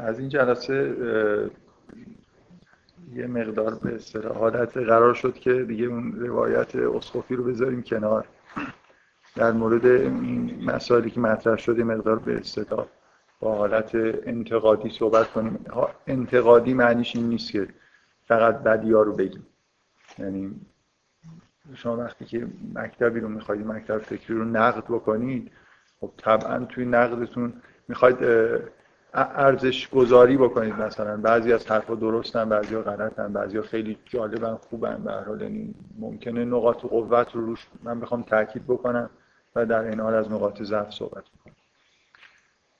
از این جلسه یه مقدار به حالت قرار شد که دیگه اون روایت اسقفی رو بذاریم کنار. در مورد این مسائلی که مطرح شده مقدار به اصطلاح با حالت انتقادی صحبت کنیم. انتقادی معنیش این نیست که فقط بدیا رو بگیم. یعنی شما وقتی که مکتبی رو می‌خواید مکتب فکری رو نقد بکنید خب طبعا توی نقدتون می‌خواید ارزش گذاری بکنید مثلا. بعضی از حرفا درستن بعضی ها غلطن بعضی ها خیلی جالبن خوبن به هر حال یعنی ممکنه نقاط قوت رو روش من بخوام تاکید بکنم و در این حال از نقاط ضعف صحبت بکنم.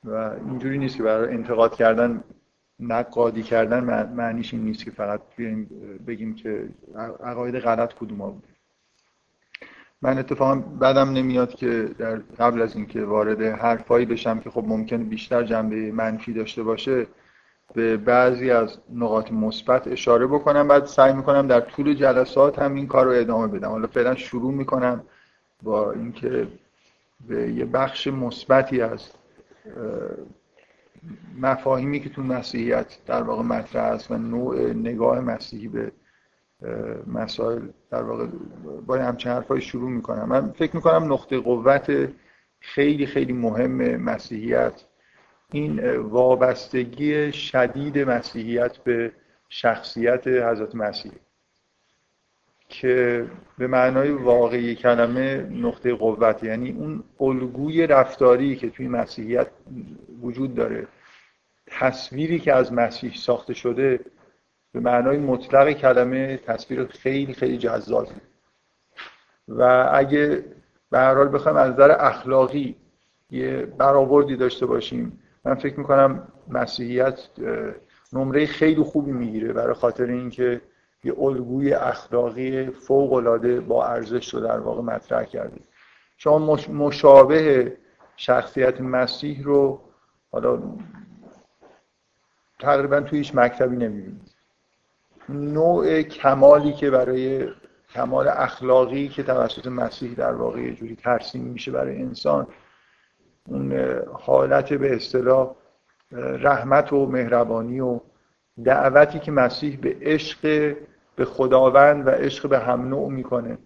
و اینجوری نیست که برای انتقاد کردن نقادی کردن معنیش این نیست که فقط بگیم که عقاید غلط کدوم ها بوده من اتفاقا بدم نمیاد که در قبل از اینکه وارد حرفایی بشم که خب ممکن بیشتر جنبه منفی داشته باشه به بعضی از نقاط مثبت اشاره بکنم. بعد سعی می‌کنم در طول جلسات هم این کار رو ادامه بدم. حالا فعلا شروع می‌کنم با اینکه به یه بخش مثبتی از مفاهیمی که تو مسیحیت در واقع مطرح است و نوع نگاه مسیحی به مسائل در واقع با همچین حرفای شروع می‌کنم. من فکر می‌کنم نقطه قوت خیلی خیلی مهم مسیحیت. این وابستگی شدید مسیحیت به شخصیت حضرت مسیح که به معنای واقعی کلمه نقطه قوت یعنی اون الگوی رفتاری که توی مسیحیت وجود داره تصویری که از مسیح ساخته شده به معنای مطلق کلمه تصویر خیلی خیلی جذابی و اگه به هر حال بخوایم از نظر اخلاقی یه برآوردی داشته باشیم من فکر می‌کنم مسیحیت نمره خیلی خوبی می‌گیره برای خاطر اینکه یه الگوی اخلاقی فوق العاده با ارزش رو در واقع مطرح کرده. شما مشابه شخصیت مسیح رو حالا تقریبا توی هیچ مکتبی نمی‌بینید. نوع کمالی که برای کمال اخلاقی که توسط مسیح در واقع یه جوری ترسیم میشه برای انسان اون حالت به اصطلاح رحمت و مهربانی و دعوتی که مسیح به عشق به خداوند و عشق به هم نوع می‌کنه.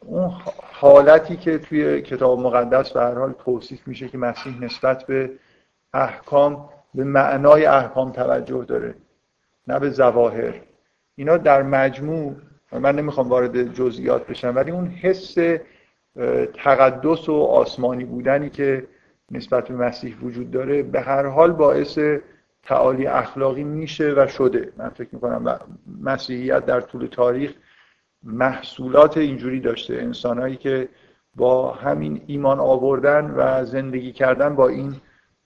اون حالتی که توی کتاب مقدس به هر حال توصیف میشه که مسیح نسبت به احکام به معنای احکام توجه داره. نه به زواهر. اینا در مجموع من نمی‌خوام وارد جزئیات بشم ولی اون حس تقدس و آسمانی بودنی که نسبت به مسیح وجود داره به هر حال باعث تعالی اخلاقی میشه و شده. من فکر می‌کنم مسیحیت در طول تاریخ محصولات اینجوری داشته. انسانهایی که با همین ایمان آوردن و زندگی کردن با این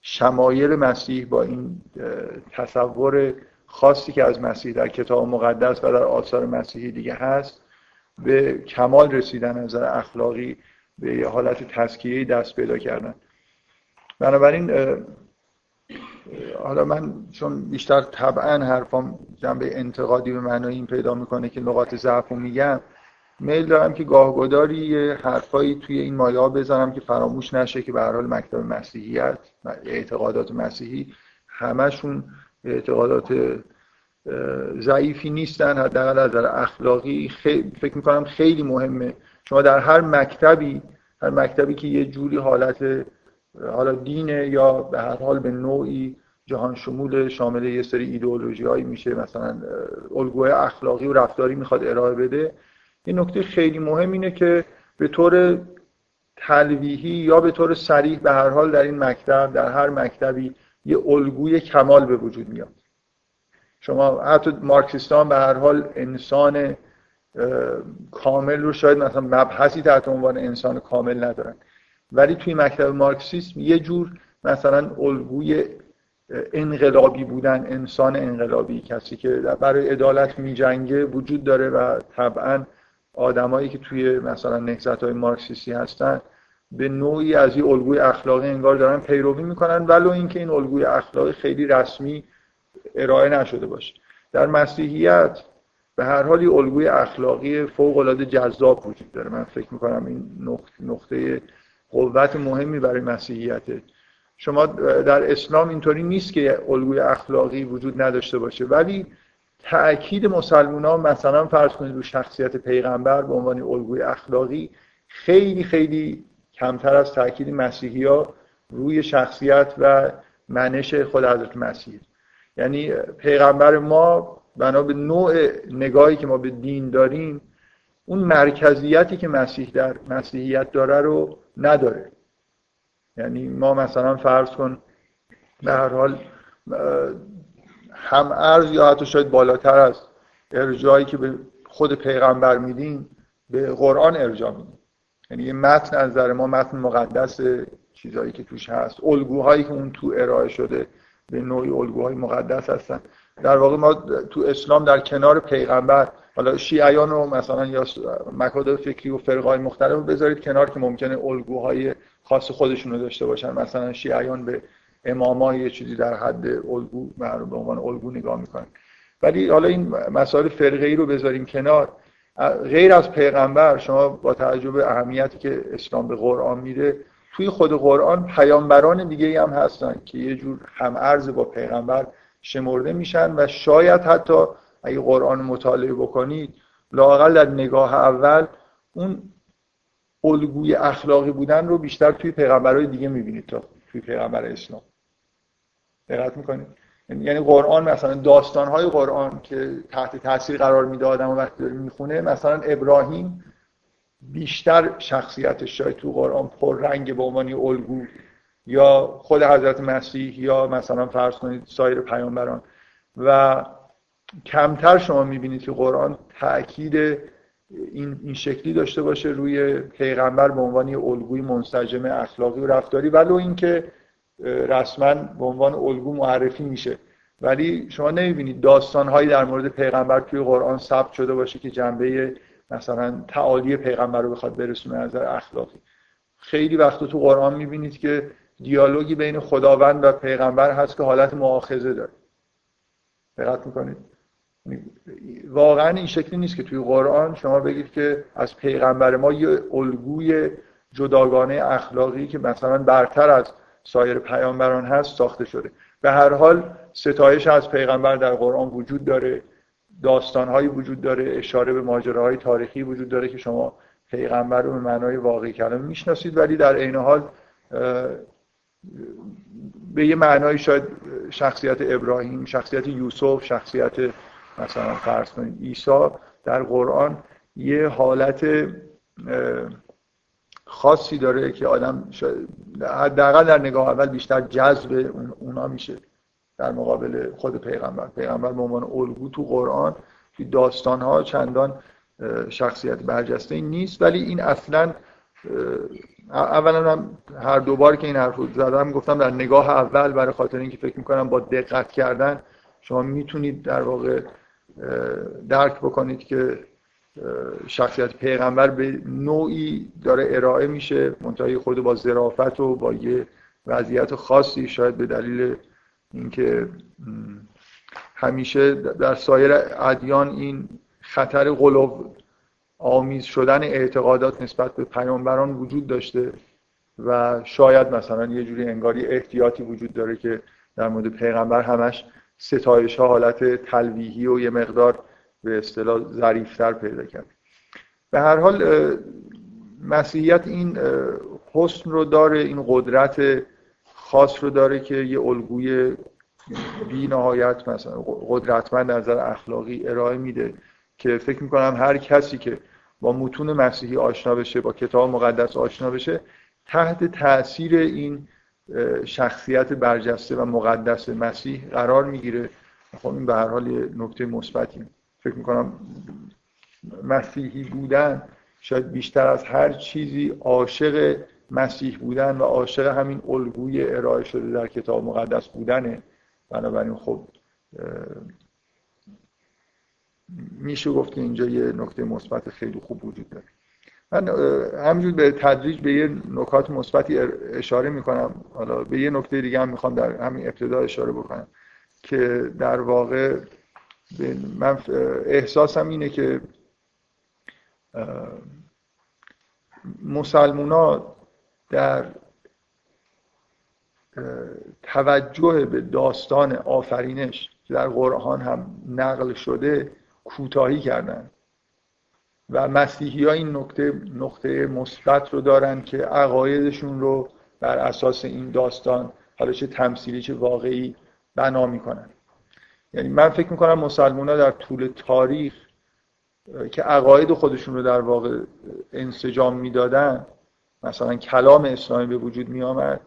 شمایل مسیح با این تصور خاصی که از مسیح در کتاب مقدس و در آثار مسیحی دیگه هست به کمال رسیدن نظر اخلاقی به یه حالت تسکیه دست پیدا کردن. بنابراین حالا من چون بیشتر طبعا حرفام جنبه انتقادی به معنای این پیدا می‌کنه که نقاط ضعف رو میگم میل دارم که گاهگداری حرفایی توی این مایه ها بذارم که فراموش نشه که به حال مکتب مسیحیت اعتقادات مسیحی همشون اعتقادات ضعیفی نیستن حداقل از نظر اخلاقی. فکر می‌کنم خیلی مهمه. شما در هر مکتبی هر مکتبی که یه جوری حالت حالا دینه یا به هر حال به نوعی جهان شمول شامل یه سری ایدئولوژی هایی میشه مثلا الگوی اخلاقی و رفتاری می‌خواد ارائه بده. این نکته خیلی مهم اینه که به طور تلویحی یا به طور سریح به هر حال در این مکتب در هر مکتبی یه الگوی کمال به وجود میاد. شما حتی مارکسیستان به هر حال انسان کامل رو شاید مثلا مبحثی تحت عنوان انسان کامل ندارن. ولی توی مکتب مارکسیسم یه جور مثلا الگوی انقلابی بودن انسان انقلابی کسی که برای عدالت میجنگه وجود داره و طبعا آدمایی که توی مثلا نهضت های مارکسیستی هستن به نوعی از این الگوی اخلاقی انگار دارن پیروی می‌کنن ولو اینکه این الگوی اخلاقی خیلی رسمی ارائه نشده باشه. در مسیحیت به هر حال الگوی اخلاقی فوق العاده جذاب وجود داره. من فکر می‌کنم این نقطه قوت مهمی برای مسیحیته. شما در اسلام اینطوری نیست که الگوی اخلاقی وجود نداشته باشه ولی تأکید مسلمان ها مثلا فرض کنید رو شخصیت پیغمبر به عنوان الگوی اخلاقی خیلی خیلی کمتر از تأکید مسیحی ها روی شخصیت و منش خود حضرت مسیح. یعنی پیغمبر ما بنا به نوع نگاهی که ما به دین داریم اون مرکزیتی که مسیح در مسیحیت داره رو نداره. یعنی ما مثلا فرض کن به هر حال هم ارز یا حتی شاید بالاتر از ارجایی که به خود پیغمبر میدیم به قرآن ارجا میدیم. یعنی یه متن از نظر ما متن مقدس چیزهایی که توش هست. الگوهایی که اون تو ارائه شده به نوعی الگوهای مقدس هستن. در واقع ما تو اسلام در کنار پیغمبر حالا شیعیان رو مثلا یا مکاتب فکری و فرقای مختلف رو بذارید کنار که ممکنه الگوهای خاص خودشون رو داشته باشن. مثلا شیعیان به اماما یه چیزی در حد الگو به عنوان الگو نگاه می‌کنن. ولی حالا این مسائل فرقه ای رو بذاریم کنار. غیر از پیغمبر شما با توجه به اهمیتی که اسلام به قرآن میده توی خود قرآن پیامبران دیگه هم هستن که یه جور هم ارز با پیغمبر شمرده میشن و شاید حتی اگه قرآن مطالعه بکنید لاقل در نگاه اول اون الگوی اخلاقی بودن رو بیشتر توی پیغمبرهای دیگه می‌بینید تا توی پیغمبر اسلام. دقت می‌کنید؟ یعنی قرآن مثلا داستانهای قرآن که تحت تاثیر قرار میده آدم و وقتی داره می‌خونه مثلا ابراهیم بیشتر شخصیتش شاید تو قرآن پر رنگ به عنوان الگو یا خود حضرت مسیح یا مثلا فرض کنید سایر پیامبران. و کمتر شما می‌بینید که قرآن تاکید این, این شکلی داشته باشه روی پیغمبر به عنوان الگوی منسجم اخلاقی و رفتاری. ولو اینکه رسما به عنوان الگو معرفی میشه. ولی شما نمی‌بینید داستانهایی در مورد پیغمبر توی قرآن ثبت شده باشه که جنبه مثلا تعالی پیغمبر رو بخواد برسونه نظر اخلاقی. خیلی وقتا تو قرآن می‌بینید که دیالوگی بین خداوند و پیغمبر هست که حالت معاخذه داره. دقت می‌کنید؟ واقعا این شکلی نیست که توی قرآن شما بگید که از پیغمبر ما یه الگوی جداگانه اخلاقی که مثلا برتر از سایر پیامبران هست ساخته شده. به هر حال ستایش از پیغمبر در قرآن وجود داره داستانهایی وجود داره اشاره به ماجراهای تاریخی وجود داره که شما پیغمبر رو به معنای واقعی کلمه می‌شناسید ولی در عین حال به یه معنای شاید شخصیت ابراهیم شخصیت یوسف شخصیت مثلا فرض کنید عیسی در قرآن یه حالت خاصی داره که آدم حداقل در نگاه اول بیشتر جذب اونا میشه در مقابل خود پیغمبر. پیغمبر به عنوان الگو تو قرآن توی داستان ها چندان شخصیت برجسته نیست ولی این اصلا اولا هم هر دوبار که این حرف رو زدم گفتم در نگاه اول برای خاطر اینکه فکر می‌کنم با دقت کردن شما می‌تونید در واقع درک بکنید که شخصیت پیغمبر به نوعی داره ارائه میشه منتهی خود با ظرافت و با یه وضعیت خاصی شاید به دلیل اینکه همیشه در سایر ادیان این خطر غلو آمیز شدن اعتقادات نسبت به پیامبران وجود داشته و شاید مثلا یه جوری انگاری احتیاطی وجود داره که در مورد پیغمبر همش ستایش ها حالت تلویحی و یه مقدار به اصطلاح ظریفتر پیدا کرد. به هر حال مسیحیت این حسن رو داره این قدرت خاص رو داره که یه الگوی بی نهایت مثلا قدرتمند نظر اخلاقی ارائه میده که فکر می‌کنم هر کسی که با متون مسیحی آشنا بشه با کتاب مقدس آشنا بشه تحت تاثیر این شخصیت برجسته و مقدس مسیح قرار می‌گیره. خب این به هر حال یه نکته مثبتی فکر می‌کنم مسیحی بودن شاید بیشتر از هر چیزی عاشق مسیح بودن و عاشق همین الگوی ارائه شده در کتاب مقدس بودنه. بنابراین خب میشه گفت که اینجا یه نکته مثبت خیلی خوب وجود داره. من همینجور به تدریج به یه نکات مثبتی اشاره می‌کنم. حالا به یه نکته دیگه هم می‌خوام در همین ابتدا اشاره بکنم که در واقع من احساسم اینه که مسلمونا در توجه به داستان آفرینش که در قرآن هم نقل شده کوتاهی کردن. و مسیحی ها این نکته نقطه مثبت رو دارن که عقایدشون رو بر اساس این داستان حالا چه تمثیلی چه واقعی بنا می‌کنن. یعنی من فکر می‌کنم مسلمان ها در طول تاریخ که عقاید خودشون رو در واقع انسجام می‌دادن مثلا کلام اسلامی به وجود می آمد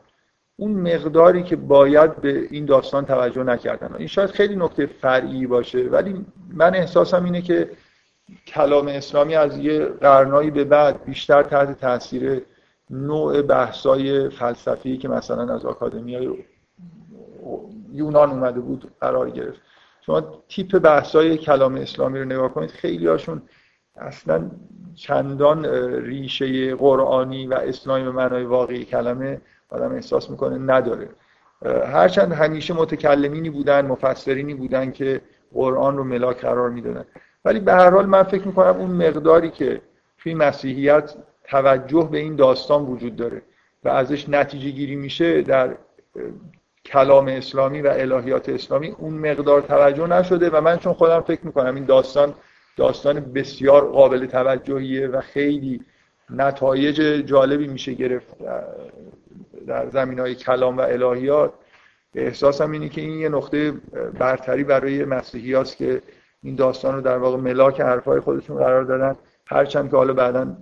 اون مقداری که باید به این داستان توجه نکردن. این شاید خیلی نکته فرعی باشه ولی من احساسم اینه که کلام اسلامی از یه قرنایی به بعد بیشتر تحت تاثیر نوع بحثای فلسفی که مثلا از آکادمی یونان اومده بود قرار گرفت. شما تیپ بحثای کلام اسلامی رو نگاه کنید خیلی هاشون اصلا چندان ریشه قرآنی و اسلامی به معنای واقعی کلمه آدم احساس می‌کنه نداره. هرچند همیشه متکلمینی بودن مفسرینی بودن که قرآن رو ملاک قرار می‌دادن. ولی به هر حال من فکر می‌کنم اون مقداری که توی مسیحیت توجه به این داستان وجود داره و ازش نتیجه گیری میشه در کلام اسلامی و الهیات اسلامی اون مقدار توجه نشده و من چون خودم فکر می‌کنم این داستان داستان بسیار قابل توجهیه و خیلی نتایج جالبی میشه گرفت در زمین های کلام و الهیات. احساسم اینه که این یه نقطه برتری برای مسیحی که این داستان رو در واقع ملاک حرفای خودشون قرار دادن. هرچند که حالا بعدا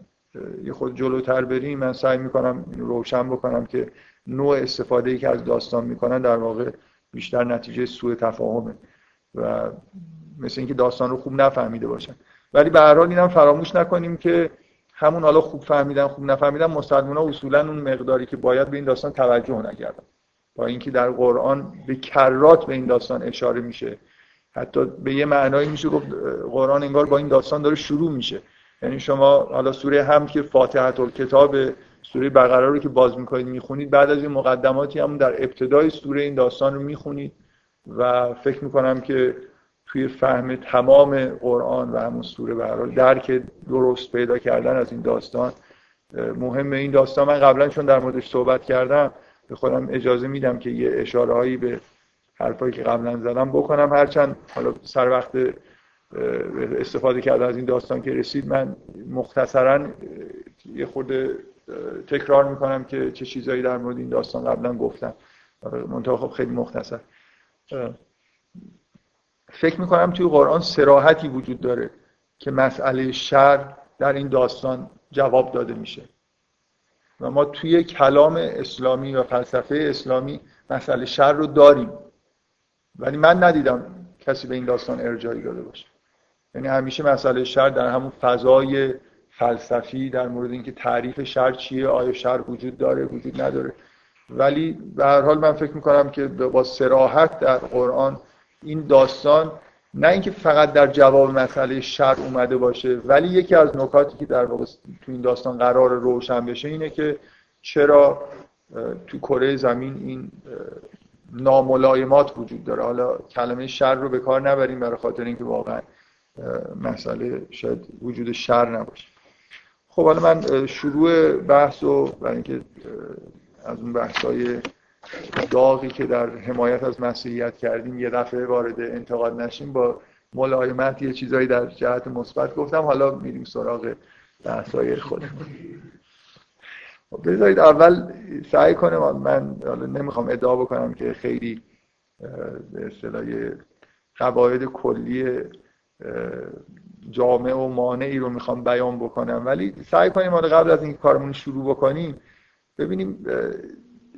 یه خود جلوتر بریم من سعی می‌کنم روشن بکنم که نوع استفاده ای که از داستان می‌کنن در واقع بیشتر نتیجه سوء تفاهمه و مثل اینکه داستان رو خوب نفهمیده باشن. ولی به هر حال اینم فراموش نکنیم که همون حالا خوب فهمیدن خوب نفهمیدن مسلمان ها اصولا اون مقداری که باید به این داستان توجه نکردن. با اینکه در قرآن به کرات به این داستان اشاره میشه. حتی به یه معنایی میشه گفت قرآن انگار با این داستان داره شروع میشه. یعنی شما حالا سوره هم که فاتحه الکتاب سوره بقره رو که باز می‌کنید می‌خونید. بعد از این مقدماتی هم در ابتدای سوره این داستان رو می‌خونید و فکر می‌کنم که توی فهم تمام قرآن و همون سوره به درک درست پیدا کردن از این داستان مهم این داستان. من قبلا چون در موردش صحبت کردم به خودم اجازه میدم که یه اشاره هایی به حرفایی که قبلا زدم بکنم. هرچند حالا سر وقت استفاده کردن از این داستان که رسید من مختصرا یه خورده تکرار می‌کنم که چه چیزایی در مورد این داستان قبلا گفتم. منتها خب خیلی مختصر. فکر می‌کنم توی قرآن سراحتی وجود داره که مسئله شر در این داستان جواب داده میشه. و ما توی کلام اسلامی و فلسفه اسلامی مسئله شر رو داریم. ولی من ندیدم کسی به این داستان ارجایی داده باشه. یعنی همیشه مسئله شر در همون فضای فلسفی در مورد اینکه تعریف شر چیه آیا شر وجود داره وجود نداره. ولی به هر حال من فکر می‌کنم که با سراحت در قرآن این داستان نه اینکه فقط در جواب مسئله شر اومده باشه ولی یکی از نکاتی که در واقع تو این داستان قرار روشن بشه اینه که چرا تو کره زمین این ناملایمات وجود داره. حالا کلمه شر رو به کار نبریم برای خاطر اینکه واقعا مسئله شاید وجود شر نباشه. خب حالا من شروع بحث و برای اینکه از اون بحثای داغی که در حمایت از مسیحیت کردیم یه دفعه وارد انتقاد نشیم با ملایمت یه چیزایی در جهت مثبت گفتم. حالا میریم سراغ بحثای خودم خب بذارید اول سعی کنم من حالا نمی‌خوام ادعا بکنم که خیلی به اصطلاح قواعد کلی جامع و مانعی رو می‌خوام بیان بکنم. ولی سعی کنیم حالا قبل از اینکه کارمون شروع بکنیم ببینیم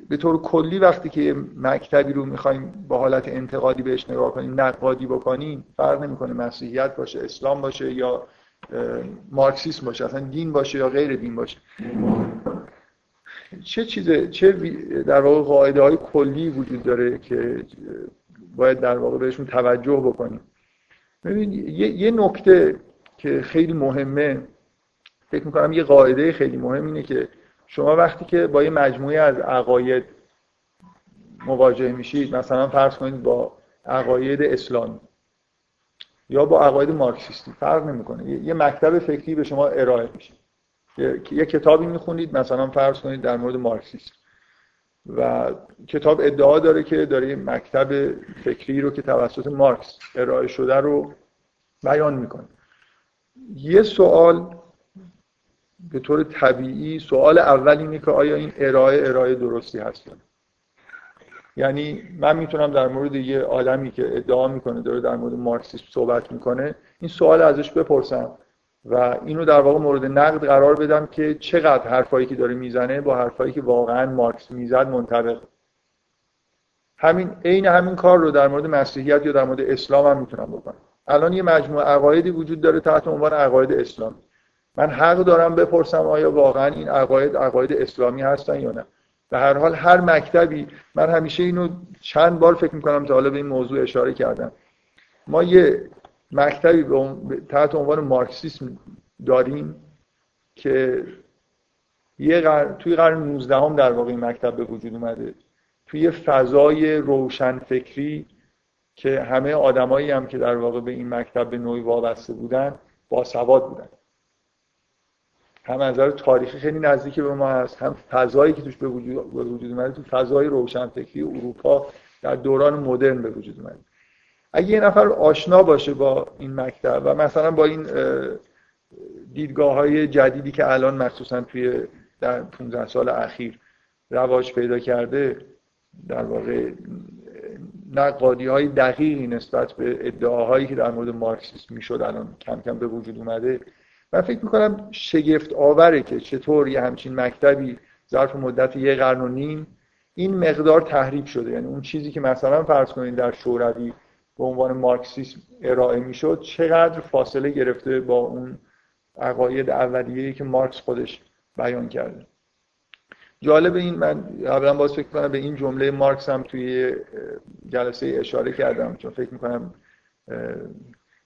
به طور کلی وقتی که مکتبی رو می‌خوایم با حالت انتقادی بهش نگاه کنیم نقادی بکنیم فرق نمی‌کنه مسیحیت باشه اسلام باشه یا مارکسیسم باشه اصلا دین باشه یا غیر دین باشه. چه چیزه چه در واقع قاعده های کلی وجود داره که باید در واقع بهشون توجه بکنیم. ببین یه نکته که خیلی مهمه فکر می‌کنم یه قاعده خیلی مهم اینه که شما وقتی که با یه مجموعه از عقاید مواجه میشید مثلا فرض کنید با عقاید اسلامی یا با عقاید مارکسیستی فرق نمی‌کنه. یه مکتب فکری به شما ارائه میشه. یه کتابی می‌خونید مثلا فرض کنید در مورد مارکسیسم. و کتاب ادعا داره که داره مکتب فکری رو که توسط مارکس ارائه شده رو بیان می‌کنه. یه سوال به طور طبیعی سوال اول اینه که آیا این ارائه ارائه درستی هست یعنی من می‌تونم در مورد یه آدمی که ادعا می‌کنه داره در مورد مارکسیسم صحبت می‌کنه این سوال ازش بپرسم. و اینو در واقع مورد نقد قرار بدم که چقدر حرفایی که داره می‌زنه با حرفایی که واقعا مارکس می‌زد منطبق. همین عین همین کار رو در مورد مسیحیت یا در مورد اسلام هم می‌تونم بکنم. الان یه مجموعه عقایدی وجود داره تحت عنوان عقاید اسلام. من حق دارم بپرسم آیا واقعا این عقاید عقاید اسلامی هستن یا نه. به هر حال هر مکتبی من همیشه اینو چند بار فکر می‌کنم تا حالا به این موضوع اشاره کردم. ما یه مکتبی تحت عنوان مارکسیسم داریم که یه توی قرن 19 هم در واقع این مکتب به وجود اومده. توی فضای روشن فکری که همه آدمایی هم که در واقع به این مکتب به نوعی وابسته بودن با سواد بودن. هم از نظر تاریخی خیلی نزدیک به ما هست هم فضایی که توش به وجود, به وجود اومده تو فضای روشنفکری اروپا در دوران مدرن به وجود اومده. اگه یه نفر آشنا باشه با این مکتب و مثلا با این دیدگاه های جدیدی که الان مخصوصا توی در 15 سال اخیر رواج پیدا کرده در واقع نقادی های دقیقی نسبت به ادعاهایی که در مورد مارکسیسم می‌شد الان کم کم به وجود اومده. من فکر می‌کنم شگفت آوره که چطور یه همچین مکتبی ظرف مدت یه قرن و نیم این مقدار تحریف شده. یعنی اون چیزی که مثلا فرض کنید در شوروی به عنوان مارکسیسم ارائه می‌شد چقدر فاصله گرفته با اون عقاید اولیه‌ای که مارکس خودش بیان کرده. جالب این من اولا باز فکر کنم به این جمله مارکس هم توی جلسه اشاره کردم چون فکر می‌کنم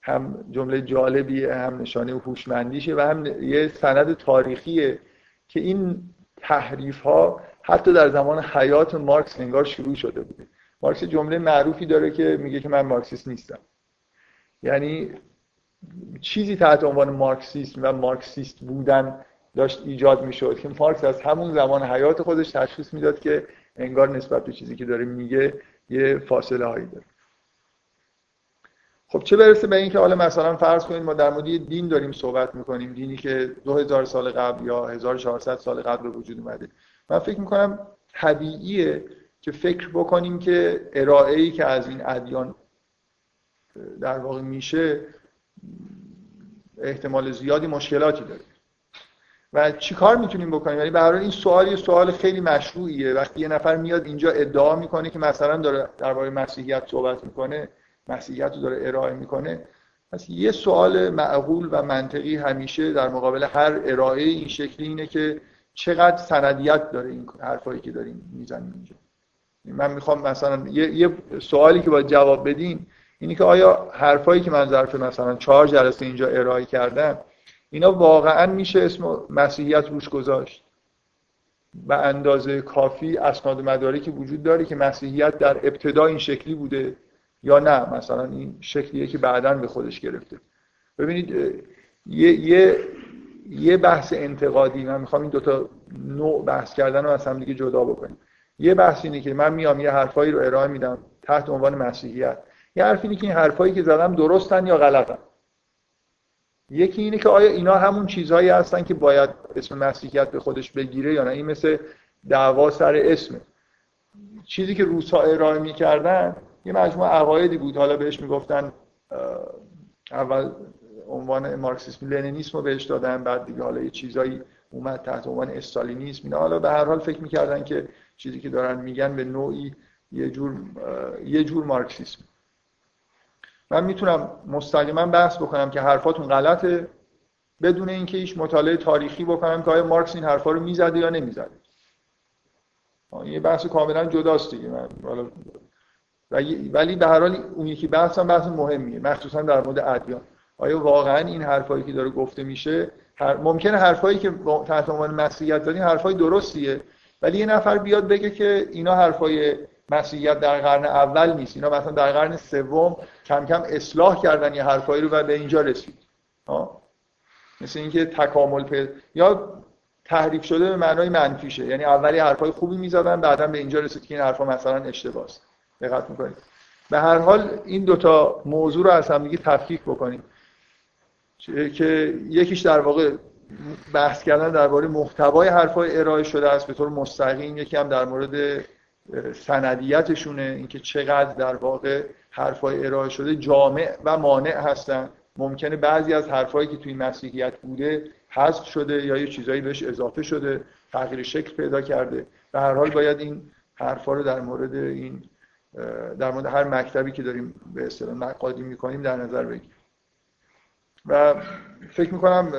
هم جمله جالبیه هم نشانه هوشمندیشه و هم یه سند تاریخیه که این تحریف ها حتی در زمان حیات مارکس انگار شروع شده بوده. مارکس جمله معروفی داره که میگه که من مارکسیست نیستم. یعنی چیزی تحت عنوان مارکسیسم و مارکسیست بودن داشت ایجاد می‌شد که مارکس از همون زمان حیات خودش تشخیص می‌داد که انگار نسبت به چیزی که داره میگه یه فاصله هایی داره. خب چه برسه به اینکه حالا مثلا فرض کنید ما در مورد دین داریم صحبت می‌کنیم دینی که 2000 سال قبل یا 1400 سال قبل به وجود اومده. من فکر می‌کنم طبیعیه که فکر بکنیم که ارائه ای که از این ادیان در واقع میشه احتمال زیادی مشکلاتی داره. و چیکار می‌تونیم بکنیم؟ یعنی به این سوال یه سوال خیلی مشروعیه. وقتی یه نفر میاد اینجا ادعا می‌کنه که مثلا داره درباره مسیحیت صحبت می‌کنه مسیحیت رو داره ارائه می‌کنه پس یه سوال معقول و منطقی همیشه در مقابل هر ارائه این شکلی اینه که چقدر سندیت داره این حرفایی که داریم می‌زنیم اینجا. من می‌خوام مثلا یه, سوالی که باید جواب بدیم اینی که آیا حرفایی که من ظرف مثلا چهار جلسه اینجا ارائه کردم اینا واقعا میشه اسم مسیحیت روش گذاشت؟ و اندازه کافی اسناد مدارکی وجود داره که مسیحیت در ابتدا این شکلی بوده یا نه؟ مثلا این شکلیه که بعدا به خودش گرفته. ببینید یه, یه, یه بحث انتقادی من می‌خوام این دوتا نوع بحث کردن رو از هم دیگه جدا بکنیم. یه بحث اینه که من میام یه حرفایی رو ارائه میدم تحت عنوان مسیحیت. یه حرف اینه که این حرفایی که زدم درستن یا غلطن؟ یکی اینه که آیا اینا همون چیزهایی هستن که باید اسم مسیحیت به خودش بگیره یا نه؟ این مثل دعوا سر اسمه. چیزی که روسا ارائه می‌کردن یه مجموعه عقایدی بود. حالا بهش می‌گفتن اول عنوان مارکسیسم لنینیسم رو بهش دادن بعد دیگه حالا یه چیزایی اومد تحت عنوان استالینیسم. اینا حالا به هر حال فکر می‌کردن که چیزی که دارن میگن به نوعی یه جور یه جور مارکسیسم. من می‌تونم مستقیما بحث بکنم که حرفاتون غلطه بدون اینکه هیچ مطالعه تاریخی بکنم که آیا مارکس این حرفا رو می‌زده یا نمی‌زده. یه بحث کاملا جداست دیگه. من ولی به هر حال اون یکی بحث هم بحث مهمیه مخصوصا در مورد ادیان. آیا واقعا این حرفایی که داره گفته میشه هر... ممکنه حرفایی که تحت عنوان مسیحیت دارین حرفای درستیه ولی یه نفر بیاد بگه که اینا حرفای مسیحیت در قرن اول نیست. اینا مثلا در قرن سوم کم کم اصلاح کردن یه حرفایی رو و به اینجا رسید. ها مثل اینکه تکامل پید... یا تحریف شده به معنای منفیشه. یعنی اولی حرفای خوبی می‌زدن بعدا به اینجا رسید که این حرفا مثلا اشتباهه دقت می‌کنید. به هر حال این دوتا موضوع رو از همدیگه تفکیک بکنیم. که یکیش در واقع بحث کردن درباره محتوای حرفای ارائه شده است به طور مستقیم. یکی هم در مورد سندیتشونه اینکه چقدر در واقع حرفای ارائه شده جامع و مانع هستن. ممکنه بعضی از حرفایی که توی مسیحیت بوده حذف شده یا یه چیزایی بهش اضافه شده تغییر شکل پیدا کرده. به هر حال باید این حرفا رو در مورد این در مورد هر مکتبی که داریم به اصطلاح مقادی می‌کنیم در نظر بگیریم. و فکر می‌کنم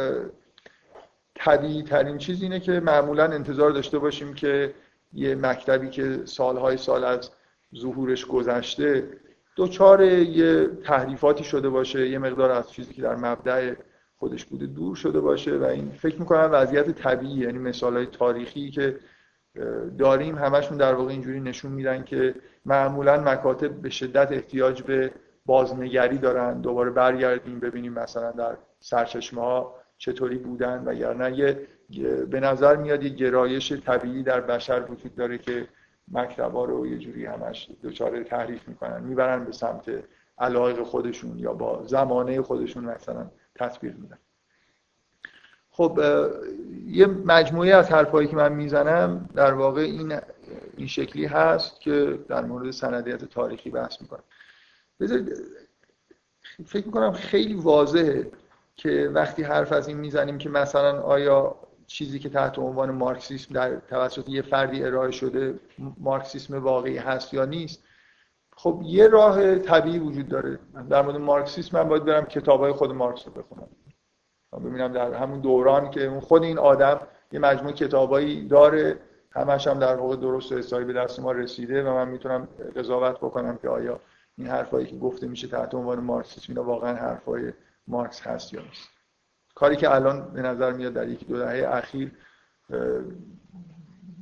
طبیعی ترین چیز اینه که معمولا انتظار داشته باشیم که یه مکتبی که سالهای سال از ظهورش گذشته دوچار یه تحریفاتی شده باشه یه مقدار از چیزی که در مبدع خودش بوده دور شده باشه و این فکر می‌کنم وضعیت طبیعی یعنی مثال های تاریخی که داریم همشون در واقع اینجوری نشون میدن که معمولا مکاتب به شدت احتیاج به بازنگری دارن دوباره برگردیم ببینیم مثلا در سرچشمه ها چطوری بودن و نه یه به نظر میاد یه گرایش طبیعی در بشر وجود داره که مکتبا رو یه جوری همش دچار تحریف می‌کنن می‌برن به سمت علاقه خودشون یا با زمانه خودشون مثلا تطبیق میدن. خب یه مجموعه از حرفایی که من می‌زنم در واقع این این شکلی هست که در مورد سندیت تاریخی بحث می‌کنم. بذارید فکر می‌کنم خیلی واضحه. که وقتی حرف از این می‌زنیم که مثلا آیا چیزی که تحت عنوان مارکسیسم در توسط یه فردی ارائه شده مارکسیسم واقعی هست یا نیست خب یه راه طبیعی وجود داره. در مورد مارکسیسم من باید برم کتابای خود مارکس رو بخونم. ببینم در همون دوران که خود این آدم یه مجموعه کتابایی داره همش هم در واقع درست و حسابی به دست ما رسیده و من می‌تونم قضاوت بکنم که آیا این حرفایی که گفته میشه تحت عنوان مارکسیسم اینا واقعا حرفای مارکس هست یا نیست. کاری که الان به نظر میاد در یکی دو دهه اخیر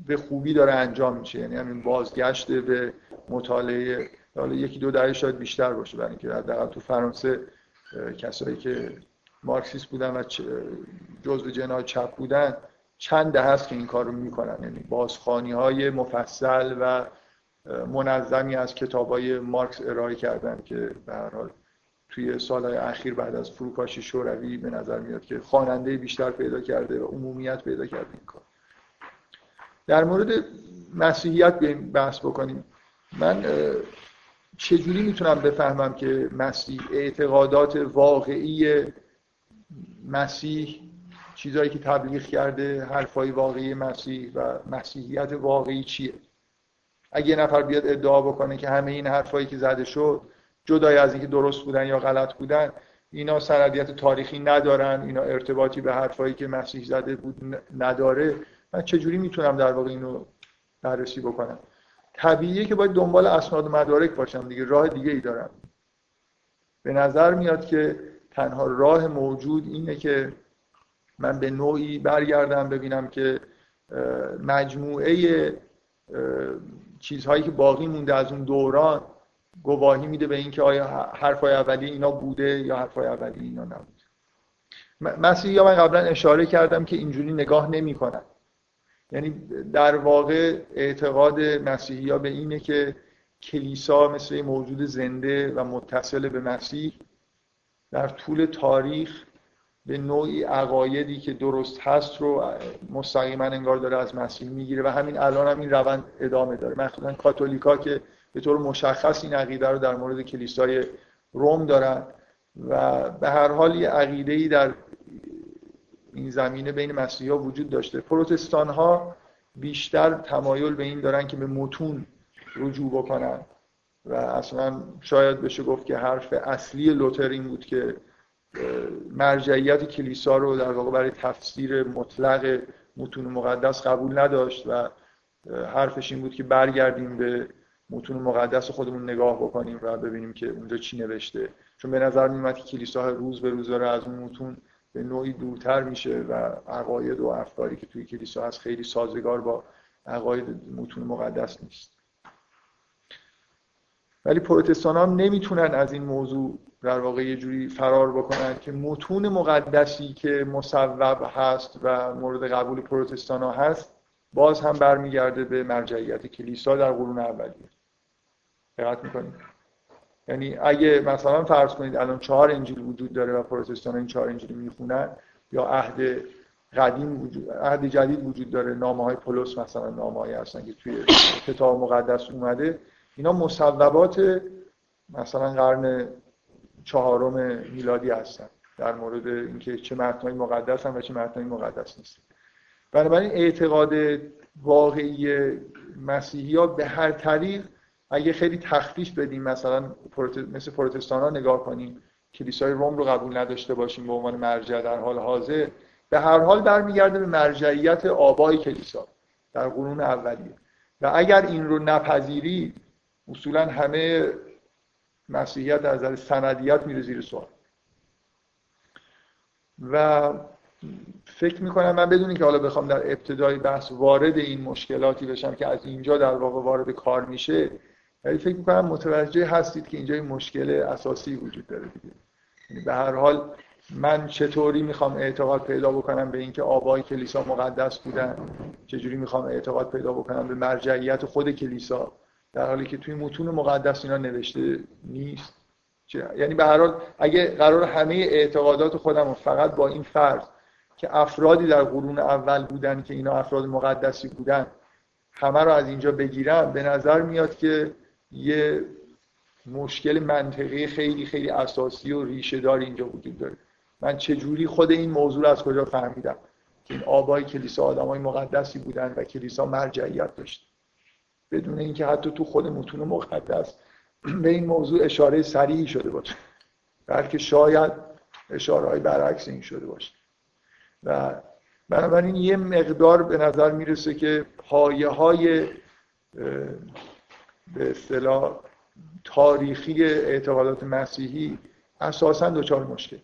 به خوبی داره انجام میشه. یعنی همین بازگشت به مطالعه حالا یکی دو دهه شاید بیشتر باشه برای اینکه حداقل تو فرانسه کسایی که مارکسیست بودن و جزء جناح چپ بودن چند ده هست که این کار رو می‌کنن. یعنی بازخانی های مفصل و منظمی از کتاب های مارکس ارائه کردن که به هر حال توی سالهای اخیر بعد از فروپاشی شوروی به نظر میاد که خواننده بیشتر پیدا کرده و عمومیت پیدا کرده این کار. در مورد مسیحیت بیایم بحث بکنیم. من چجوری می‌تونم بفهمم که مسیح اعتقادات واقعی مسیح چیزهایی که تبلیغ کرده حرفای واقعی مسیح و مسیحیت واقعی چیه؟ اگه یه نفر بیاد ادعا بکنه که همه این حرفایی که زده شد جدای از اینکه درست بودن یا غلط بودن اینا سندیت تاریخی ندارن اینا ارتباطی به حرفایی که مسیح زده بود نداره. من چجوری می‌تونم در واقع اینو بررسی بکنم؟ طبیعیه که باید دنبال اسناد و مدارک باشم دیگه راه دیگه ای دارم. به نظر میاد که تنها راه موجود اینه که من به نوعی برگردم ببینم که مجموعه چیزهایی که باقی مونده از اون دوران گواهی میده به اینکه آیا حرفای اولی اینا بوده یا حرفای اولی اینا نبوده. مسیحی یا من قبلا اشاره کردم که اینجوری نگاه نمی‌کنن. یعنی در واقع اعتقاد مسیحی ها به اینه که کلیسا مثل موجود زنده و متصل به مسیح در طول تاریخ به نوعی عقایدی که درست هست رو مستقیما انگار داره از مسیح می‌گیره و همین الان هم این روند ادامه داره. مخصوصا کاتولیکا که به طور مشخص این عقیده رو در مورد کلیسای روم دارن و به هر حال یه عقیده ای در این زمینه بین مسیحی ها وجود داشته. پروتستان ها بیشتر تمایل به این دارن که به متون رجوع بکنن و اصلا شاید بشه گفت که حرف اصلی لوتر این بود که مرجعیت کلیسا رو در واقع برای تفسیر مطلق متون مقدس قبول نداشت و حرفش این بود که برگردیم به متون مقدس خودمون نگاه بکنیم و ببینیم که اونجا چی نوشته. چون به نظر میومد که کلیسا روز به روز داره از اون متون به نوعی دورتر میشه و عقاید و افکاری که توی کلیسا هست خیلی سازگار با عقاید متون مقدس نیست. ولی پروتستان هم نمی‌تونن از این موضوع در واقع یه جوری فرار بکنن که متون مقدسی که مصوب هست و مورد قبول پروتستان ها هست باز هم برمیگرده به مرجعیت کلیسا در قرون اولیه. دقت می‌کنید یعنی اگه مثلا فرض کنید الان چهار انجیل وجود داره و پروتستان این چهار انجیل می‌خونن یا عهد قدیم وجود عهد جدید وجود داره نامه های پولس مثلا نامه هستن که توی کتاب مقدس اومده اینا مصوبات مثلا قرن چهارم میلادی هستن در مورد اینکه چه متنای مقدس هم و چه متنای مقدس نیست بنابراین اعتقاد واقعی مسیحی ها به هر طریق اگه خیلی تخفیف بدیم مثلا مثل پروتستان ها نگاه کنیم کلیسای روم رو قبول نداشته باشیم به عنوان مرجع در حال حاضر به هر حال برمیگرده به مرجعیت آبای کلیسا در قرون اولیه. و اگر این رو نپذیرید اصولا همه مسیحیت از نظر سندیت میره زیر سوال. و فکر می‌کنم من بدونی که حالا بخوام در ابتدای بحث وارد این مشکلاتی بشم که از اینجا در واقع وارد کار میشه ولی فکر می‌کنم متوجه هستید که اینجا این مشکل اساسی وجود داره دیگه. یعنی به هر حال من چطوری می‌خوام اعتقاد پیدا بکنم به اینکه آبای کلیسا مقدس بودن؟ چجوری می‌خوام اعتقاد پیدا بکنم به مرجعیت خود کلیسا؟ در حالی که توی متون مقدس اینا نوشته نیست. یعنی به هر حال اگه قرار همه اعتقادات خودم فقط با این فرض که افرادی در قرون اول بودن که اینا افراد مقدسی بودن همه رو از اینجا بگیرم به نظر میاد که یه مشکل منطقی خیلی خیلی اساسی و ریشه دار اینجا وجود داره. من چجوری خود این موضوع از کجا فهمیدم؟ که این آبای کلیسا آدمای مقدسی بودن و کلیسا مرجعیت داشت. بدون اینکه حتی تو خود متون مقدس به این موضوع اشاره سریعی شده باشه. بلکه شاید اشاره های برعکس این شده باشه. و بنابراین یه مقدار به نظر می‌رسه که پایه های به اصطلاح تاریخی اعتقادات مسیحی اساسا دچار مشکل.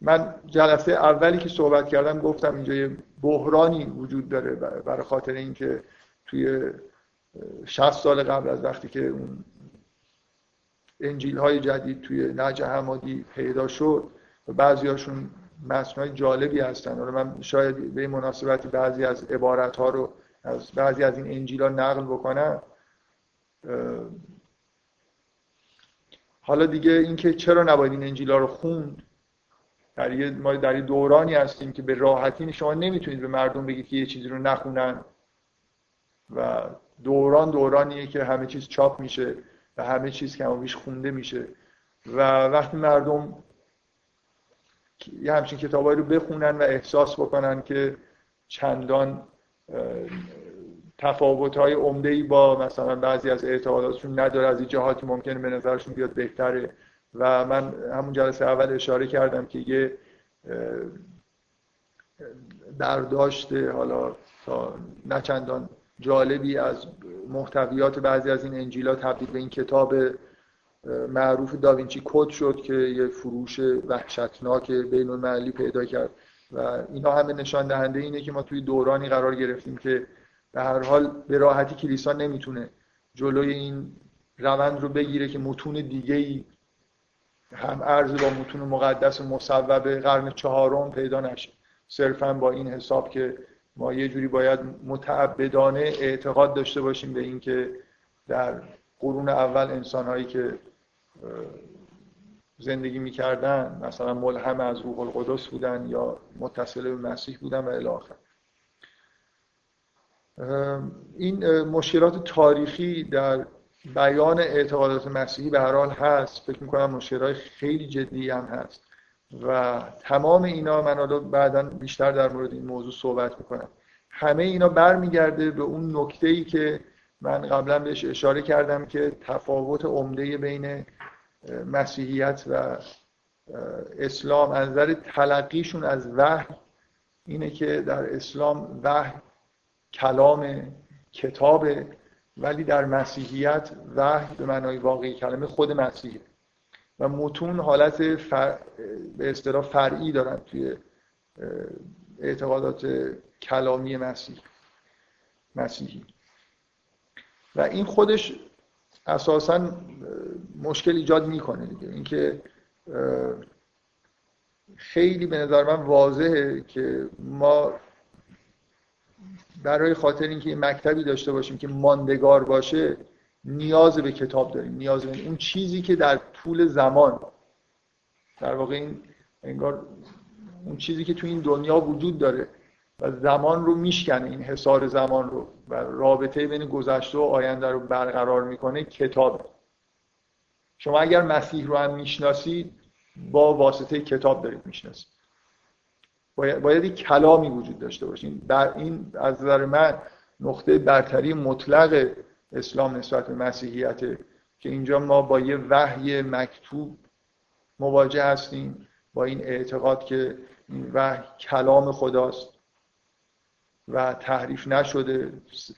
من جلسه اولی که صحبت کردم گفتم اینجا یه بحرانی وجود داره برای خاطر اینکه توی 60 سال قبل از وقتی که اون انجیل های جدید توی نجه حمادی پیدا شد و بعضی هاشون متنای جالبی هستن. حالا من شاید به مناسبتی بعضی از عبارت ها رو از بعضی از این انجیل ها نقل بکنم. حالا دیگه اینکه چرا نباید این انجیل ها رو خوند؟ در یه ما در یه دورانی هستیم که به راحتی شما نمی‌تونید به مردم بگید که یه چیزی رو نخونن. و دوران دورانیه که همه چیز چاپ میشه و همه چیز کم خونده میشه. و وقتی مردم یه همچین کتابایی رو بخونن و احساس بکنن که چندان تفاوت های عمده ای با مثلا بعضی از اعتقاداتشون نداره از این جهاتی ممکنه به نظرشون بیاد بهتره. و من همون جلسه اول اشاره کردم که یه برداشت حالا تا نه چندان جالبی از محتویات بعضی از این انجیلا تبدیل به این کتاب معروف داوینچی کد شد که یه فروش وحشتناک بین المللی پیدا کرد. و اینا همه نشان دهنده اینه که ما توی دورانی قرار گرفتیم که به هر حال به راحتی کلیسا نمی‌تونه جلوی این روند رو بگیره که متون دیگه ای هم ارز با متون مقدس مصوب قرن چهارم پیدا نشه. صرفا با این حساب که ما یه جوری باید متعبدانه اعتقاد داشته باشیم به اینکه در قرون اول انسانهایی که زندگی می‌کردن مثلا ملهم از روح القدس بودن یا متصل به مسیح بودن و الاخر این مشکلات تاریخی در بیان اعتقادات مسیحی به هر حال هست. فکر می‌کنم مشکلات خیلی جدی هم هست. و تمام اینا من حالا بعدا بیشتر در مورد این موضوع صحبت می‌کنم. همه اینا برمیگرده به اون نکته ای که من قبلا بهش اشاره کردم که تفاوت عمده بین مسیحیت و اسلام. از نظر تلقیشون از وحی اینه که در اسلام وحی کلام کتاب ولی در مسیحیت وحی به معنای واقعی کلمه خود مسیحه. و متون حالت فر... به اصطلاح فرعی دارن توی اعتقادات کلامی مسیح مسیحی. و این خودش اساسا مشکل ایجاد می‌کنه دیگه. اینکه خیلی به نظر من واضحه که ما برای خاطر اینکه این مکتبی داشته باشیم که ماندگار باشه نیاز به کتاب داریم. نیاز به اون چیزی که در طول زمان. در واقع این انگار اون چیزی که تو این دنیا وجود داره و زمان رو میشکنه این حصار زمان رو و رابطه بین گذشته و آینده رو برقرار می‌کنه کتاب. شما اگر مسیح رو هم می‌شناسید با واسطه کتاب دارید می‌شناسید. باید, باید یک کلامی وجود داشته باشین در این از نظر من نقطه برتری مطلق اسلام نسبت به مسیحیت که اینجا ما با یه وحی مکتوب مواجه هستیم با این اعتقاد که این وحی کلام خداست و تحریف نشده.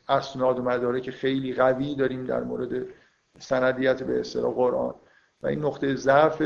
اسناد و مدارک خیلی قوی داریم در مورد سندیت به اصطلاح قرآن. و این نقطه ضعف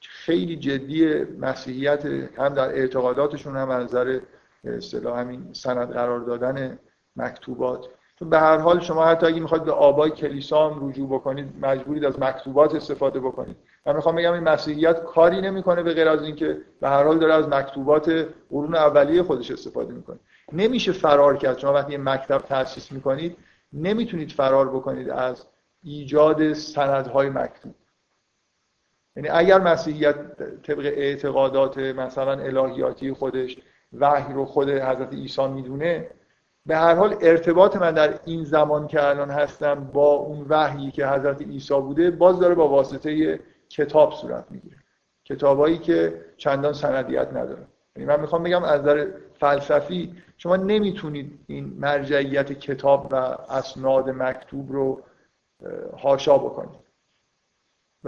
خیلی جدی مسیحیت هم در اعتقاداتشون هم از نظر اصطلاح همین سند قرار دادن مکتوبات. چون به هر حال شما حتی اگه می‌خواید به آبای کلیسا هم رجوع بکنید مجبورید از مکتوبات استفاده بکنید. من می‌خوام بگم این مسیحیت کاری نمی‌کنه به غیر از اینکه به هر حال داره از مکتوبات قرون اولیه خودش استفاده می‌کنه. نمیشه فرار کرد. شما وقتی مکتب تأسیس می‌کنید نمی‌تونید فرار بکنید از ایجاد سندهای مکتوب. یعنی اگر مسیحیت طبق اعتقادات مثلا الهیاتی خودش وحی رو خود حضرت عیسی می‌دونه به هر حال ارتباط من در این زمان که الان هستم با اون وحیی که حضرت عیسی بوده باز داره با واسطه کتاب صورت می‌گیره. کتابایی که چندان سندیت نداره. یعنی من می‌خوام بگم از نظر فلسفی شما نمی‌تونید این مرجعیت کتاب و اسناد مکتوب رو هاشا بکنید.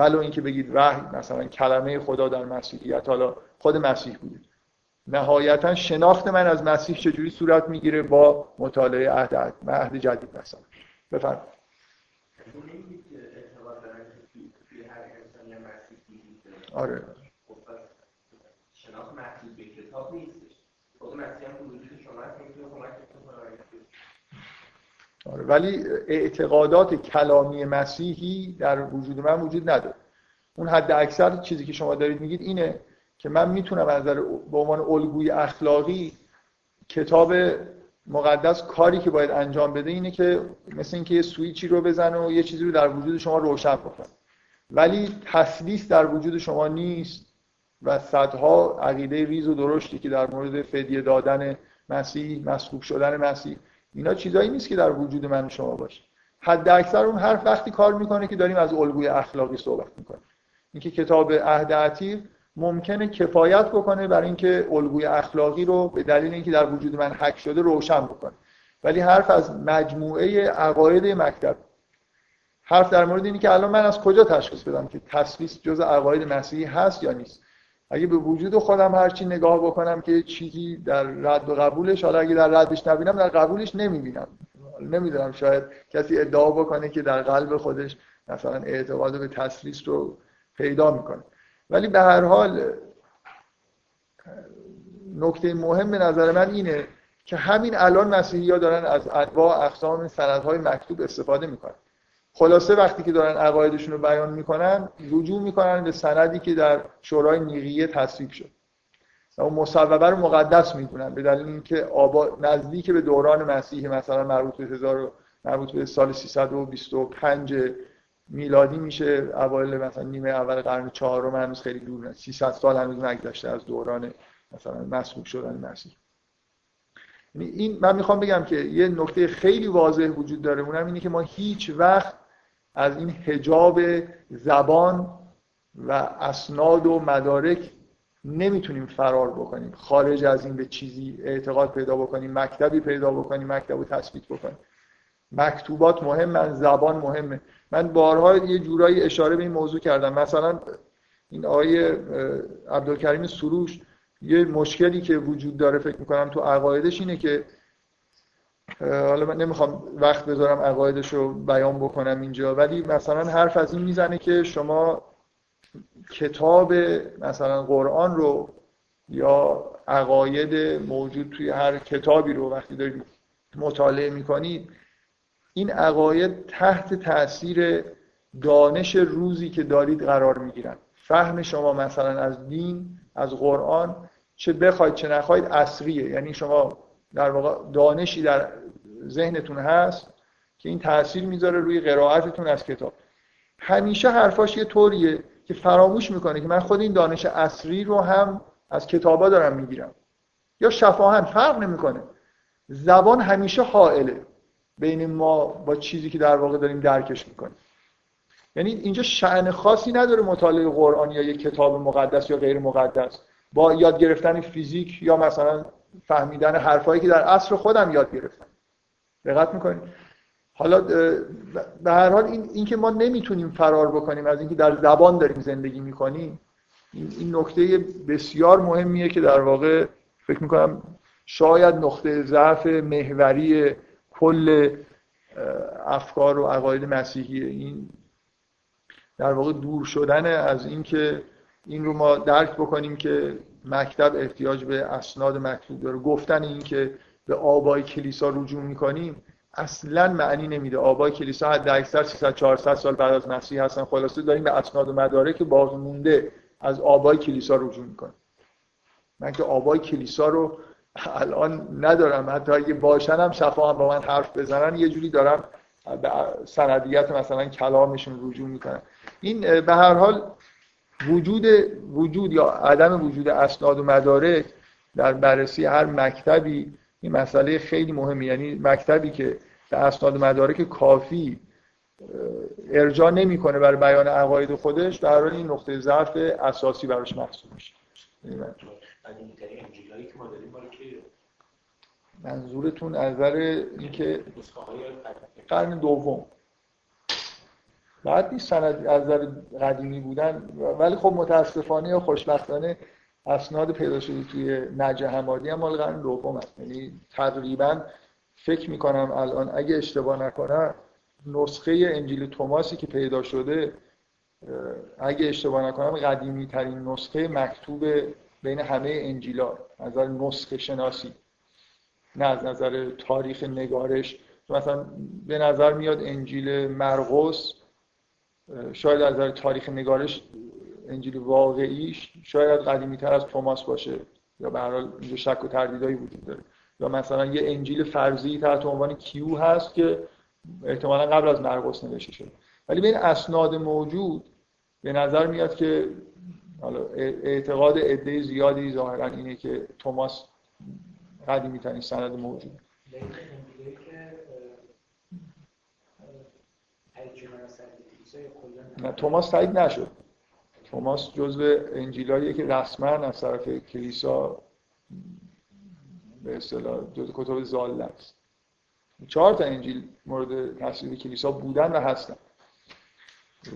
ولو اینکه بگید وحی مثلا کلمه خدا در مسیحیت حالا خود مسیح بوده. نهایتا شناخت من از مسیح چجوری صورت می‌گیره با مطالعه عهد عهد جدید مثلا. بفرمایید. آره شناخت محدود به کتاب نیستش خود مسیح هم وجود شما هست می‌تونه کمک آره ولی اعتقادات کلامی مسیحی در وجود من وجود نداره. اون حد اکثر چیزی که شما دارید میگید اینه که من می‌تونم از نظر به عنوان الگوی اخلاقی کتاب مقدس کاری که باید انجام بده اینه که مثل اینکه یه سویچی رو بزنه و یه چیزی رو در وجود شما روشن بکنه. ولی تسلیس در وجود شما نیست و صدها عقیده ریز و درشتی که در مورد فدیه دادن مسیح مسکوب شدن مسیح اینا چیزایی نیست که در وجود من شما باشه. حد اکثر اون هر وقتی کار می‌کنه که داریم از الگوی اخلاقی صحبت می‌کنیم. اینکه کتاب عهد عتیق ممکنه کفایت بکنه برای اینکه الگوی اخلاقی رو به دلیل اینکه در وجود من حک شده روشن بکنه. ولی حرف از مجموعه عقاید مکتب. حرف در مورد اینه که الان من از کجا تشخیص بدم که تسلیس جز عقاید مسیحی هست یا نیست؟ اگه به وجود خودم هرچی نگاه بکنم که چیزی در رد و قبولش حالا اگه در ردش نبینم در قبولش نمی‌بینم. نمی‌دونم شاید کسی ادعا بکنه که در قلب خودش مثلا اعتقاد به تسلیس رو پیدا می‌کنه. ولی به هر حال نکته مهم به نظر من اینه که همین الان مسیحی ها دارن از انواع اقسام سندهای مکتوب استفاده می‌کنن. خلاصه وقتی که دارن عقایدشون رو بیان می‌کنن رجوع می‌کنن به سندی که در شورای نیقیه تصویب شد. اون مصوبه رو مقدس می‌دونن به دلیل اینکه آبا نزدیک به دوران مسیح مثلا مربوط به هزار مربوط به سال 325 میلادی میشه اوایل مثلا نیمه اول قرن چهارم هنوز خیلی دور نه 300 سال هنوز نگذشته از دوران مثلا مسلوب شدن مسیح. یعنی این من می‌خوام بگم که یه نکته خیلی واضح وجود داره اونم اینه که ما هیچ وقت از این حجاب زبان و اسناد و مدارک نمی‌تونیم فرار بکنیم. خارج از این به چیزی اعتقاد پیدا بکنیم مکتبی پیدا بکنیم مکتب رو تثبیت بکنیم. مکتوبات مهمن زبان مهمه. من بارها یه جورایی اشاره به این موضوع کردم. مثلا این آقای عبدالکریم سروش یه مشکلی که وجود داره فکر می‌کنم تو عقایدش اینه که حالا من نمی‌خوام وقت بذارم عقایدش رو بیان بکنم اینجا ولی مثلا حرف از این می‌زنه که شما کتاب مثلا قرآن رو یا عقاید موجود توی هر کتابی رو وقتی دارید مطالعه می‌کنید این عقاید تحت تاثیر دانش روزی که دارید قرار می‌گیرن. فهم شما مثلا از دین از قرآن چه بخواید چه نخواید اصریه یعنی شما در واقع دانشی در ذهنتون هست که این تاثیر می‌ذاره روی قرائتتون از کتاب. همیشه حرفاش یه طوریه که فراموش می‌کنه که من خود این دانش اصری رو هم از کتابا دارم می‌گیرم. یا شفاهن فرق نمی‌کنه. زبان همیشه حائله بین ما با چیزی که در واقع داریم درکش می‌کنیم. یعنی اینجا شعن خاصی نداره مطالعه قرآن یا یک کتاب مقدس یا غیر مقدس. با یاد گرفتن فیزیک یا مثلا فهمیدن حرفایی که در عصر خودم یاد گرفتم. دقت می‌کنید حالا به هر حال این اینکه ما نمی‌تونیم فرار بکنیم از اینکه در زبان داریم زندگی می‌کنیم این نکته بسیار مهمیه که در واقع فکر می‌کنم شاید نقطه ضعف محوری کل افکار و عقاید مسیحی این در واقع دور شدن از اینکه این رو ما درک بکنیم که مکتب احتیاج به اسناد مکتوب داره. گفتن این که به آبای کلیسا رجوع می‌کنیم اصلا معنی نمیده. آبای کلیسا حد اکثر 300 400 سال بعد از مسیح هستن. خلاصه داریم به اسناد و مدارک باقی مونده از آبای کلیسا رجوع می‌کنیم. من که آبای کلیسا رو الان ندارم. حتی اگه باشن هم شفا هم با من حرف بزنن یه جوری دارم به سندیت مثلا کلامشون رجوع می‌کنن. این به هر حال وجود وجود یا عدم وجود اسناد و مدارک در بررسی هر مکتبی این مسئله خیلی مهمی. یعنی مکتبی که به اسناد و مدارک کافی ارجاع نمی‌کنه برای بیان عقاید خودش در حال این نقطه ضعف اساسی براش محسوب میشه. منظورتون از نظر اینکه قرن دوم. بعد نیست سند از نظر قدیمی بودن. ولی خب متاسفانه یا خوشبختانه اسناد پیدا شده توی نجه حمادی هم مال قرن دوم هست یعنی تقریبا فکر می‌کنم الان اگه اشتباه نکنم نسخه انجیل توماسی که پیدا شده اگه اشتباه نکنم قدیمی ترین نسخه مکتوب بین همه انجیلا از نظر نسخه شناسی نه از نظر تاریخ نگارش. مثلا به نظر میاد انجیل مرقس شاید از نظر تاریخ نگارش انجیل واقعیش شاید قدیمی تر از توماس باشه یا به هر حال اینجا شک و تردیدایی وجود داره. یا مثلا یه انجیل فرضی تحت عنوان کیو هست که احتمالا قبل از مرقس نوشته شده. ولی بین اسناد موجود به نظر میاد که حالا اعتقاد عده زیادی ظاهرا اینه که توماس قدیمی ترین سند موجود. نه توماس تایید نشد. توماس جزو انجیلاییه که رسما از طرف کلیسا به اصطلاح جزو کتب زاله است. چهار تا انجیل مورد تصویب کلیسا بودن و هستن.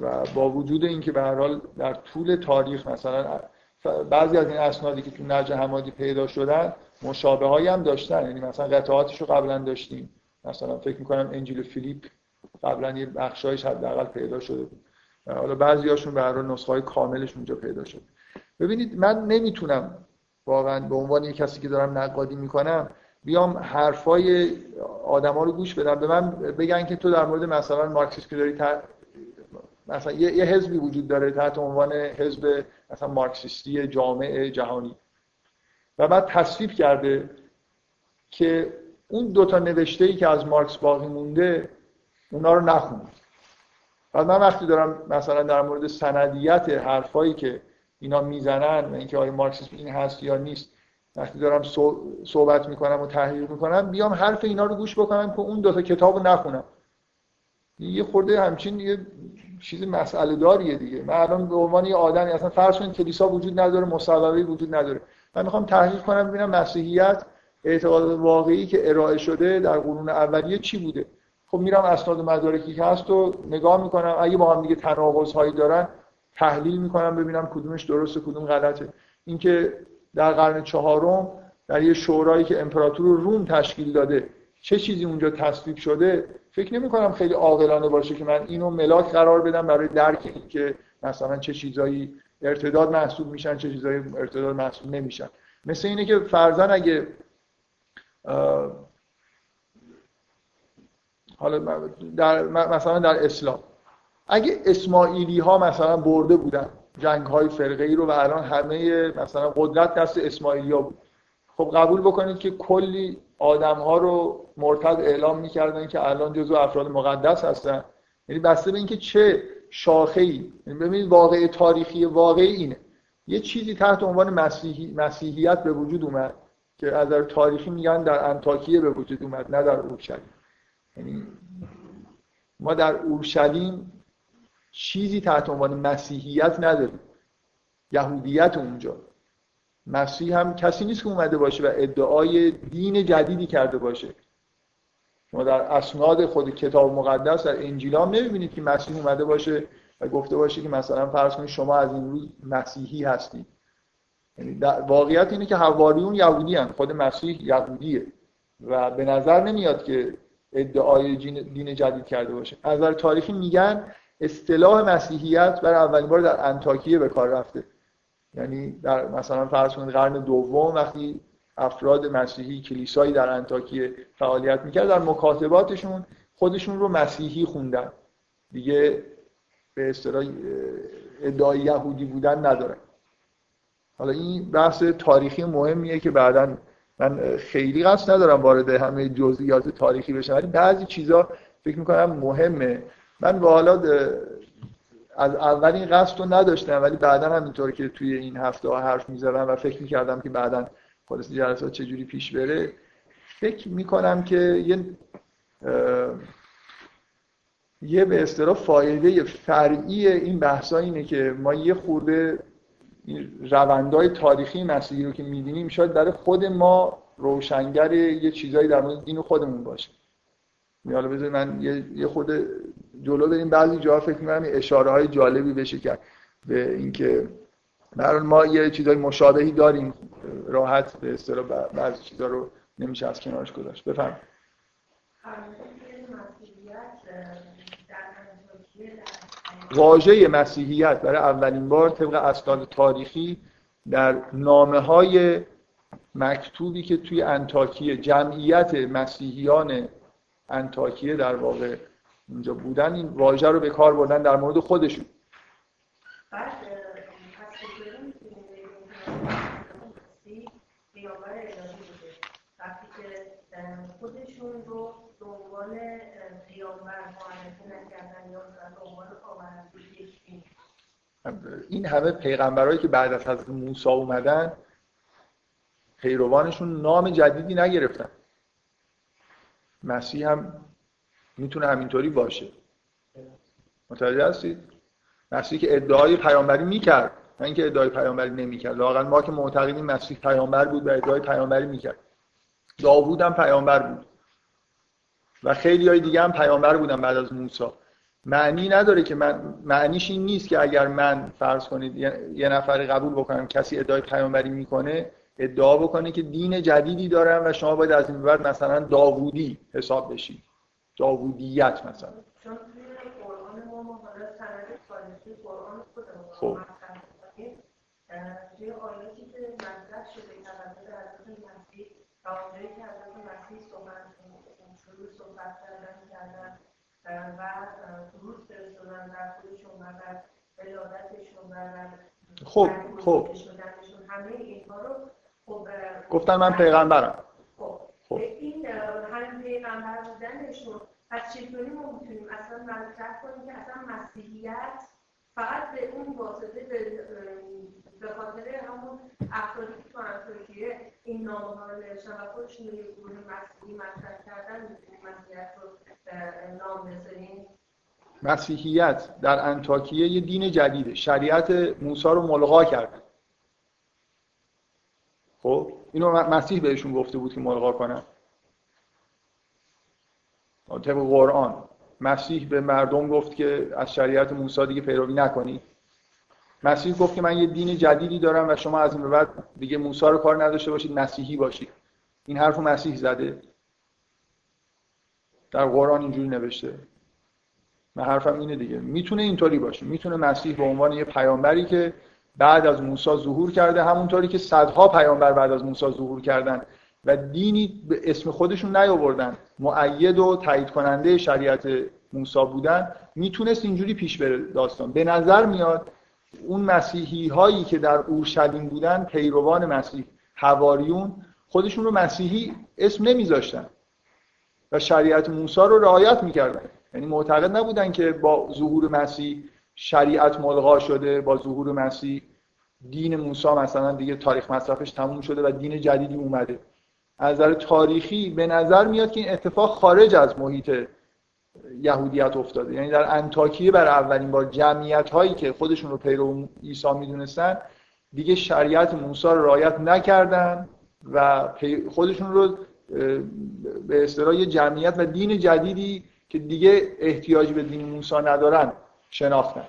و با وجود اینکه به هر حال در طول تاریخ مثلا بعضی از این اسنادی که تو نرج حمادی پیدا شدن مشابه هایی هم داشتن. یعنی مثلا قطعاتش رو قبلا داشتیم. مثلا فکر می‌کنم انجیل فیلیپ قبلا یه بخشایش حداقل پیدا شده بود. حالا بعضی هاشون به هر نسخه های کاملش اونجا پیدا شد ببینید من نمی‌تونم واقعا به عنوان یک کسی که دارم نقادی می‌کنم بیام حرفای آدما رو گوش بدم. به من بگن که تو در مورد مثلا مارکسیسم که داری مثلا یه, یه حزبی وجود داره تحت عنوان حزب مثلا مارکسیستی جامعه جهانی. و بعد تصویب کرده که اون دوتا نوشته ای که از مارکس باقی مونده اونا رو نخونید بعد من وقتی دارم مثلا در مورد سندیت حرفایی که اینا می‌زنن و اینکه آیا مارکسیسم این هست یا نیست وقتی دارم صحبت می‌کنم و تحلیل می‌کنم بیام حرف اینا رو گوش بکنم که اون دوتا کتاب رو نخونم. یه خورده همچین یه چیز مسئله داریه دیگه. من الان به عنوان یه آدمی اصلا فرض کنید کلیسا وجود نداره مصوبه وجود نداره. من می‌خوام تحلیل کنم ببینم مسیحیت اعتقاد واقعی که ارائه شده در قرون اولیه چی بوده. خب میرم اسناد مدارکی که هست و نگاه می‌کنم. اگه با هم دیگه تناقض هایی دارن تحلیل می‌کنم ببینم کدومش درسته کدوم غلطه. اینکه در قرن چهارم در یه شورایی که امپراتور روم تشکیل داده چه چیزی اونجا تصویب شده فکر نمی کنم خیلی عاقلانه باشه که من اینو ملاک قرار بدم برای درک که مثلا چه چیزایی ارتداد محسوب میشن چه چیزایی ارتداد محسوب نمیشن. مثل اینه که فرزن اگه حالا در مثلا در اسلام. اگه اسماعیلی ها مثلا برده بودن جنگ های فرقه ای رو و الان همه مثلا قدرت دست اسماعیلی ها بود. خب قبول بکنید که کلی آدم ها رو مرتد اعلام می‌کردن که الان جزو افراد مقدس هستن. یعنی بسته به اینکه چه شاخه ای یعنی ببینید واقع تاریخی واقعی اینه. یه چیزی تحت عنوان مسیحی، مسیحیت به وجود اومد که از تاریخی میگن در انتاکیه به وجود اومد نه در اورشلیم. یعنی ما در اورشلیم چیزی تحت عنوان مسیحیت نداریم. یهودیت اونجا. مسیح هم کسی نیست که اومده باشه و ادعای دین جدیدی کرده باشه. شما در اسناد خود کتاب مقدس در انجیل هم نمی‌بینید که مسیح اومده باشه و گفته باشه که مثلا فرض کنید شما از این روز مسیحی هستید. یعنی واقعیت اینه که حواریون یهودی هن. خود مسیح یهودیه. و به نظر نمیاد که ادعای دین جدید کرده باشه. از نظر تاریخی میگن اصطلاح مسیحیت برای اولین بار در انتاکیه به کار رفته. یعنی در مثلا فرض کنید قرن دوم وقتی افراد مسیحی کلیسایی در انتاکیه فعالیت می‌کرد در مکاتباتشون خودشون رو مسیحی خوندن. دیگه به اصطلاح ادعای یهودی بودن ندارن حالا این بحث تاریخی مهمیه که بعدا من خیلی قصد ندارم وارد همه جزئیات تاریخی بشم ولی بعضی چیزا فکر می‌کنم مهمه. من با حالا از اول این قصد رو نداشتم ولی بعدا هم اینطور که توی این هفته ها حرف می‌زدم و فکر می‌کردم که بعدا خلاص جلسات چجوری پیش بره فکر می‌کنم که یه یه به اصطلاح فایده فرعی این بحثا اینه که ما یه خورده روندهای تاریخی مسیحی رو که می‌بینیم شاید برای خود ما روشنگر یه چیزایی در مورد دین خودمون باشه. حالا بذارید من یه خود جلو بریم. بعضی جاها فکر می‌کنم اشاره های جالبی بشه کرد به اینکه در ما یه چیزای مشابهی داریم. راحت به اصطلاح بعضی چیزا رو نمیشه از کنارش گذاشت. بفهم واژه مسیحیت برای اولین بار طبق اسناد تاریخی در نامه های مکتوبی که توی انتاکیه جمعیت مسیحیان انتاکیه در واقع اینجا بودن این واژه رو به کار بردن در مورد خودشون. خودشون عنوان پیامبر معرفی نکردن یا به عنوان این همه پیغمبرایی که بعد از حضرت موسی اومدن پیروانشون نام جدیدی نگرفتن. مسیح هم می‌تونه همینطوری باشه. متوجه هستید؟ مسیحی که ادعای پیامبری می‌کرد. نه اینکه ادعای پیامبری نمی‌کرد. لاقل ما که معتقدیم مسیح پیامبر بود و ادعای پیامبری می‌کرد. داوود هم پیامبر بود. و خیلی های دیگه هم پیامبر بودن بعد از موسی معنی نداره که من معنیش این نیست که اگر من فرض کنید یه نفر قبول بکنم کسی ادعای پیامبری می‌کنه ادعا بکنه که دین جدیدی دارم و شما باید از این بعد مثلا داوودی حساب بشید داوودیت مثلا. خب. توی آیاتی که مطرح شده حضرت مسیح که حضرت مسیح صحبت شروع صحبت کردن کردن و درود فرستادن در خودشون و در ولادتشون و خب خب. همه اینها رو خب گفتن من پیغمبرم. خب, خب. این همین پیغمبر بودنشون پس چطوری ما می‌تونیم اصلا مطرح کنیم که اصلا مسیحیت فقط به اون واسطه به خاطر همون افرادی که تو ترکیه این نامه ها رو نوشتن و خودشون یه گروه مسیحی مطرح کردن می‌تونیم مسیحیت رو مسیحیت در انتاکیه یه دین جدیده. شریعت موسی رو ملغا کرد خب اینو مسیح بهشون گفته بود که ملغا کنن. طبق قرآن. مسیح به مردم گفت که از شریعت موسی دیگه پیروی نکنید مسیح گفت که من یه دین جدیدی دارم و شما از این به بعد دیگه موسی رو کار نداشته باشید مسیحی باشید. این حرف مسیح زده. در قرآن اینجوری نوشته. من حرفم اینه دیگه. می‌تونه اینطوری باشه. می‌تونه مسیح به عنوان یه پیامبری که بعد از موسی ظهور کرده همونطوری که صدها پیامبر بعد از موسی ظهور کردن و دینی به اسم خودشون نیاوردن. معید و تایید کننده شریعت موسی بودن. می‌تونست اینجوری پیش بره داستان. به نظر میاد اون مسیحی هایی که در اورشلیم بودن پیروان مسیح حواریون خودشون رو مسیحی اسم نمیذاشتن. و شریعت موسی رو رعایت می‌کردن. یعنی معتقد نبودن که با ظهور مسیح شریعت ملغا شده با ظهور مسیح دین موسی مثلا دیگه تاریخ مصرفش تموم شده و دین جدیدی اومده. از نظر تاریخی به نظر میاد که این اتفاق خارج از محیط یهودیت افتاده. یعنی در انتاکیه بر اولین بار جمعیت هایی که خودشون رو پیرو عیسی می‌دونستن دیگه شریعت موسی رو رعایت نکردن و خودشون رو به اصطلاح جمعیت و دین جدیدی که دیگه احتیاج به دین موسی ندارن شناختن.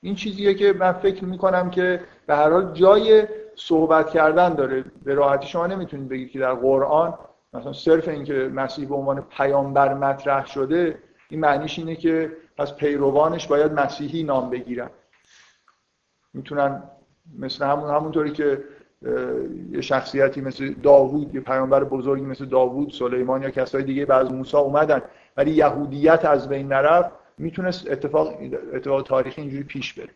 این چیزیه که من فکر می‌کنم که به هر حال جای صحبت کردن داره. به راحتی شما نمی‌تونید بگید که در قرآن مثلا صرف اینکه مسیح به عنوان پیامبر مطرح شده این معنیش اینه که پس پیروانش باید مسیحی نام بگیرن. می‌تونن مثل همون همونطوری که یه شخصیتی مثل داوود یه پیامبر بزرگی مثل داوود سلیمان یا کسای دیگه بعد موسی اومدن. ولی یهودیت از بین نرفت می‌تونست اتفاق اتفاق تاریخی اینجوری پیش بره.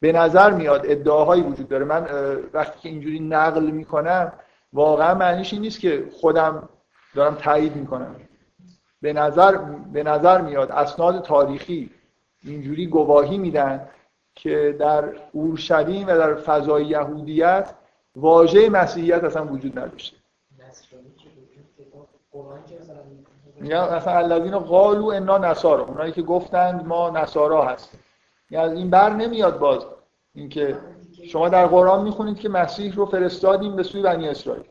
به نظر میاد ادعاهایی وجود داره. من وقتی که اینجوری نقل می‌کنم واقعا معنیش این نیست که خودم دارم تایید می‌کنم. به نظر به نظر میاد اسناد تاریخی اینجوری گواهی میدن که در اورشلیم و در فضای یهودیت واژه مسیحیت اصلا وجود نداشته. مثلا الذین قالو انا نصارا. اونایی که گفتند ما نصارا هستیم. یعنی از این بر نمیاد باز اینکه شما در قرآن می‌خونید که مسیح رو فرستادیم به سوی بنی اسرائیل.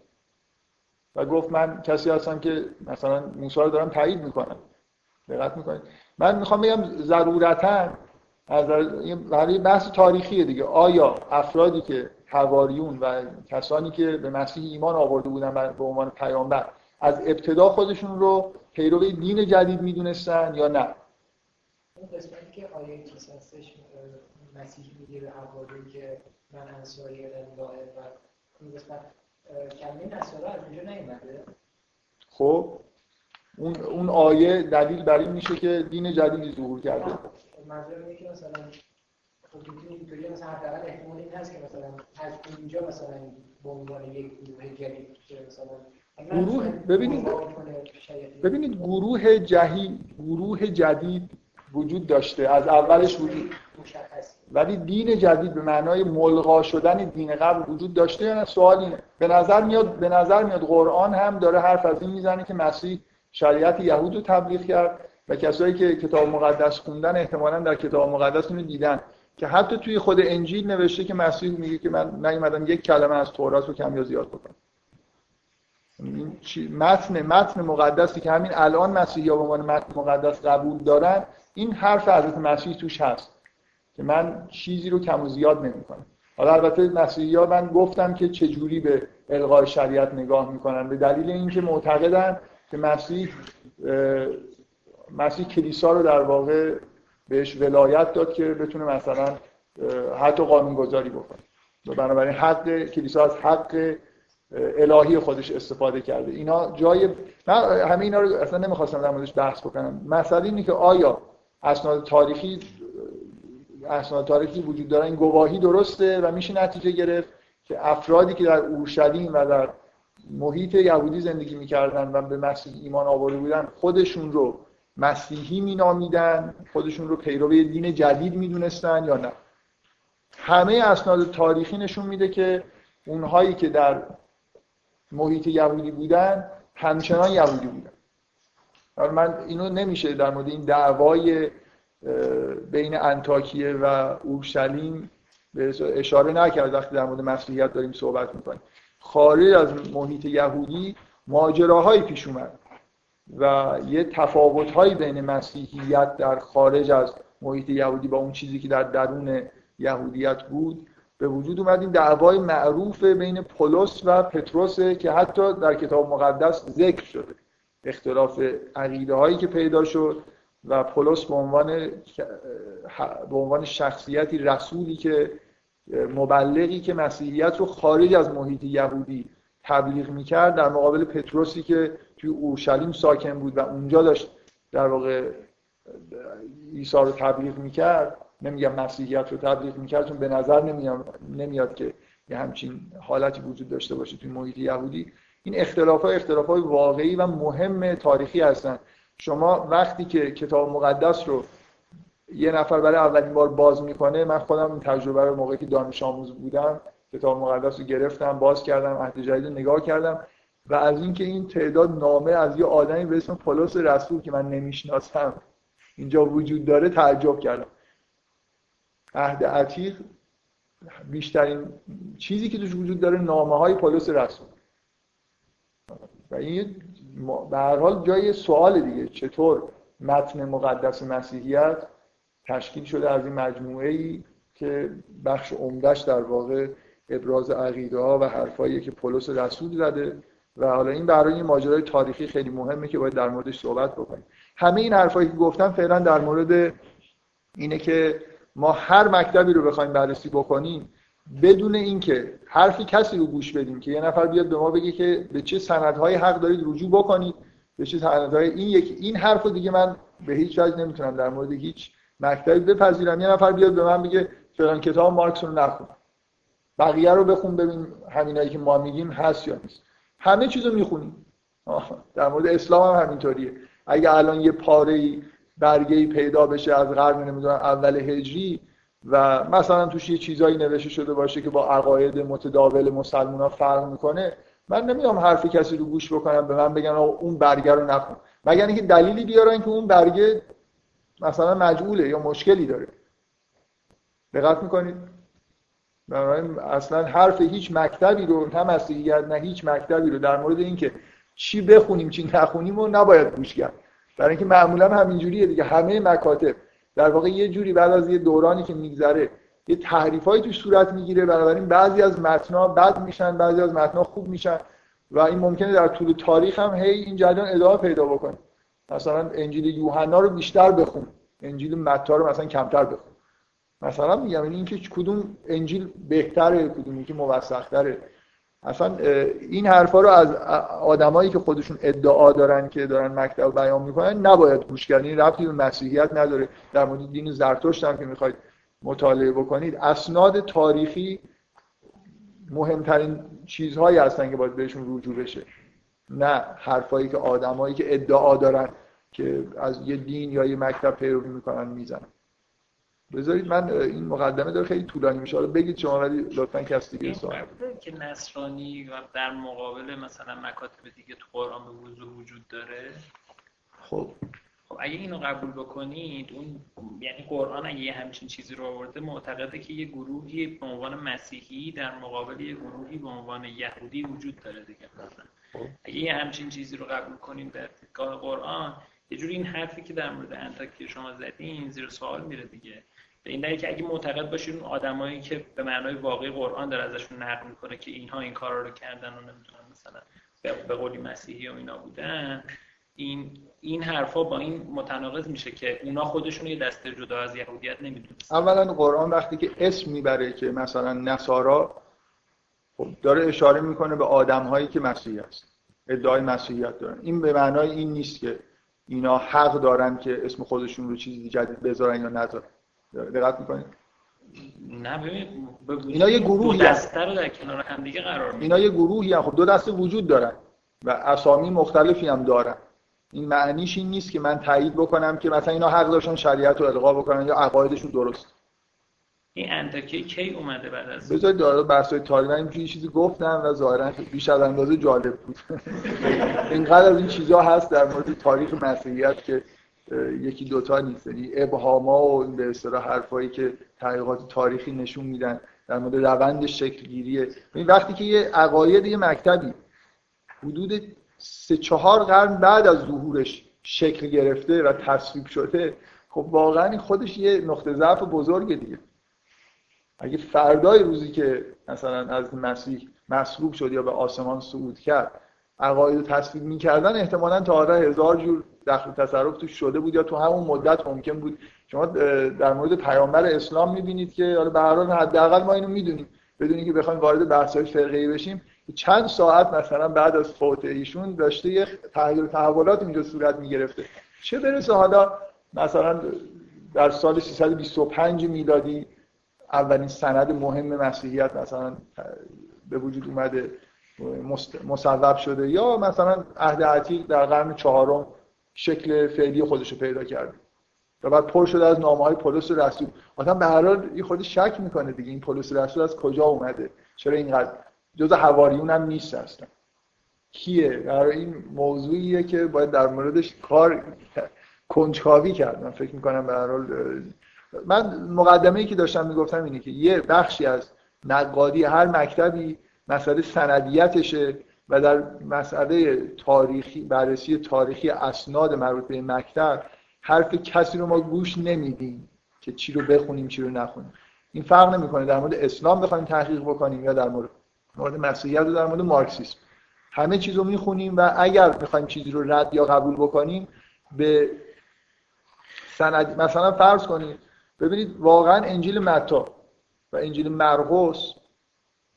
و گفت من کسی هستم که مثلا موسی رو دارم تایید می‌کنم. دقت می‌کنید. من می‌خوام بگم ضرورتا از برای بحث تاریخی دیگه. آیا افرادی که حواریون و کسانی که به مسیح ایمان آورده بودن به عنوان پیامبر از ابتدا خودشون رو پیرو دین جدید می‌دونستن یا نه؟ اون قسمتی که آیه چیز هستش مسیح میگه به حواری که من انصاری الله و این قسمت کلمه نصارا از نیومده؟ خب اون اون آیه دلیل بر این میشه که دین جدیدی ظهور کرده. منظور اینه که مثلا خب اینطوری مثلا حداقل احتمال این هست که مثلا از اینجا مثلا به عنوان یک گروه جدید مثلا گروه ببینید ببینید گروه جهی گروه جدید وجود داشته. از اولش وجود ولی دین جدید به معنای ملغا شدن دین قبل وجود داشته یا نه؟ سوال اینه. به نظر میاد به نظر میاد قرآن هم داره حرف از این می‌زنه که مسیح شریعت یهود رو تبلیغ کرد و کسایی که کتاب مقدس خوندن احتمالا در کتاب مقدس اینو دیدن. که حتی توی خود انجیل نوشته که مسیح میگه که من نیومدم یک کلمه از تورات رو کم یا زیاد بکنم این متن متن مقدسی که همین الان مسیحی ها به عنوان متن مقدس قبول دارن این حرف حضرت مسیح توش هست که من چیزی رو کم و زیاد نمی‌کنم. حالا البته مسیحی من گفتم که چجوری به الغای شریعت نگاه می‌کنن به دلیل اینکه معتقدن که مسیح مسیح کلیسا رو در واقع بهش ولایت داد که بتونه مثلا حتی قانون گذاری بکنه. بنابراین حق کلیسا از حق الهی خودش استفاده کرده. اینا جای من همه اینا رو اصلا نمی‌خواستم در موردش بحث بکنم. مسئله اینه که آیا اسناد تاریخی اسناد تاریخی وجود داره؟ این گواهی درسته و میشه نتیجه گرفت که افرادی که در اورشلیم و در محیط یهودی زندگی می‌کردن و به مسیح ایمان آورده بودن خودشون رو مسیحی مینامیدن خودشون رو پیرو دین جدید می‌دونستن یا نه. همه اسناد تاریخی نشون میده که اونهایی که در محیط یهودی بودن همچنان یهودی بودن. من اینو نمیشه در مورد این دعوای بین انتاکیه و اورشلیم به اشاره نکرد وقتی در مورد مسیحیت داریم صحبت می‌کنیم. خارج از محیط یهودی ماجراهایی پیش اومد. و یه تفاوتهایی بین مسیحیت در خارج از محیط یهودی با اون چیزی که در درون یهودیت بود به وجود اومد این دعوای معروف بین پولس و پتروس که حتی در کتاب مقدس ذکر شده. اختلاف عقیده هایی که پیدا شد و پولس به عنوان به عنوان شخصیتی رسولی که مبلغی که مسیحیت رو خارج از محیط یهودی تبلیغ می‌کرد در مقابل پتروسی که توی اورشلیم ساکن بود و اونجا داشت در واقع عیسی رو تبلیغ می‌کرد. نمیگم مسیحیت رو تبلیغ می‌کرد چون به نظر نمیاد, که یه همچین حالتی وجود داشته باشه توی محیط یهودی. این اختلاف ها اختلاف های واقعی و مهم تاریخی هستن. شما وقتی که کتاب مقدس رو یه نفر برای اولین بار باز می‌کنه من خودم این تجربه رو موقعی که دانش آموز بودم کتاب مقدس رو گرفتم باز کردم عهد جدید نگاه کردم و از اینکه این تعداد نامه از یه آدمی به اسم پولس رسول که من نمی‌شناسم اینجا وجود داره تعجب کردم. عهد عتیق بیشترین چیزی که توش وجود داره نامه های پولس رسول. و این به هر حال جای سوال دیگه چطور متن مقدس مسیحیت تشکیل شده از این مجموعه ای که بخش عمدهش در واقع ابراز عقیده ها و حرفایی که پولس رسول زده و حالا این برای این ماجرای تاریخی خیلی مهمه که باید در موردش صحبت بکنیم. همه این حرفایی که گفتم فعلا در مورد اینه که ما هر مکتبی رو بخوایم بررسی بکنیم بدون اینکه حرفی کسی رو گوش بدیم که یه نفر بیاد به ما بگه که به چه سندهایی حق دارید رجوع بکنید به چه سندهای این یک این حرفو دیگه من به هیچ وجه نمی‌تونم در مورد هیچ مکتبی بپذیرم. یه نفر بیاد به من بگه فلان کتاب مارکس رو نخون. بقیه رو بخون ببین همینایی که ما میگیم هست یا نیست. همه چیزو می‌خونیم. در مورد اسلام هم همینطوریه. اگه الان یه پاره برگه پیدا بشه از قرن نمی‌دونم اول هجری و مثلا توش یه چیزایی نوشته شده باشه که با عقاید متداول مسلمان فرق می‌کنه من نمی‌دونم حرف کسی رو گوش بکنم به من بگن اون برگه رو نکن مگر اینکه دلیلی بیارن که اون برگه مثلا مجعوله یا مشکلی داره. دقت می‌کنید؟ اصلا حرف هیچ مکتبی رو نه مسیحیت نه هیچ مکتبی رو در مورد اینکه چی بخونیم چی نخونیم و نباید گوش کرد. برای اینکه معمولا همینجوریه دیگه. همه مکاتب در واقع یه جوری بعد از یه دورانی که میگذره یه تحریفایی توش صورت می‌گیره. بنابراین بعضی از متنها بد میشن بعضی از متنها خوب میشن و این ممکنه در طول تاریخ هم هی این جریان ادامه پیدا بکنه. مثلا انجیل یوحنا رو بیشتر بخون. انجیل متی رو مثلا کمتر بخون. مثلا میگم این اینکه کدوم انجیل بهتره کدومی که موثق‌تره. اصلا این حرفا رو از آدمایی که خودشون ادعا دارن که دارن مکتب بیان می‌کنن نباید گوش کرد. این ربطی به مسیحیت نداره. در مورد دین زرتشت هم که می‌خواید مطالعه بکنید اسناد تاریخی مهمترین چیزهایی هستن که باید بهشون رجوع بشه. نه حرفایی که آدمایی که ادعا دارن که از یه دین یا یه مکتب پیروی می‌کنن می‌زنن. بذارید من این مقدمه داره خیلی طولانی میشه. حالا بگید شما ولی لطفا کسی دیگه سوال. که نصرانی و در مقابل مثلا مکاتب دیگه تو قرآن به وضوح وجود داره. خب. خب اگه اینو قبول بکنید اون یعنی قرآن اگه یه همچین چیزی رو آورده معتقده که یه گروهی به عنوان مسیحی در مقابل یه گروهی به عنوان یهودی وجود داره دیگه. مثلا خب. اگه یه همچین چیزی رو قبول کنیم در دیدگاه قرآن یه جوری این حرفی که در مورد انتاکی شما زدین زیر سوال میره دیگه. به این که اگه معتقد باشید اون آدمایی که به معنای واقعی قرآن داره ازشون نقل می‌کنه که اینها این کارا رو کردن و نمی‌دونم مثلا به قولی مسیحی و اینا بودن این این حرفا با این متناقض میشه که اونا خودشون یه دسته جدا از یهودیت نمی‌دونن اولا قرآن وقتی که اسم می‌بره که مثلا نصارا خب داره اشاره می‌کنه به آدم هایی که مسیحی هست ادعای مسیحیت دارن. این به معنای این نیست که اینا حق دارن که اسم خودشون رو چیزی جدید بذارن یا نذارن. دقت می‌کنید نه ببین اینا یه گروهی دو دسته رو در کنار هم دیگه قرار میدن اینا یه گروهی هم خب دو دسته وجود دارن و اسامی مختلفی هم دارن. این معنیش این نیست که من تایید بکنم که مثلا اینا حق داشتن شریعت رو القا بکنن یا عقایدشون درست. این انتکی کی اومده بعد از بذارید داره بحث تاریخ من یه چیزی گفتم و ظاهرا بیش از اندازه جالب بود. اینقدر از این چیزها هست در مورد تاریخ مسیحیت که یکی دوتا نیست. یعنی ابهاما و به اصطلاح حرفایی که تحقیقات تاریخی نشون میدن در مورد روند شکل گیریه این وقتی که یه عقاید یه مکتبی حدود سه چهار قرن بعد از ظهورش شکل گرفته و تصویب شده خب واقعا خودش یه نقطه ضعف بزرگه دیگه. اگه فردای روزی که مثلا از مسیح مصلوب شد یا به آسمان صعود کرد عقاید تصویب می‌کردن احتمالا تا حالا هزار جور دخل تصرف توش شده بود یا تو همون مدت ممکن بود؟ شما در مورد پیامبر اسلام می‌بینید که حالا به هر حال حداقل ما اینو می‌دونیم. بدون اینکه بخوایم وارد بحث‌های فرقه‌ای بشیم چند ساعت مثلا بعد از فوت ایشون داشته یه تغییر تحولات اینجا صورت می‌گرفته. چه برسه حالا مثلا در سال 325 میلادی اولین سند مهم مسیحیت مثلا به وجود اومده مصوب شده یا مثلا عهد عتیق در قرن چهارم شکل فعلی خودش رو پیدا کرده. و بعد پر شده از نامه های پولس رسول. آدم به هر حال یه خودی شک می‌کنه دیگه این پولس رسول از کجا اومده. چرا اینقدر؟ جز حواریون هم نیست اصلا. کیه؟ در این موضوعیه که باید در موردش کار کنجکاوی کرد. من فکر می‌کنم به هر حال من مقدمه ای که داشتم می‌گفتم اینه که یه بخشی از نقادی هر مکتبی مسئله سندیتشه. و در مسئله تاریخی بررسی تاریخی اسناد مربوط به مکتب حرف کسی رو ما گوش نمیدیم که چی رو بخونیم چی رو نخونیم. این فرق نمی‌کنه در مورد اسلام بخوایم تحقیق بکنیم یا در مورد مورد مسیحیت در مورد مارکسیسم. همه چیز رو می‌خونیم و اگر می‌خوایم چیزی رو رد یا قبول بکنیم به سند مثلا فرض کنید ببینید واقعا انجیل متا و انجیل مرقس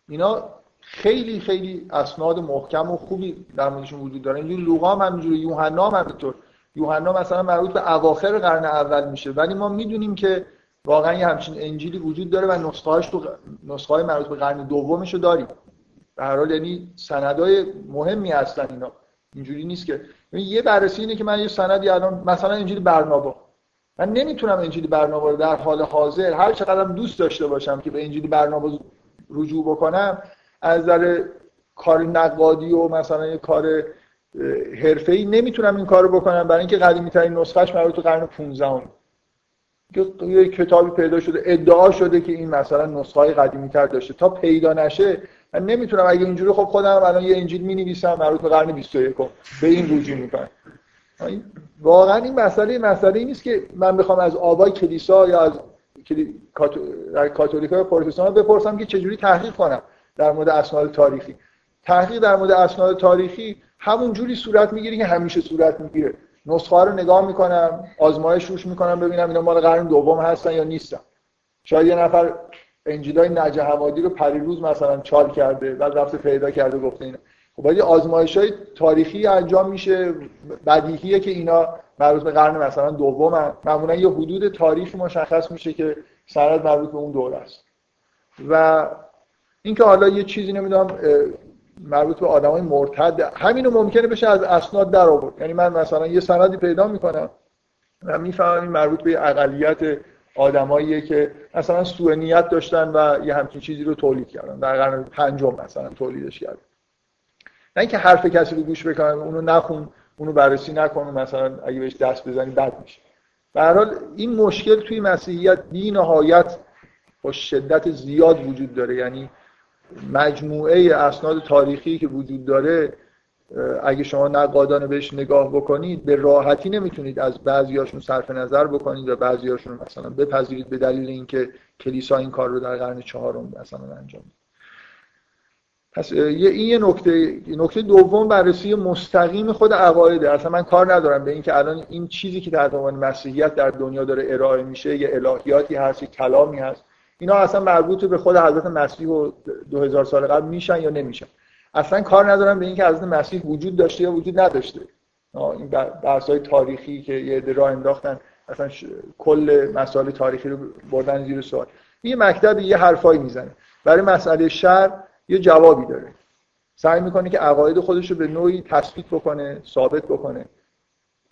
اینا خیلی خیلی اسناد محکم و خوبی در موردشون وجود داره. اینجوری لوقا هم همینجوری یوحنا هم همینطور. یوحنا مثلا مربوط به اواخر قرن اول میشه. ولی ما می‌دونیم که واقعا یه همچین انجیلی وجود داره و نسخه‌هاش تو نسخه مربوط به قرن دومش رو داریم. به هر حال یعنی سندای مهمی هستن اینا. اینجوری نیست که یه بررسی اینه که من یه سندی الان مثلا انجیل برنابا. من نمی‌تونم انجیل برنابا رو در حال حاضر هر چقدر دوست داشته باشم که به انجیل برنابا رجوع بکنم از نظر کار نقادی و مثلا یه کار حرفه‌ای نمی‌تونم این کارو بکنم. برای اینکه قدیمی ترین نسخهش مربوط به قرن 15 یه کتابی پیدا شده ادعا شده که این مثلا نسخه های قدیمی داشته. تا پیدا نشه من نمی‌تونم. اگه اینجوری خب خودم الان یه انجیل می نویسم مربوط به قرن 21 به این رجوع می‌کنم. واقعا این مسئله مسئله نیست که من بخوام از آبای کلیسا یا از کاتولیک های پروتستان بپرسم که چجوری تحقیق کنم. در مورد اسناد تاریخی. تحقیق در مورد اسناد تاریخی همون جوری صورت می‌گیره که همیشه صورت می‌گیره. نسخه رو نگاه می‌کنم آزمایش روش می‌کنم ببینم اینا مال قرن دوم هستن یا نیستن. شاید یه نفر انجیلای نجه حمادی رو پریروز مثلا چال کرده بعد رفته پیدا کرده گفته اینا. خب باید آزمایش های تاریخی انجام میشه بدیهیه که اینا مربوط به قرن مثلا دوم معمولا یه حدود تاریخی مشخص میشه که سند مربوط به اون دوره است. و اینکه حالا یه چیزی نمی‌دونم مربوط به آدمای مرتد همینو ممکنه بشه از اسناد در آورد. یعنی من مثلا یه سندی پیدا می‌کنم و می‌فهمم این مربوط به اقلیت آدماییه که مثلا سوء نیت داشتن و یه همچین چیزی رو تولید کردن. در قرن پنجم مثلا تولیدش کردن. نه اینکه حرف کسی رو گوش بکنن اونو نخون اونو بررسی نکن مثلا اگه بهش دست بزنی بد میشه. به حال این مشکل توی مسیحیت بی نهایت با شدت زیاد وجود داره. یعنی مجموعه اسناد تاریخی که وجود داره اگه شما نقادانه بهش نگاه بکنید به راحتی نمی‌تونید از بعضیاشون صرف نظر بکنید و بعضیاشون مثلا بپذیرید به دلیل اینکه کلیسا این کار رو در قرن چهارم مثلا انجام پس این یه نکته نکته دوم بررسی مستقیم خود عقایده اصلا من کار ندارم به اینکه الان این چیزی که در عنوان مسیحیت در دنیا داره ارائه میشه یه الهیاتی هست یه کلامی هست. اینا اصلا مربوط به خود حضرت مسیح و 2000 سال قبل میشن یا نمیشن. اصلا کار ندارم به اینکه حضرت مسیح وجود داشته یا وجود نداشته. این بحث های تاریخی که یه عده راه انداختن اصلا کل مسائل تاریخی رو بردن زیر سوال. یه مکتب یه حرفایی می‌زنه. برای مسئله شر یه جوابی داره. سعی می‌کنه که عقاید خودش رو به نوعی تثبیت بکنه ثابت بکنه.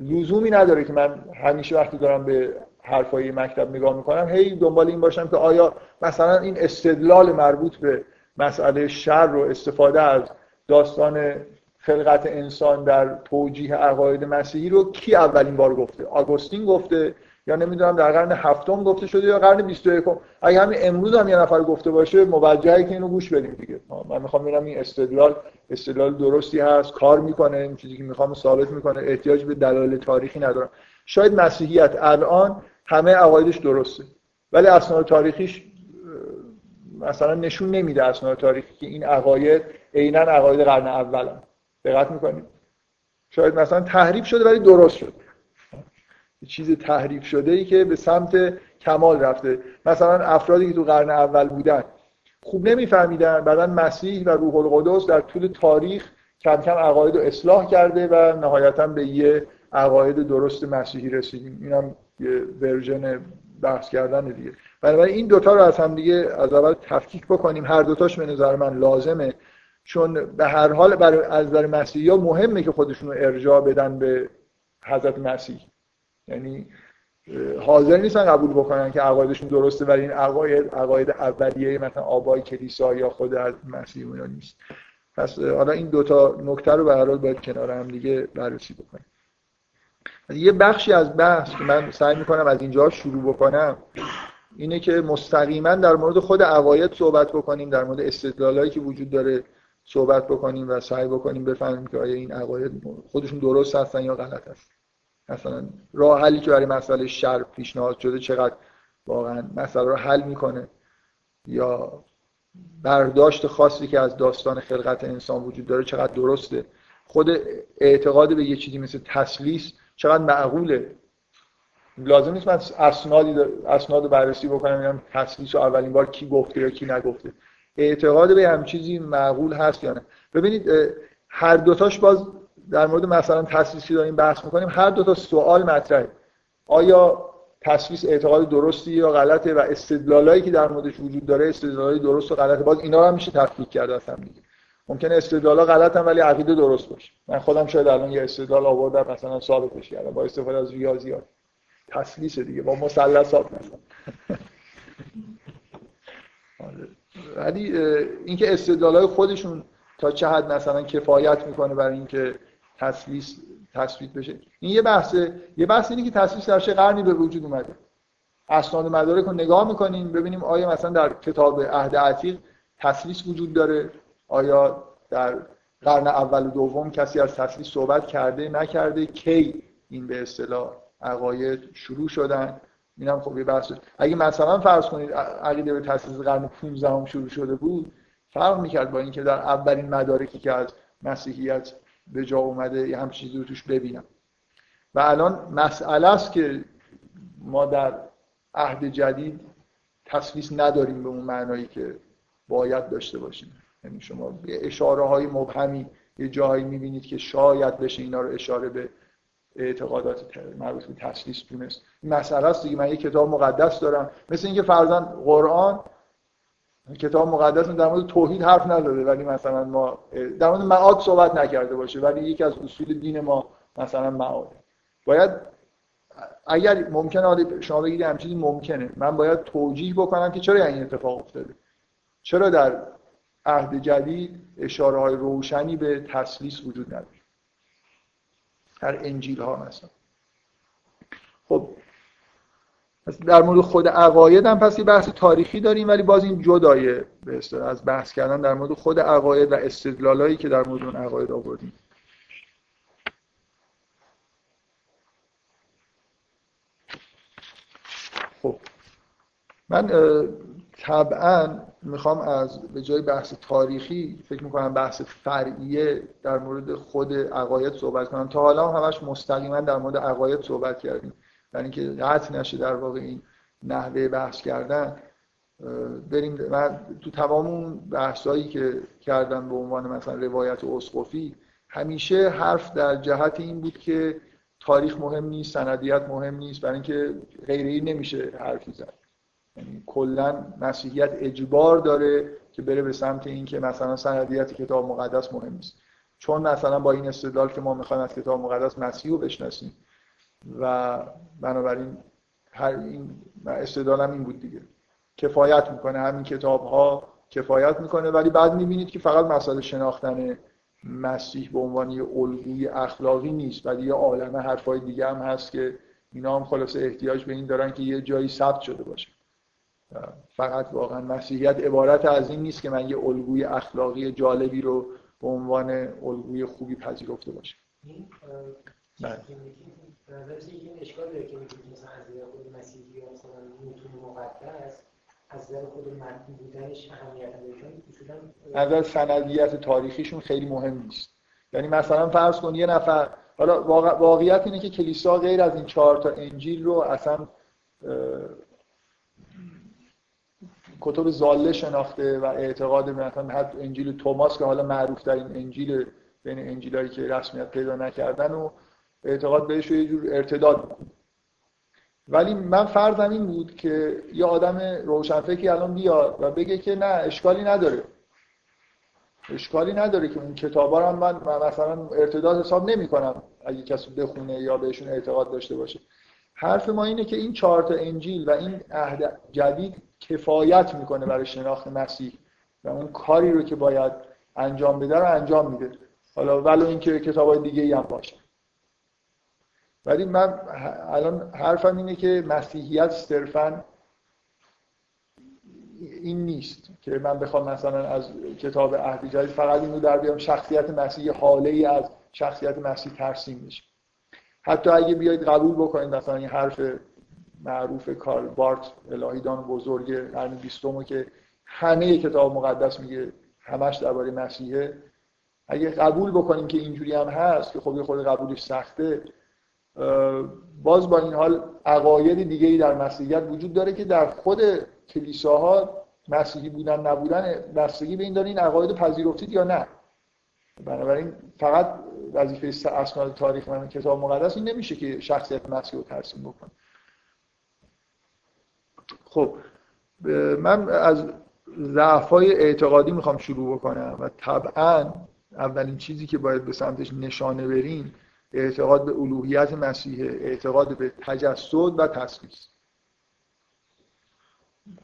لزومی نداره که من همیشه وقتی دارم به حرفای مکتب نگاه می‌کنم هی دنبال این باشم که آیا مثلا این استدلال مربوط به مسئله شر رو استفاده از داستان خلقت انسان در توجیه عقاید مسیحی رو کی اولین بار گفته؟ آگوستین گفته یا نمی‌دونم در قرن هفتم گفته شده یا قرن 21 اگه همین امروز هم یه نفر گفته باشه موجهه که اینو گوش بدیم دیگه. من می‌خوام ببینم این استدلال استدلال درستی هست کار می‌کنه این چیزی که می‌خوام ثابت می‌کنه احتیاج به دلایل تاریخی ندارم. شاید مسیحیت الان همه عقایدش درسته. ولی اسناد تاریخیش مثلا نشون نمیده اسناد تاریخی که این عقاید عینا عقاید قرن اول هم. دقت می‌کنید؟ شاید مثلا تحریف شده ولی درست شده. چیز تحریف شده ای که به سمت کمال رفته. مثلا افرادی که تو قرن اول بودن خوب نمیفهمیدن بعدا مسیح و روح القدس در طول تاریخ کم کم عقاید رو اصلاح کرده و نهایتا به یه عقاید درست مسیحی رسیدیم. اینم یه ورژن بحث کردن دیگه. بنابراین این دوتا رو از هم دیگه از اول تفکیک بکنیم. هر دوتاش به نظر من لازمه. چون به هر حال برای از برای مسیحی مهمه که خودشون رو ارجاع بدن به حضرت مسیح. یعنی حاضر نیستن قبول بکنن که عقایدشون درسته ولی این عقاید عقاید اولیه مثلا آبای کلیسا یا خود از مسیح نیست. پس حالا این دوتا نکته رو به هر حال باید کنار هم دیگه بررسی بکنیم. یه بخشی از بحث که من سعی می‌کنم از اینجا شروع بکنم اینه که مستقیما در مورد خود عقاید صحبت بکنیم در مورد استدلالایی که وجود داره صحبت بکنیم و سعی بکنیم بفهمیم که آیا این عقاید خودشون درست هستن یا غلط هستن. مثلا راه حلی که برای مسئله شر پیشنهاد شده چقدر واقعا مسئله رو حل می‌کنه یا برداشت خاصی که از داستان خلقت انسان وجود داره چقدر درسته. خود اعتقاد به یه چیزی مثل تسلیس چقدر معقوله. لازم نیست من اسنادی اسناد بررسی بکنم ببینم تسلیس اولین بار کی گفته یا کی نگفته. اعتقاد به هم چیزی معقول هست یا نه. ببینید هر دوتاش باز در مورد مثلا تسلیسی داریم بحث می‌کنیم هر دو تا سوال مطرحه. آیا تسلیس اعتقاد درستی یا غلطه و استدلالایی که در موردش وجود داره استدلالای درست و غلطه باز اینا هم میشه تفکیک کرد اصلا ممکنه استدلالا غلطن ولی عقیده درست باشه. من خودم شاید الان یه استدلال آوردم مثلا ثابتش کردم با استفاده از ریاضیات تسلیس دیگه با مثلثات مثلا آره. ولی اینکه استدلالای خودشون تا چه حد مثلا کفایت می‌کنه برای اینکه تسلیس تثبیت بشه. این یه بحثه. یه بحث اینه که تسلیس در چه قرنی به وجود اومده. اسناد مدارک رو نگاه می‌کنیم ببینیم آیا مثلا در کتاب عهد عتیق تسلیس وجود داره. آیا در قرن اول و دوم کسی از تسلیس صحبت کرده نکرده کی این به اصطلاح عقاید شروع شدن؟ اینم خب یه بحث. اگه مثلا فرض کنید عقیده به تسلیس قرن 15 هم شروع شده بود فرق می‌کرد با اینکه در اولین مدارکی که از مسیحیت به جا اومده یه هم چیزی رو توش ببینم. و الان مسئله است که ما در عهد جدید تصویص نداریم به اون معنایی که باید داشته باشیم. یعنی شما اشاره های مبهمی یه جایی می‌بینید که شاید بشه اینا رو اشاره به اعتقادات مربوط به تسلیس دونست. مسئله است دیگه. من یه کتاب مقدس دارم. مثل اینکه فرزن قرآن کتاب مقدس در مورد توحید حرف نداره ولی مثلا ما در مورد معاد صحبت نکرده باشه ولی یکی از اصول دین ما مثلا معاد. باید اگر ممکنه شما بگید هم چیزی ممکنه من باید توجیه بکنم که چرا این اتفاق افتاده؟ چرا در عهد جدید اشاره های روشنی به تسلیس وجود نداره. در انجیل ها مثلا. خب در مورد خود عقاید هم پس یه بحث تاریخی داریم ولی باز این جدایه به از بحث کردن در مورد خود عقاید و استدلالایی که در مورد اون عقاید آوردیم. خب من طبعا می‌خوام از به جای بحث تاریخی فکر می‌کنم بحث فرعیه در مورد خود عقاید صحبت کنم. تا حالا همش مستقیما در مورد عقاید صحبت کردیم. برای اینکه قطع نشه در واقع این نحوه بحث کردن. بریم من تو تمام اون بحثایی که کردم به عنوان مثلا روایت اسقفی همیشه حرف در جهت این بود که تاریخ مهم نیست سندیت مهم نیست برای اینکه غیری نمیشه حرفی زد یعنی کلا مسیحیت اجبار داره که بره به سمت اینکه مثلا سندیت کتاب مقدس مهم نیست. چون مثلا با این استدلال که ما می‌خوایم از کتاب مقدس مسیح رو بشناسیم و بنابراین هر این استدلالم این بود دیگه. کفایت می‌کنه همین کتاب ها کفایت می‌کنه ولی بعد می‌بینید که فقط مسئله شناختن مسیح به عنوان یه الگوی اخلاقی نیست ولی یه عالمه حرفای دیگه هم هست که اینا هم خلاصه احتیاج به این دارن که یه جایی ثبت شده باشه. فقط واقعا مسیحیت عبارت از این نیست که من یه الگوی اخلاقی جالبی رو به عنوان الگوی خوبی پذیرفته باشم. بله. اشکال داره که میگید مثلا از خود مسیحی مثلا متون مقدس از نظر خود متن بودنش اهمیت نداره چون اصولا نظر سندیت تاریخیشون خیلی مهم نیست. یعنی مثلا فرض کن یه نفر حالا واقعیت اینه که کلیسا غیر از این چهار تا انجیل رو اصلا کتب زاله شناخته و اعتقاد مثلا حتی انجیل توماس که حالا معروف در این انجیل بین انجیلایی که رسمیت پیدا نکردن و اعتقاد بهش یه جور ارتداد ولی من فرضم این بود که یه آدم روشنفکری الان بیاد و بگه که نه اشکالی نداره. اشکالی نداره که اون کتابا رو من مثلا ارتداد حساب نمی کنم اگه کسی بخونه یا بهشون اعتقاد داشته باشه. حرف ما اینه که این چهار تا انجیل و این عهد جدید کفایت می‌کنه برای شناخت مسیح و اون کاری رو که باید انجام بده رو انجام میده. حالا ولو اینکه کتابای دیگه هم باشه. ولی من الان حرفم اینه که مسیحیت صرفا این نیست که من بخوام مثلا از کتاب عهد جدید فقط اینو در بیام شخصیت مسیحی حاله ای از شخصیت مسیح ترسیم میشه حتی اگه بیاید قبول بکنید مثلا این حرف معروف کارل بارت الهیدان بزرگ قرن بیستمو که همه کتاب مقدس میگه همش درباره مسیحه. اگه قبول بکنیم که اینجوری هم هست که خب یه خود قبولش سخته باز با این حال عقاید دیگه ای در مسیحیت وجود داره که در خود کلیساها مسیحی بودن نبودن بستگی به این داره این عقاید پذیرفتید یا نه. بنابراین فقط وظیفه اسناد تاریخ من کتاب مقدس این نمیشه که شخصیت مسیح رو ترسیم بکنه. خب من از ضعفای اعتقادی می‌خوام شروع بکنم و طبعا اولین چیزی که باید به سمتش نشانه بریم اعتقاد به الوهیت مسیح اعتقاد به تجسد و تسلیس.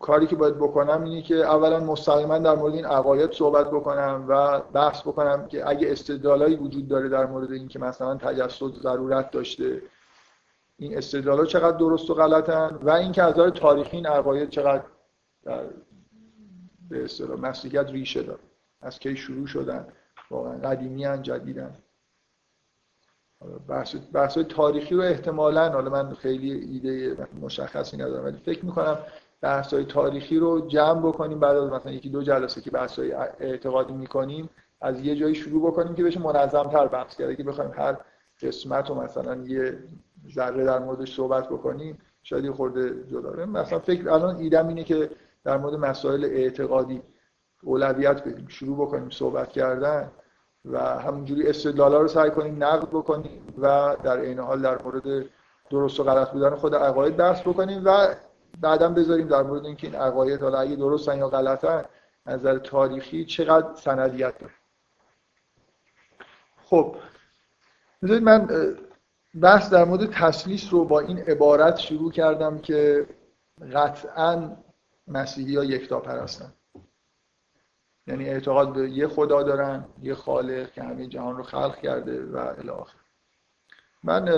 کاری که باید بکنم اینه که اولا مستقیما در مورد این عقاید صحبت بکنم و بحث بکنم که اگه استدلالایی وجود داره در مورد این که مثلا تجسد ضرورت داشته این استدلال چقدر درست و غلطن و اینکه از نظر تاریخی این عقاید چقدر در به اصطلاح مسیحیت ریشه داره از کی شروع شدن واقعا قدیمی ان جدیدن. بحث, بحث تاریخی رو احتمالا حالا من خیلی ایده مشخصی ندارم ولی فکر می‌کنم بحث های تاریخی رو جمع بکنیم بعد از مثلا یکی دو جلسه که بحث های اعتقادی می‌کنیم از یه جایی شروع بکنیم که بشه منظم تر بحث کرده که بخوایم هر قسمت رو مثلا یه ذره در موردش صحبت بکنیم شاید یه خورده جدا. مثلا فکر الان ایدم اینه که در مورد مسائل اعتقادی اولویت بدیم. شروع بکنیم صحبت کردن و همونجوری استدلالا رو سعی کنیم نقد بکنیم و در این حال در مورد درست و غلط بودن خود عقاید بحث بکنیم و بعدا بذاریم در مورد اینکه این عقاید حالا اگه درستن یا غلطن نظر تاریخی چقدر سندیت داره. خب بذارید من بحث در مورد تسلیس رو با این عبارت شروع کردم که قطعا مسیحی ها یکتا پرستن یعنی اعتقاد به یه خدا دارن یه خالق که همه جهان رو خلق کرده و الاخر من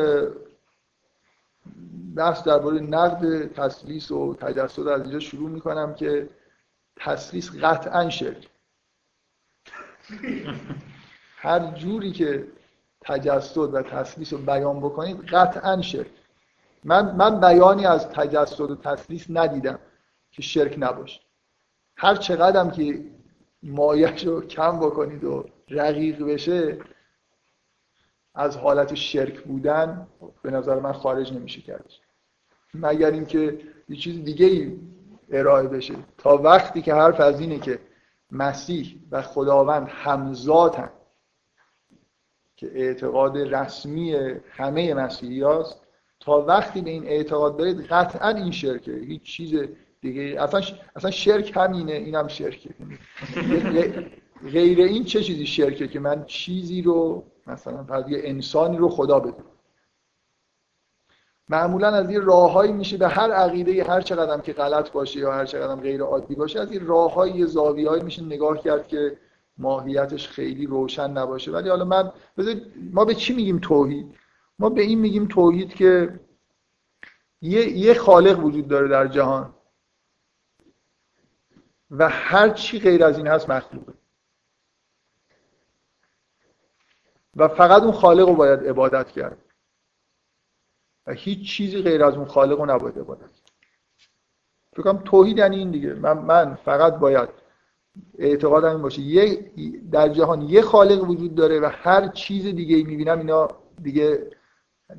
بحث درباره نقد تسلیس و تجسد از اینجا شروع می‌کنم که تسلیس قطعا شرک. هر جوری که تجسد و تسلیس رو بیان بکنید قطعا شرک. من, من بیانی از تجسد و تسلیس ندیدم که شرک نباشه. هر چقدرم که مایش رو کم بکنید و رقیق بشه از حالت شرک بودن به نظر من خارج نمیشه کرد مگر اینکه یه چیز دیگه ای ارائه بشه. تا وقتی که حرف از اینه که مسیح و خداوند همزاتن که اعتقاد رسمی همه مسیحی هست تا وقتی به این اعتقاد دارید قطعا این شرکه. هیچ چیز دیگه اصلا اصلا شرک همینه اینم شرکه. غیر این چه چیزی شرکه که من چیزی رو مثلا فرض یه انسانی رو خدا بدونم معمولا از این راههایی میشه به هر عقیده هر چقدر که غلط باشه یا هر چقدر غیر عادی باشه از این راههای زاویه‌ای میشه نگاه کرد که ماهیتش خیلی روشن نباشه. ولی حالا من ما به چی میگیم توحید؟ ما به این میگیم توحید که یه, یه خالق وجود داره در جهان و هر چی غیر از این هست مخلوقه. و فقط اون خالق رو باید عبادت کرد. و هیچ چیزی غیر از اون خالق رو نباید عبادت کرد. فکر توحید یعنی این دیگه. من, من فقط باید اعتقادم این باشه. یه در جهان یه خالق وجود داره و هر چیز دیگه ای می‌بینم اینا دیگه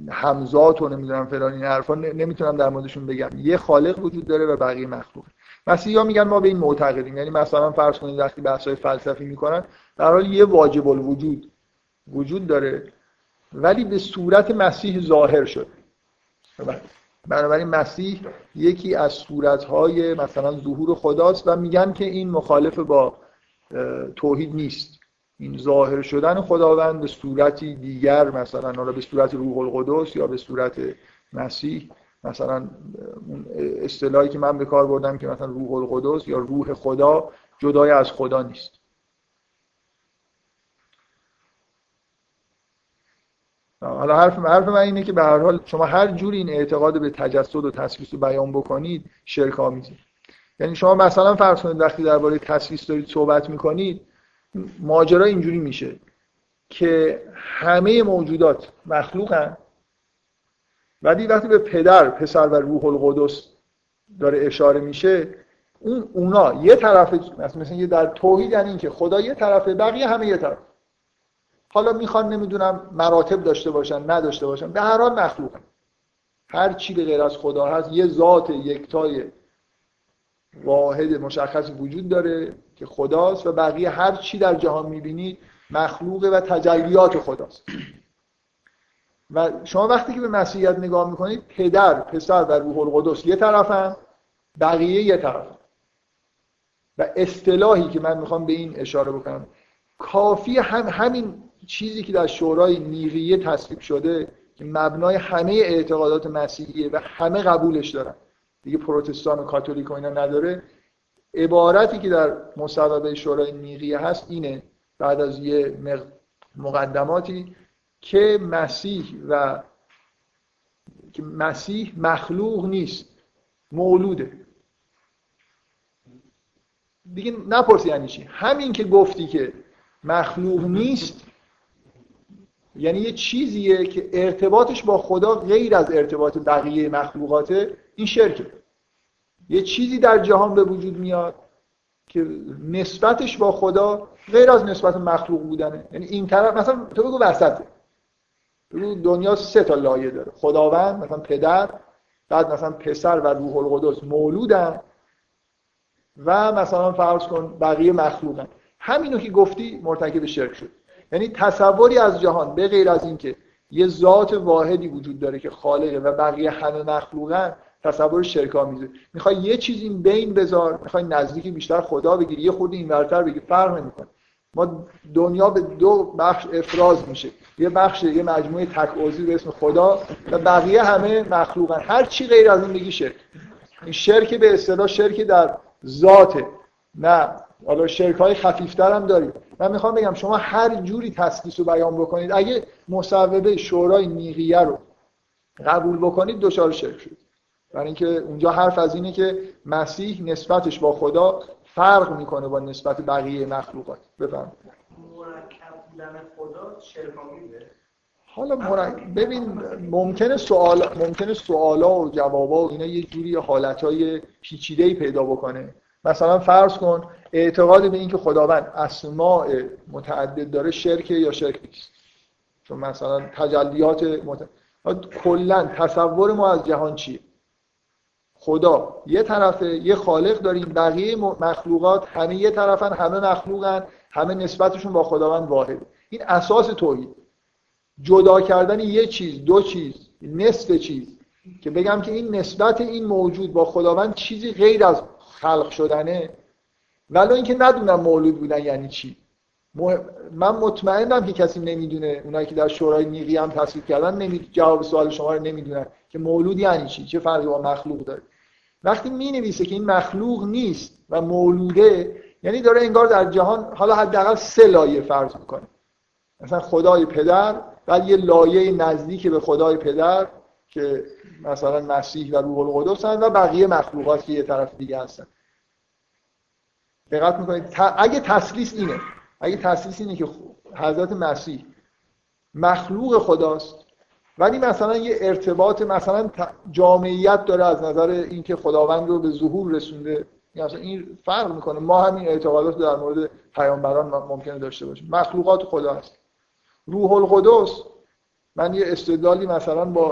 همزات و نمی‌دونم فلان این حرفا نمی‌تونم در موردشون بگم. یه خالق وجود داره و بقیه مخلوق. مسیحی ها میگن ما به این معتقدیم. یعنی مثلا فرض کنید وقتی بحث های فلسفی می‌کنن در حال یه واجب الوجود وجود داره ولی به صورت مسیح ظاهر شد. بنابراین مسیح یکی از صورتهای مثلا ظهور خداست و میگن که این مخالف با توحید نیست. این ظاهر شدن خداوند به صورتی دیگر مثلا حالا به صورت روح القدس یا به صورت مسیح مثلا اون اصطلاحی که من به کار بردم که مثلا روح القدس یا روح خدا جدای از خدا نیست. حالا حرف حرف من اینه که به هر حال شما هر جوری این اعتقاد به تجسد و تسلیس رو بیان بکنید شرک آمیزید یعنی شما مثلا فرض کنید وقتی درباره تسلیس دارید صحبت می‌کنید ماجرا اینجوری میشه که همه موجودات مخلوقن ولی وقتی به پدر پسر و روح القدس داره اشاره میشه اون اونا یه طرف مثلا یه در توحید یعنی که خدا یه طرفه بقیه همه یه طرف. حالا می‌خوان نمی‌دونم مراتب داشته باشن نداشته باشن به هر حال مخلوق هر چی به غیر از خدا هست یه ذات یکتای واحد مشخص وجود داره که خداست و بقیه هر چی در جهان می‌بینید مخلوقه و تجلیات خداست. و شما وقتی که به مسیحیت نگاه می‌کنید پدر، پسر و روح القدس یه طرفن بقیه یه طرفن. و اصطلاحی که من می‌خوام به این اشاره بکنم کافی هم همین چیزی که در شورای نیقیه تصویب شده که مبنای همه اعتقادات مسیحیه و همه قبولش دارن. دیگه پروتستان و کاتولیک و اینا نداره. عبارتی که در مصوبه شورای نیقیه هست اینه بعد از یه مقدماتی که مسیح و که مسیح مخلوق نیست مولوده. دیگه نپرسی یعنی چی؟ همین که گفتی که مخلوق نیست یعنی یه چیزیه که ارتباطش با خدا غیر از ارتباط بقیه مخلوقاته این شرکه. یه چیزی در جهان به وجود میاد که نسبتش با خدا غیر از نسبت مخلوق بودنه. یعنی این طرف مثلا تو بگو وسطه. بگو دنیا سه تا لایه داره. خداوند مثلا پدر بعد مثلا پسر و روح القدس مولودن و مثلا فرض کن بقیه مخلوقن. همینو که گفتی مرتکب شرک شد. یعنی تصوری از جهان به غیر از اینکه یه ذات واحدی وجود داره که خالقه و بقیه همه مخلوقن تصور شرک آمیزه. می‌خوای یه چیز این بین بذار می‌خوای نزدیک بیشتر خدا بگیری یه خود این برتر بگی فرق نمی‌کنه. ما دنیا به دو بخش افراز میشه. یه بخش یه مجموعه تک به اسم خدا و بقیه همه مخلوقن. هر چی غیر از این بگی شرک. این شرک به اصطلاح شرک در ذاته. نه. حالا شرک های خفیفتر هم داریم. من می‌خوام بگم شما هر جوری تسلیس رو بیان بکنید اگه مصوبه شورای نیقیه رو قبول بکنید دچار شرک شد برای اینکه اونجا حرف از اینه که مسیح نسبتش با خدا فرق می‌کنه با نسبت بقیه مخلوقات. بفهم مرکب بودن خدا شرک حالا مرک... ببین ممکنه سوال ممکنه سوالا و جوابا و اینا یه جوری حالتهای پیچیده‌ای پیدا بکنه. مثلا فرض کن اعتقاد به اینکه خداوند اسماء متعدد داره شرک یا شرک نیست. چون مثلا تجلیات مت... کلا تصور ما از جهان چیه؟ خدا یه طرفه یه خالق داریم بقیه مخلوقات همه یه طرفن همه مخلوقن همه نسبتشون با خداوند واحد این اساس توحید جدا کردن یه چیز دو چیز نصف چیز. که بگم که این نسبت این موجود با خداوند چیزی غیر از خلق شدنه. ولی اینکه ندونم مولود بودن یعنی چی. من مطمئنم که کسی نمی‌دونه. اونایی که در شورای نیقی هم تصویب کردن نمی... جواب سوال شما رو نمی‌دونن که مولود یعنی چی. چه فرقی با مخلوق داره. وقتی می نویسه که این مخلوق نیست و مولوده یعنی داره انگار در جهان حالا حداقل سه لایه فرض می‌کنه. مثلا خدای پدر بعد یه لایه نزدیک به خدای پدر که مثلا مسیح و روح القدس و بقیه مخلوقات که یه طرف دیگه هستن. دقت می‌کنید؟ اگه تسلیس اینه اگه تسلیس اینه که حضرت مسیح مخلوق خداست ولی مثلا یه ارتباط مثلا جامعیت داره از نظر اینکه خداوند رو به ظهور رسونده مثلا این فرق می‌کنه. ما همین اعتقادات در مورد پیامبران ممکنه داشته باشیم. مخلوقات خدا هست. روح القدس من یه استدلالی مثلا با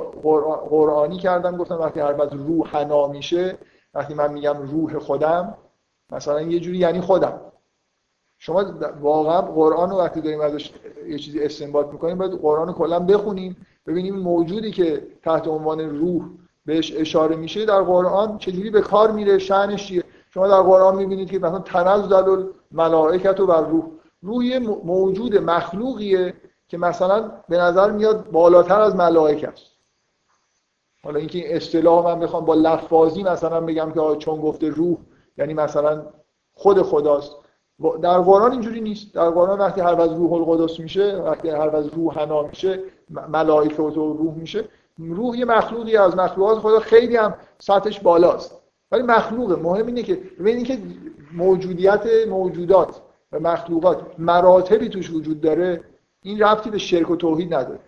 قرآنی کردم گفتم وقتی هر روح حنا میشه وقتی من میگم روح خودم مثلا یه جوری یعنی خودم. شما واقعا قرآن رو وقتی داریم ازش یه چیزی استنباط می‌کنیم باید قرآن رو کلا بخونیم ببینیم موجودی که تحت عنوان روح بهش اشاره میشه در قرآن چجوری به کار میره شأنش چیه؟ شما در قرآن می‌بینید که مثلا تنزل الملائکت و روح. روح یه موجود مخلوقیه که مثلا به نظر میاد بالاتر از ملائکه است. حالا اینکه این اصطلاح من بخوام با لفاظی مثلا بگم که چون گفته روح یعنی مثلا خود خداست. در قرآن اینجوری نیست. در قرآن وقتی هر از روح القدس میشه وقتی هر از روح حنا میشه ملائکه و روح میشه. روح یه مخلوقی از مخلوقات خدا خیلی هم سطحش بالاست. ولی مخلوقه. مهم اینه که ببینید که موجودیت موجودات و مخلوقات مراتبی توش وجود داره. این ربطی به شرک و توحید نداره.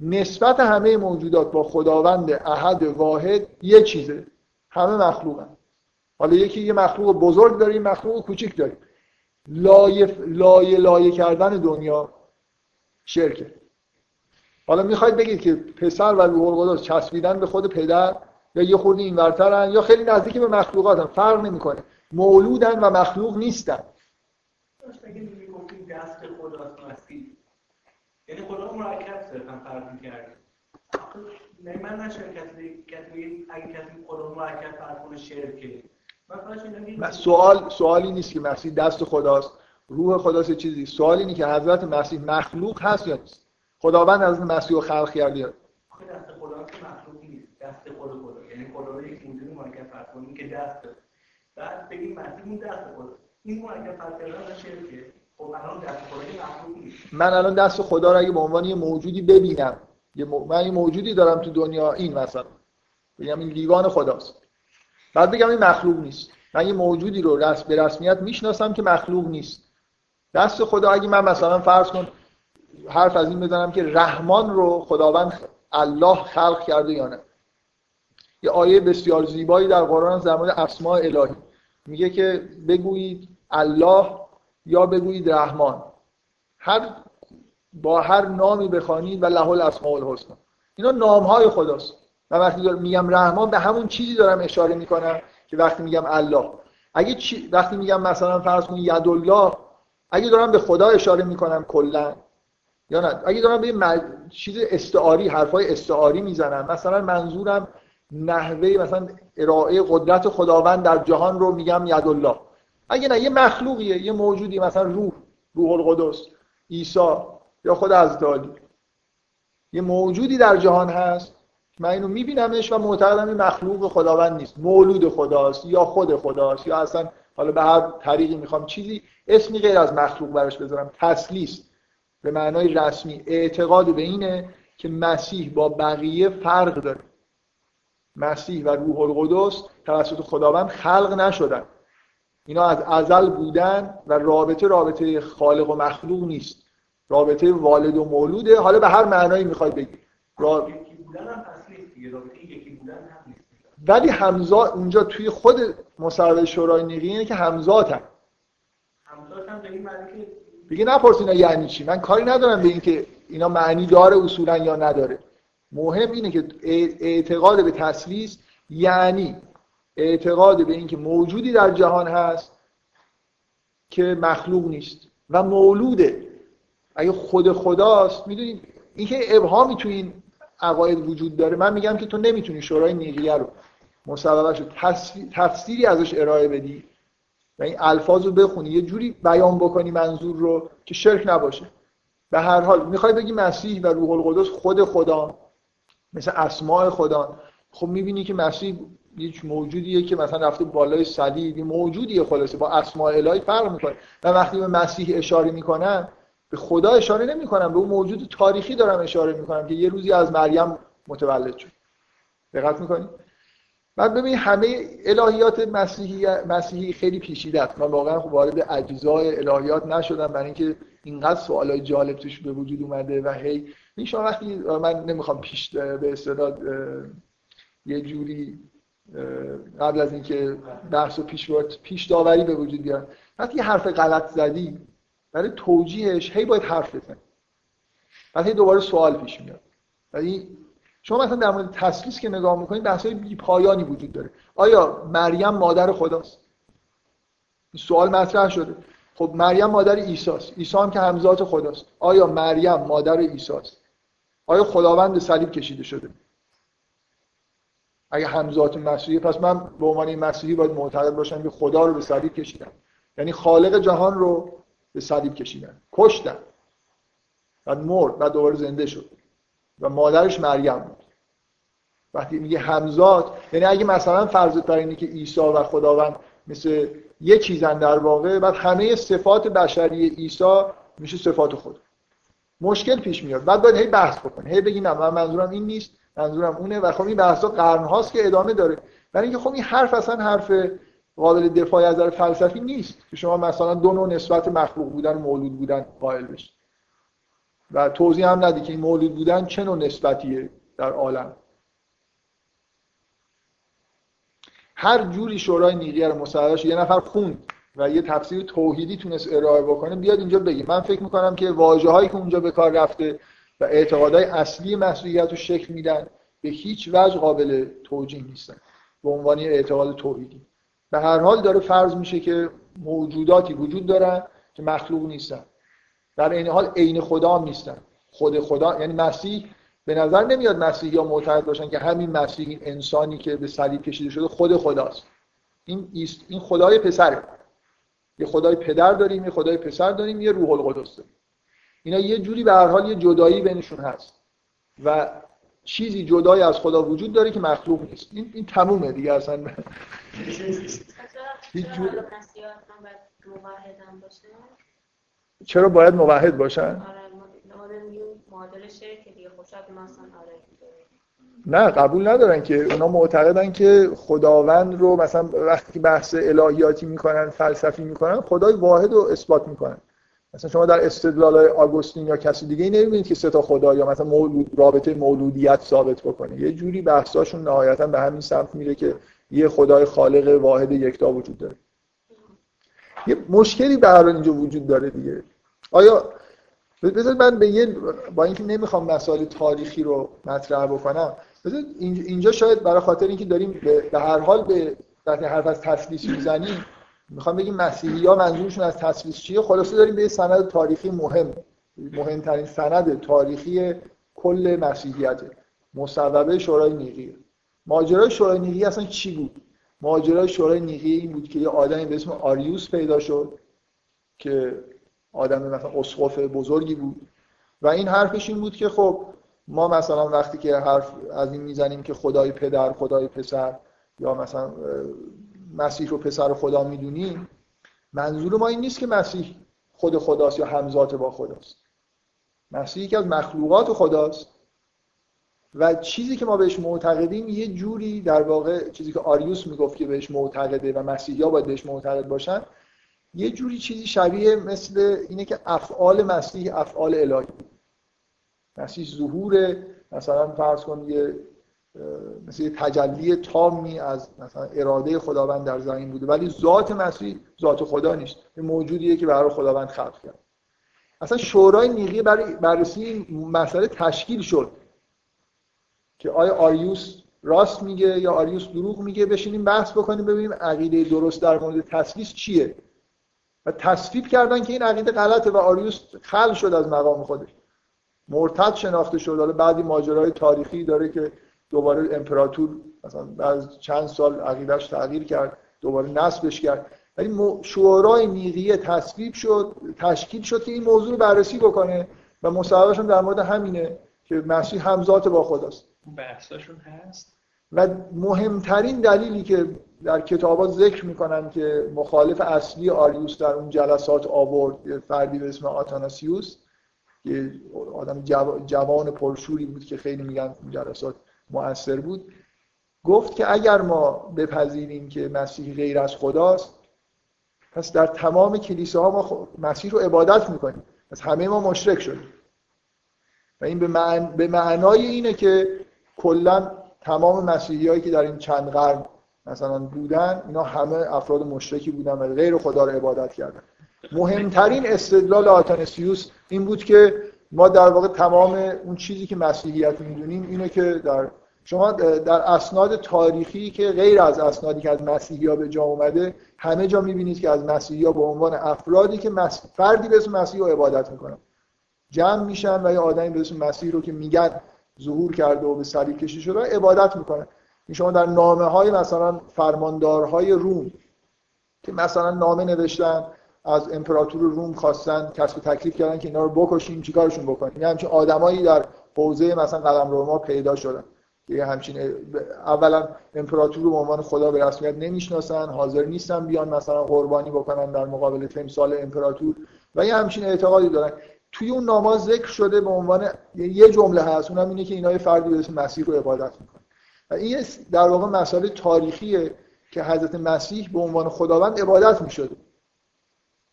نسبت همه موجودات با خداوند احد واحد یه چیزه. همه مخلوقن. حالا یکی یه مخلوق بزرگ داره یه مخلوق کوچیک داره. لایه لایه لایه کردن دنیا شرکه. حالا می‌خواید بگید که پسر و روح القدس چسبیدن به خود پدر یا یه خورده اینورترن یا خیلی نزدیک به مخلوقاتن. فرق نمی‌کنه. مولودن و مخلوق نیستن. دست یعنی خدا مرکب صرفا فرض می‌کرد نه من نشه کسی اگه کسی خدا مرکب فرض کنه شرکه. سوال سوالی نیست که مسیح دست خداست. روح خداست چیزی. سوال اینه که حضرت مسیح مخلوق هست یا نیست؟ خداوند از مسیح رو خلق کرده دست خدا مخلوق نیست. دست خود خدا. یعنی خدا رو یک موجود مرکب فرض کنیم که دست. بعد بگیم مسیح اون دست خدا. این مرکب فرض کردن شرکه خب الان دست خدا مخلوق نیست من الان دست خدا رو اگه به عنوان یه موجودی ببینم یه من یه موجودی دارم تو دنیا این مثلا. بگم این لیوان خداست. بعد بگم این مخلوق نیست. من یه موجودی رو رسم به رسمیت می‌شناسم که مخلوق نیست. دست خدا اگه من مثلا فرض کن حرف از این بزنم که رحمان رو خداوند الله خلق کرده یا نه. یه آیه بسیار زیبایی در قرآن در مورد اسماء الهی. میگه که بگویید الله یا بگویید رحمان. هر با هر نامی بخوانید و له الاسماء الحسنا اینا نام های خداست. و وقتی میگم رحمان به همون چیزی دارم اشاره می‌کنم که وقتی میگم الله. اگه چی... وقتی میگم مثلا فرض کن ید الله اگه دارم به خدا اشاره می‌کنم کلا یا نه؟ اگه دارم به مج... چیز استعاری حرفای استعاری می‌زنم مثلا منظورم نحوه مثلا ارائه قدرت خداوند در جهان رو میگم ید الله اگه نه یه مخلوقیه یه موجودی مثلا روح روح القدس. عیسی یا خود از دالی. یه موجودی در جهان هست من اینو میبینمش و معتقدم این مخلوق خداوند نیست. مولود خداست یا خود خداست یا اصلا حالا به هر طریقی می‌خوام چیزی اسمی غیر از مخلوق براش بذارم. تسلیس. به معنای رسمی. اعتقاد به اینه که مسیح با بقیه فرق داره. مسیح و روح القدس توسط خداوند خلق نشدن. اینا از ازل بودن و رابطه رابطه خالق و مخلوق نیست. رابطه والد و مولوده. حالا به هر معنایی می‌خوای بگی. را... ولی همزاد اونجا توی خود مصاحبه شورای نقیه اینه که همزاد هم بگی نپرس اینا یعنی چی. من کاری ندارم به اینکه اینا معنی داره اصولا یا نداره. مهم اینه که اعتقاد به تسلیس یعنی اعتقاد به اینکه موجودی در جهان هست که مخلوق نیست و مولوده. اگه خود خداست می‌دونید اینکه ابهامی تو این عقاید وجود داره من میگم که تو نمی‌تونی شورای نیقیه رو مصوبهش تفسیری ازش ارائه بدی و این الفاظ رو بخونی یه جوری بیان بکنی منظور رو که شرک نباشه. به هر حال می‌خوای بگی مسیح و روح القدس خود خدا مثل اسماع خدا خب می‌بینی که مسیح یک موجودیه که مثلا رفته بالای صلیب موجودیه خلاصه. با اسماء الهی فرق می‌کنه. و وقتی به مسیح اشاره می‌کنن به خدا اشاره نمی‌کنم به اون موجود تاریخی دارم اشاره می‌کنم که یه روزی از مریم متولد شد. دقت می‌کنید بعد ببین همه الهیات مسیحی مسیحی خیلی پیچیده است. من واقعا خب وارد اجزای الهیات نشدم برای اینکه اینقدر سوالای جالب توش به وجود اومده و هی شما وقتی من نمی‌خوام پیش به استعداد یه جوری قبل از اینکه بحث و پیش پیش داوری به وجود بیاد وقتی حرف غلط زدی برای توجیهش هی باید حرف بزنی. بعد هی دوباره سوال پیش میاد. ولی شما مثلا در مورد تسلیس که نگاه می‌کنید بحث‌های بی پایانی وجود داره. آیا مریم مادر خداست؟ این سوال مطرح شده. خب مریم مادر عیسی است عیسی هم که همزاد خداست. آیا مریم مادر عیسی است آیا خداوند صلیب کشیده شده؟ اگه همزاد مسیحی پس من به عنوان مسیحی باید معتقد باشم که خدا رو به صلیب کشیدن یعنی خالق جهان رو به صلیب کشیدن کشتن بعد مرد بعد دوباره زنده شد. و مادرش مریم بود. وقتی میگه همزاد یعنی اگه مثلا فرض بر اینه که عیسی و خداوند مثل یه چیزن در واقع بعد همه صفات بشری عیسی میشه صفات خود. مشکل پیش میاد. بعد باید هی بحث بکنه. هی بگی نه من منظورم این نیست. منظورم اونه و خب این بحثا قرن هاست که ادامه داره. برای اینکه خب این حرف اصلا حرف قابل دفاعی از نظر فلسفی نیست که شما مثلا دو نوع نسبت مخلوق بودن و مولود بودن قائل بشید. و توضیح هم ندی که این مولود بودن چه نوع نسبتیه در عالم. هر جوری شورای نیقی رو مصححش یه نفر خوند و یه تفسیر توحیدی تونست ارائه بکنه بیاد اینجا بگی من فکر می‌کنم که واژه هایی که اونجا به کار رفته و اعتقادهای اصلی مسیحیت رو شکل میدن. به هیچ وجه قابل توجیه نیستن. به عنوان اعتقاد توحیدی. به هر حال داره فرض میشه که موجوداتی وجود دارن که مخلوق نیستن. در این حال عین خدا هم نیستن. خود خدا یعنی مسیح به نظر نمیاد مسیحی یا معتقد باشن که همین مسیح این انسانی که به صلیب کشیده شده خود خداست. این این خدای پسره. یه خدای پدر داریم یه خدای پسر داریم یه روح القدس داریم. اینا یه جوری به هر حال یه جدایی بینشون هست. و چیزی جدای از خدا وجود داره که مخلوق نیست. این, این تمومه دیگه اصلا. چرا باید موحد باشن؟ نه قبول ندارن که اونا معتقدن که خداوند رو مثلا وقتی بحث الهیاتی می‌کنن فلسفی می‌کنن خدای واحد رو اثبات می‌کنن. مثلا شما در استدلال آگوستین یا کسی دیگه ای نمی‌بینید که سه تا خدا یا مثلا مولود رابطه مولودیت ثابت بکنه. یه جوری بحثاشون نهایتا به همین سمت میره که یه خدای خالق واحد یکتا وجود داره. یه مشکلی به اینجا وجود داره دیگه. آیا بذار من به یه با اینکه نمی‌خوام مسائل تاریخی رو مطرح بکنم بذار اینجا شاید برای خاطر اینکه داریم به هر حال به وقتی حرف از تسلیس می‌زنیم می‌خوام بگیم مسیحی ها منظورشون از تسلیس چیه؟ خلاصه داریم به یه سند تاریخی مهم مهمترین سند تاریخی کل مسیحیت مصوبه شورای نیقی. ماجرای شورای نیقی اصلا چی بود؟ ماجرای شورای نیقی این بود که یه آدمی به اسم آریوس پیدا شد که آدم مثلا اسقف بزرگی بود. و این حرفش این بود که خب ما مثلا وقتی که حرف از این می‌زنیم که خدای پدر خدای پسر یا مثلا مسیح رو پسر خدا می‌دونیم منظور ما این نیست که مسیح خود خداست یا همزات با خداست. مسیح یکی از مخلوقات خداست. و چیزی که ما بهش معتقدیم یه جوری در واقع چیزی که آریوس می‌گفت که بهش معتقده و مسیحی ها باید بهش معتقد باشن یه جوری چیزی شبیه مثل اینه که افعال مسیح افعال الهی. مسیح ظهور مثلا فرض کن یه مثل یه تجلی تامی از مثلا اراده خداوند در زمین بوده. ولی ذات مسیح ذات خدا نیست. یه موجودیه که برای خداوند خلق کرد. اصلا شورای نیقی برای بررسی این مسئله تشکیل شد. که آیا آریوس راست میگه یا آریوس دروغ میگه؟ بشینیم بحث بکنیم ببینیم عقیده درست در مورد تسلیس چیه. و تصویب کردن که این عقیده غلطه و آریوس خل شد از مقام خودش. مرتد شناخته شد. حالا بعدی ماجرای تاریخی داره که دوباره امپراتور مثلا بعد چند سال عقیدهش تغییر کرد دوباره نصبش کرد. ولی شورای نیقیه تصویب شد تشکیل شد که این موضوع رو بررسی بکنه و مصاحبهشون در مورد همینه که مسیح همزات با خداست. بحثاشون هست؟ و مهمترین دلیلی که در کتابات ذکر می‌کنن که مخالف اصلی آریوس در اون جلسات آورد فردی به اسم آتاناسیوس که آدم جوان پرشوری بود که خیلی میگن جلسات مؤثر بود گفت که اگر ما بپذیریم که مسیح غیر از خداست پس در تمام کلیسه ها ما مسیح رو عبادت می‌کنیم. پس همه ما مشرک شدیم. و این به, به معنای اینه که کلا تمام مسیحی هایی که در این چند قرن مثلا بودن اینا همه افراد مشرکی بودن و غیر خدا رو عبادت کردن. مهمترین استدلال آتانسیوس این بود که ما در واقع تمام اون چیزی که مسیحیت می‌دونیم اینه که در شما در اسناد تاریخی که غیر از اسنادی که از مسیحی به جا اومده همه جا می‌بینید که از مسیحی ها به عنوان افرادی که فردی به اسم مسیح رو عبادت می‌کنن. جمع میشن و یه آدمی به اسم مسیح رو که میگن ظهور کرده و به صلیب کشی شده عبادت می‌کنن. شما در نامه های مثلا فرماندارهای روم که مثلا نامه نوشتن از امپراتور روم خواستن کسب تکلیف کردن که اینا رو بکشیم چیکارشون بکنیم؟ یعنی همچین آدمایی در حوزه مثلا قلم ما پیدا شدن. یه همچین اولا امپراتور رو به عنوان خدا به رسمیت نمی‌شناسن حاضر نیستن بیان مثلا قربانی بکنن در مقابل تمثال امپراتور و یه همچین اعتقادی دارن. توی اون نماز ذکر شده به عنوان یه جمله هست اونم اینه که اینا فردی به مسیح رو عبادت می‌کنن. و این در واقع مسئله تاریخیه که حضرت مسیح به عنوان خداوند عبادت می‌شده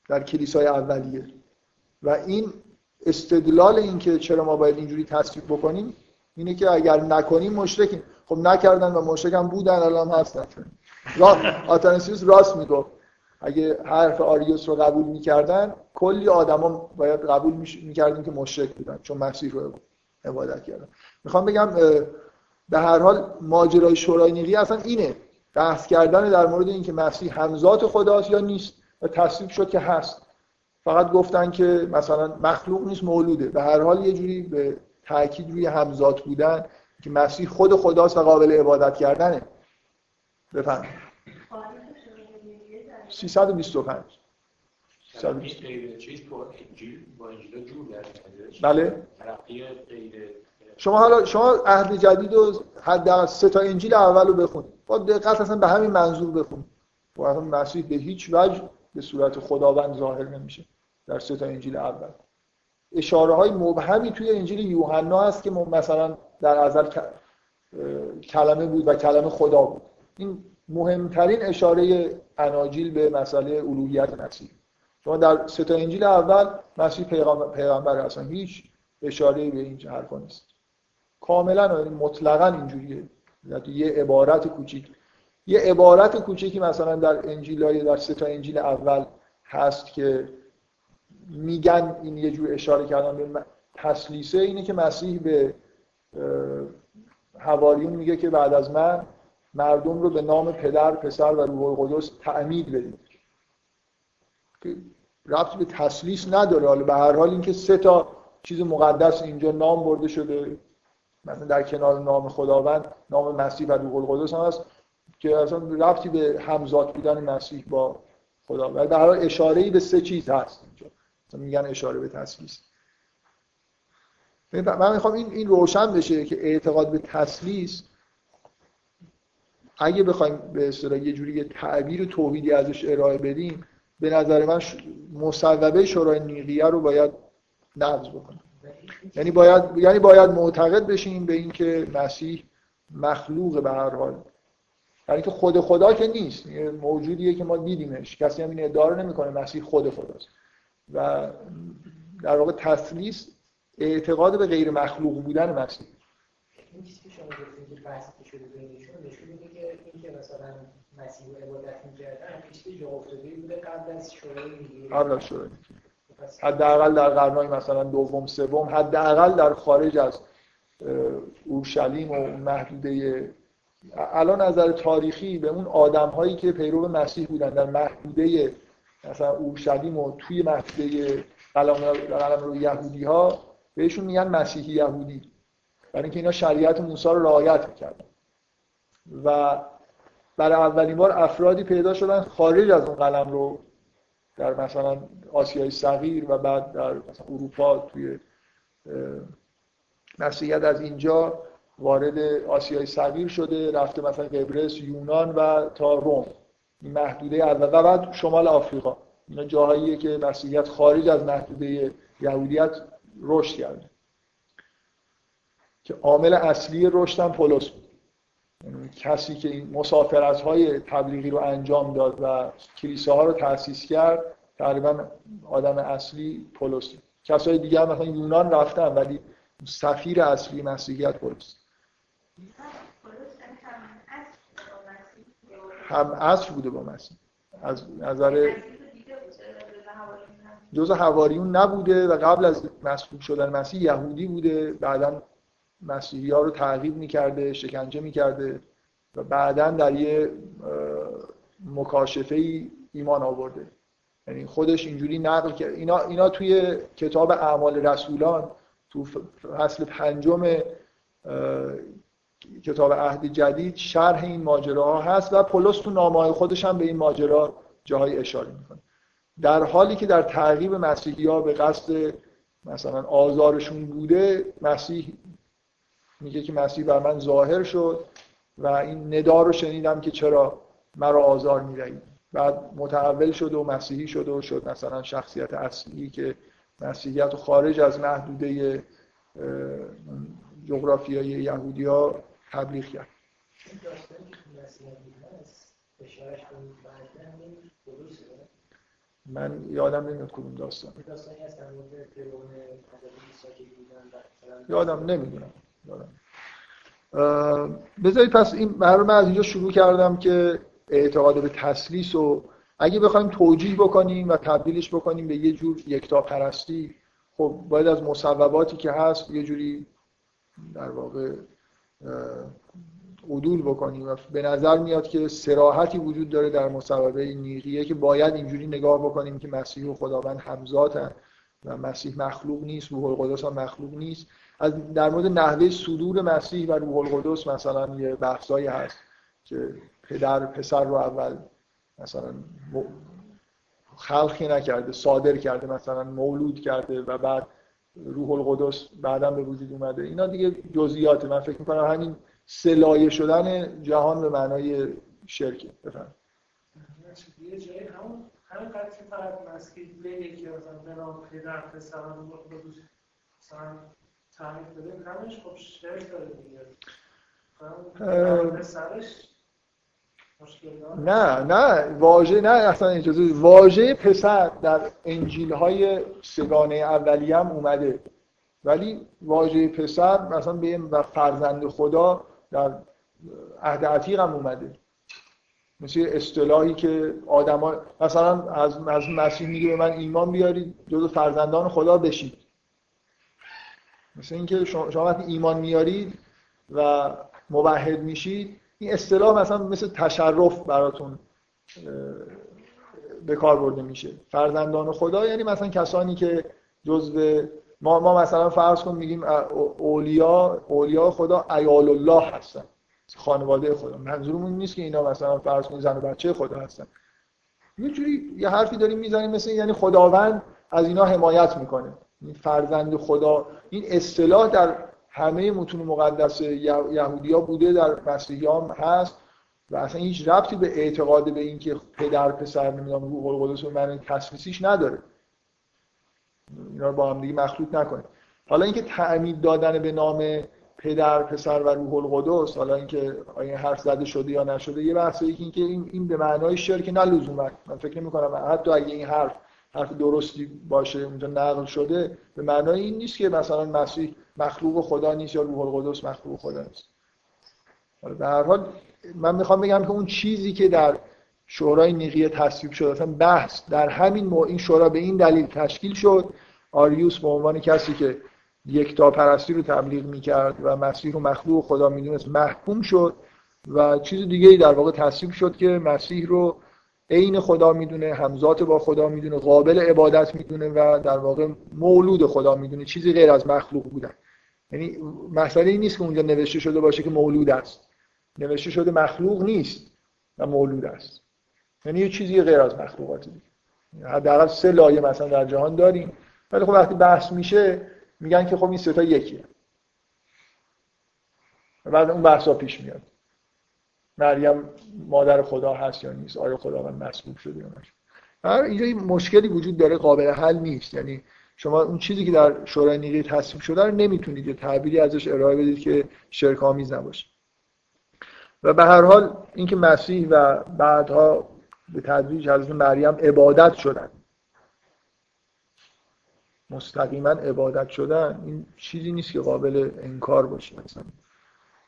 در کلیسای اولیه. و این استدلال این که چرا ما باید اینجوری تصویب بکنیم اینه که اگر نکنیم مشرکیم. خب نکردن و مشرک هم بودن الان هستن. را آتانسیوس راست می‌گفت. اگه حرف آریوس رو قبول می‌کردن کلی آدما باید قبول می‌کردیم که مشرک بودن چون مسیح رو عبادت کردن. می‌خوام بگم به هر حال ماجرای شورای اصلا اینه. بحث کردن در مورد اینکه مسیح همزات خداست یا نیست و تصدیق شد که هست. فقط گفتن که مثلا مخلوق نیست مولوده. به هر حال یه جوری به تاکید روی همزات بودن که مسیح خود خداست و قابل عبادت کردنه. بفهم 325 بله. شما حالا شما عهد جدید و حد سه تا انجیل اول رو بخونید. با دقت اصلا به همین منظور بخونید. و مسیح به هیچ وجه به صورت خداوند ظاهر نمیشه. در سه تا انجیل اول. اشاره های مبهمی توی انجیل یوحنا هست که مثلا در ازل کلمه بود و کلمه خدا بود. این مهمترین اشاره اناجیل به مسئله الوهیت مسیح. شما در سه تا انجیل اول مسیح پیغمبر, پیغمبر اصلا هیچ اشاره به این حرفا نیست. کاملا مطلقا اینجوریه. یعنی یه عبارت کوچیک. یه عبارت کوچیکی مثلا در انجیل های در سه تا انجیل اول هست که میگن این یه جور اشاره کردن به تسلیسه اینه که مسیح به حواریون میگه که بعد از من مردم رو به نام پدر، پسر و روح القدس تعمید بدید. که ربطی به تسلیس نداره. حالا به هر حال اینکه سه تا چیز مقدس اینجا نام برده شده مثلا در کنار نام خداوند نام مسیح و روح القدس هم هست که اصلا ربطی به همزاد بودن مسیح با خدا و حال اشاره به سه چیز هست اینجا. میگن اشاره به تسلیس. من می‌خوام این این روشن بشه که اعتقاد به تسلیس اگه بخوایم به اصطلاح یه جوری تعبیر توحیدی ازش ارائه بدیم به نظر من مصوبه شورای نیقیه رو باید نقض بکنیم یعنی باید یعنی باید معتقد بشیم به اینکه مسیح مخلوق به هر حال. برای اینکه خود خدا که نیست موجودیه که ما دیدیمش. کسی هم این ادعا رو نمی‌کنه مسیح خود خداست. و در واقع تسلیس اعتقاد به غیر مخلوق بودن مسیح. این چیزی که شما گفتید که بحث شده بینشون نشون میده که اینکه مثلا مسیح رو عبادت می‌کردن چیزی جا افتاده بوده قبل از شورای می‌گیری قبل از شورای حداقل در قرنهای مثلا دوم سوم حداقل در خارج از اورشلیم و محدوده الان نظر تاریخی به اون آدم هایی که پیرو مسیح بودن در محدوده مثلا اورشلیم و توی محدوده قلم رو یهودی ها بهشون میگن مسیحی یهودی. برای اینکه اینا شریعت موسی رو رعایت می‌کردن. و برای اولین بار افرادی پیدا شدن خارج از اون قلم رو در مثلا آسیای صغیر و بعد در مثلا اروپا توی مسیحیت از اینجا وارد آسیای صغیر شده رفته مثلا قبرس یونان و تا روم. محدوده اول. و بعد شمال آفریقا. اینا جاهاییه که مسیحیت خارج از محدوده یهودیت رشد کرده. که عامل اصلی رشد هم پولس بود. یعنی کسی که این مسافرت های تبلیغی رو انجام داد و کلیساها رو تأسیس کرد تقریبا آدم اصلی پولس کسای دیگه مثلا یونان رفتن ولی سفیر اصلی مسیحیت پولس. هم عصر بوده با مسیح. از نظر جز حواریون نبوده و قبل از مسلوب شدن مسیح یهودی بوده. بعدا مسیحی ها رو تعقیب می‌کرده شکنجه می‌کرده و بعدا در یه مکاشفه ای ایمان آورده. یعنی خودش اینجوری نقل کرد. اینا, اینا توی کتاب اعمال رسولان تو فصل پنجم کتاب عهد جدید شرح این ماجراها هست و پولس تو نامه خودش هم به این ماجرا جاهای اشاره می‌کنه. در حالی که در تعقیب مسیحی ها به قصد مثلا آزارشون بوده مسیح میگه که مسیح بر من ظاهر شد و این ندا رو شنیدم که چرا مرا آزار می‌دهید. بعد متحول شد و مسیحی شد و شد مثلا شخصیت اصلی که مسیحیت خارج از محدوده جغرافیای یهودی ها تبلیغ کرد. من یادم نمیاد کدوم داستان. یادم نمی‌دونم. بذارید پس این من از اینجا شروع کردم که اعتقاد به تسلیس و اگه بخوایم توجیه بکنیم و تبدیلش بکنیم به یه جور یکتا پرستی خب باید از مصوباتی که هست یه جوری در واقع عدول بکنیم و به نظر میاد که سراحتی وجود داره در مصوبه نیقیه که باید اینجوری نگاه بکنیم که مسیح و خداوند همزاتن و مسیح مخلوق نیست روح القدس هم مخلوق نیست. از در مورد نحوه صدور مسیح و روح القدس مثلا یه بحثایی هست که پدر پسر رو اول مثلا خلقی نکرده صادر کرده مثلا مولود کرده و بعد روح القدس بعدا به وجود اومده. اینا دیگه جزئیات. من فکر می‌کنم همین سلایه شدن جهان به معنای شرکه. بفهم یه جایی همون همین قدر که فقط مسیح به یکی از به نام پدر پسر رو مثلا تعریف بده همش خب شرک داره دیگه. پسرش نه نه واژه نه اصلا اجازه واژه پسر در انجیل های سگانه اولی هم اومده. ولی واژه پسر مثلا به فرزند خدا در عهد عتیق هم اومده. مثل اصطلاحی که آدما مثلا از از مسیح میگه به من ایمان بیارید جز فرزندان خدا بشید مثل اینکه شما, شما وقتی ایمان میارید و موحد میشید این اصطلاح مثلا مثل تشرف براتون به کار برده میشه. فرزندان خدا یعنی مثلا کسانی که جزء ما ما مثلا فرض کن میگیم اولیا اولیا خدا ایال الله هستن خانواده خدا. منظورمون نیست که اینا مثلا فرض کن زن و بچه خدا هستن. یه جوری یه حرفی داریم می‌زنیم مثل یعنی خداوند از اینا حمایت می‌کنه. این فرزند خدا این اصطلاح در همه متون مقدس یهودیا بوده در مسیحیان هست و اصلا هیچ ربطی به اعتقاد به اینکه پدر پسر نمی‌دونم روح القدس و من تسلیسیش نداره. اینا رو با هم دیگه مخلوط نکنید حالا اینکه تعمید دادن به نام پدر پسر و روح القدس حالا اینکه آیا حرف زده شده یا نشده یه بحثه که اینکه این, این به معنای شرک نه لزوما. من فکر نمی کنم حتی اگه این حرف حرف درستی باشه اونجا نقل شده به معنای این نیست که مثلا مسیح مخلوق خدا نیست یا روح القدس مخلوق خدا نیست. حالا به هر حال من می‌خوام بگم که اون چیزی که در شورای نیقیه تصویب شد اصلا بحث در همین مو... این شورا به این دلیل تشکیل شد. آریوس به عنوان کسی که یک تا پرستی رو تبلیغ می‌کرد و مسیح رو مخلوق خدا می‌دونست محکوم شد و چیز دیگه در واقع تصویب شد که مسیح رو عین خدا می‌دونه همزات با خدا می‌دونه قابل عبادت می‌دونه و در واقع مولود خدا می‌دونه. چیزی غیر از مخلوق بودن. یعنی مسئله این نیست که اونجا نوشته شده باشه که مولود است. نوشته شده مخلوق نیست و مولود است. یعنی یه چیزی غیر از مخلوقات دیگه حداقل سه لایه مثلا در جهان داریم. ولی خب وقتی بحث میشه میگن که خب این سه تا یکیه. بعد اون بحثا پیش میاد. مریم مادر خدا هست یا نیست؟ آیا خداوند مسبوب شده یا نشد اینجا مشکلی وجود داره قابل حل نیست. یعنی شما اون چیزی که در شورای نیقی تصویب شده رو نمی‌تونید یه تعبیری ازش ارائه بدید که شرک آمیز نباشه. و به هر حال اینکه مسیح و بعدها به تدریج حضرت مریم عبادت شدن مستقیما عبادت شدن این چیزی نیست که قابل انکار باشه مثلا.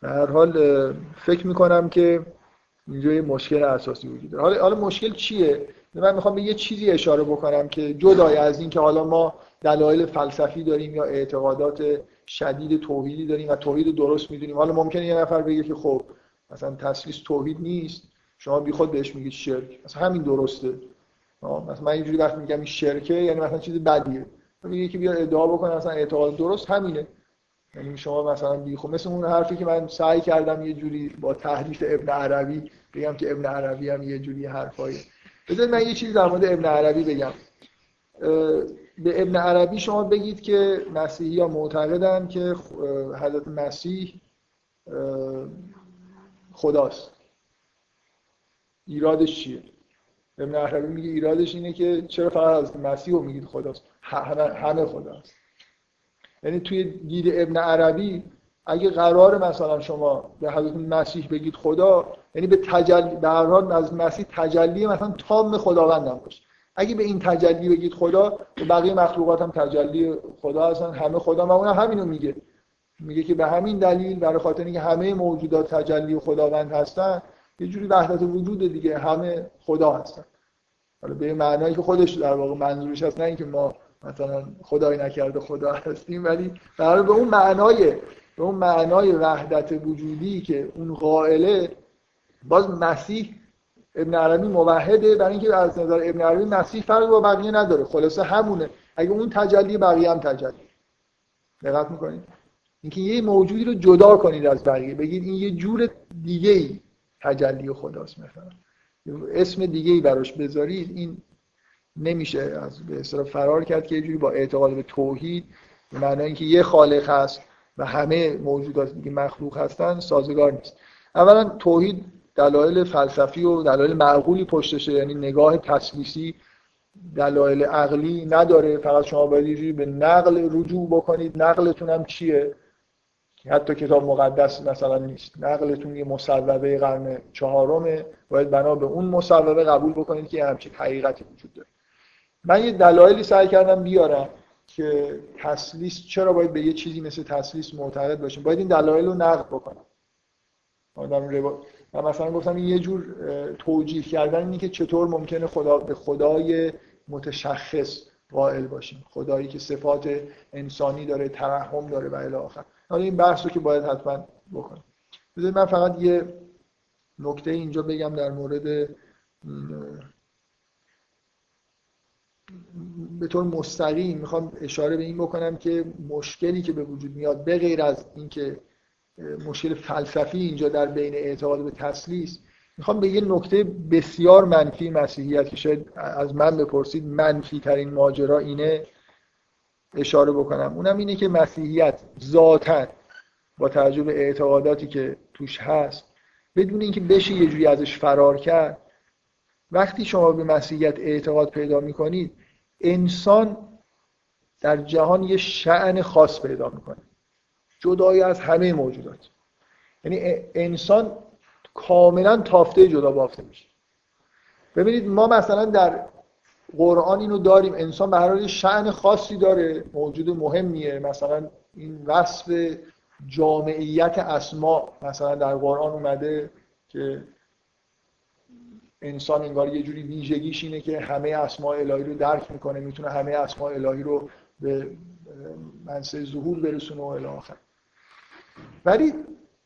به هر حال فکر می‌کنم که اینجا یه مشکل اساسی وجود داره. حالا مشکل چیه؟ من می‌خوام به یه چیزی اشاره بکنم که جدای از این که حالا ما دلایل فلسفی داریم یا اعتقادات شدید توحیدی داریم و توحید درست می‌دونیم. حالا ممکنه یه نفر بگه که خب مثلا تسلیس توحید نیست. شما بی خود بهش میگید شرک. مثلا همین درسته. مثلا من اینجوری وقتی میگم این شرکه یعنی مثلا چیز بدیه. میگه که بیا ادعا بکنه مثلا اعتقاد درست همینه. یعنی شما مثلا بی خود مثل اون حرفی که من سعی کردم یه جوری با تحریف ابن عربی بگم که ابن عربی هم یه جوری حرفایی بذارید من یه چیزی در مورد ابن عربی بگم. به ابن عربی شما بگید که مسیحی ها معتقدن که حضرت مسیح خداست. ایرادش چیه؟ ابن عربی میگه ایرادش اینه که چرا فقط حضرت مسیح رو میگید خداست؟ همه, خداست. یعنی توی دید ابن عربی اگه قرار مثلا شما به حضرت مسیح بگید خدا یعنی به تجلی به از مسیح تجلی مثلا تام خداوند هم باشه. اگه به این تجلی بگید خدا و بقیه مخلوقات هم تجلی خدا هستن همه خدا و اون همینو میگه. میگه که به همین دلیل برای خاطر اینکه همه موجودات تجلی خداوند هستن یه جوری وحدت وجود دیگه همه خدا هستن. حالا به معنایی که خودش در واقع منظورش هست نه اینکه ما مثلا خدای نکرده خدا هستیم ولی در به اون معنای به اون معنای وحدت وجودی که اون قائله باز مسیح ابن عربی موحده. برای اینکه از نظر ابن عربی مسیح فرق با بقیه نداره. خلاصه همونه. اگه اون تجلی بقیه هم تجلی. دقت می‌کنید؟ اینکه یه موجودی رو جدا کنید از بقیه. بگید این یه جور دیگه ای تجلی خداست مثلا. اسم دیگه ای براش بذارید. این نمیشه از به اصطلاح فرار کرد که یه جوری با اعتقاد به توحید به معنی اینکه یه خالق هست و همه موجودات دیگه مخلوق هستن سازگار نیست. اولا توحید دلایل فلسفی و دلایل معقولی پشتشه یعنی نگاه تسلیسی دلایل عقلی نداره. فقط شما باید به نقل رجوع بکنید. نقلتون هم چیه؟ حتی کتاب مقدس مثلا نیست. نقلتون یه مصوبه قرن چهارمه. باید بنا به اون مصوبه قبول بکنید که همچین حقیقتی وجود داره. من یه دلایلی سعی کردم بیارم که تسلیس چرا باید به یه چیزی مثل تسلیس معتقد باشیم باید این دلایل رو نقد بکنم. و مثلا گفتم یه جور توجیه کردن اینه که چطور ممکنه خدا به خدای متشخص قائل باشیم. خدایی که صفات انسانی داره ترحم داره و الی آخر. حالا این بحث رو که باید حتما بکنم بذارید من فقط یه نکته اینجا بگم در مورد به طور مستقیم می‌خوام اشاره به این بکنم که مشکلی که به وجود میاد به غیر از اینکه مشکل فلسفی اینجا در بین اعتقاد به تسلیس. می‌خوام به یه نکته بسیار منفی مسیحیت که شاید از من بپرسید منفی ترین ماجرا اینه اشاره بکنم. اونم اینه که مسیحیت ذاتا با توجه به اعتقاداتی که توش هست بدون اینکه بشه یه جوری ازش فرار کرد وقتی شما به مسیحیت اعتقاد پیدا می‌کنید انسان در جهان یه شعن خاص پیدا می‌کنه. جدای از همه موجودات. یعنی انسان کاملا تافته جدا بافته میشه. ببینید ما مثلا در قرآن اینو داریم. انسان به هر حال شأن خاصی داره. موجود مهمیه. مثلا این وصف جامعیت اسما مثلا در قرآن اومده که انسان انگار یه جوری ویژگیش اینه که همه اسماء الهی رو درک می‌کنه می‌تونه همه اسماء الهی رو به منصه ظهور برسونه و الی ولی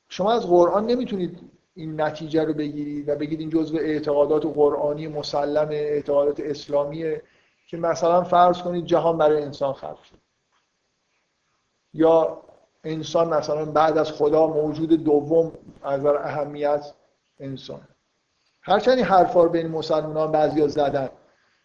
شما از قرآن نمی‌تونید این نتیجه رو بگیرید و بگید این جزء اعتقادات قرآنی مسلم اعتقادات اسلامیه که مثلا فرض کنید جهان برای انسان خلق شد. یا انسان مثلا بعد از خدا موجود دوم از اهمیت انسان. هرچند این حرفا رو بین مسلمانان بعضیا زدن.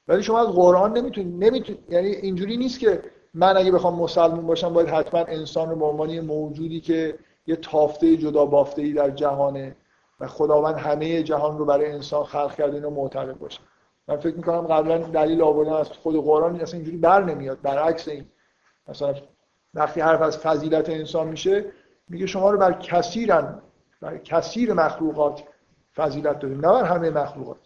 ولی شما از قرآن نمی‌تونید نمی‌تونید یعنی اینجوری نیست که من اگه بخوام مسلمان باشم باید حتما انسان رو به عنوان موجودی که یه تافته جدا بافته ای در جهانه و خداوند همه جهان رو برای انسان خلق کرده اینو معتقد باشه. من فکر می‌کنم قبلا دلیل آوردن از خود قرآن اصلا اینجوری بر نمیاد برعکس این. مثلا وقتی حرف از فضیلت انسان میشه میگه شما رو بر کثیرن بر کثیر مخلوقات فضیلت داریم نه بر همه مخلوقات.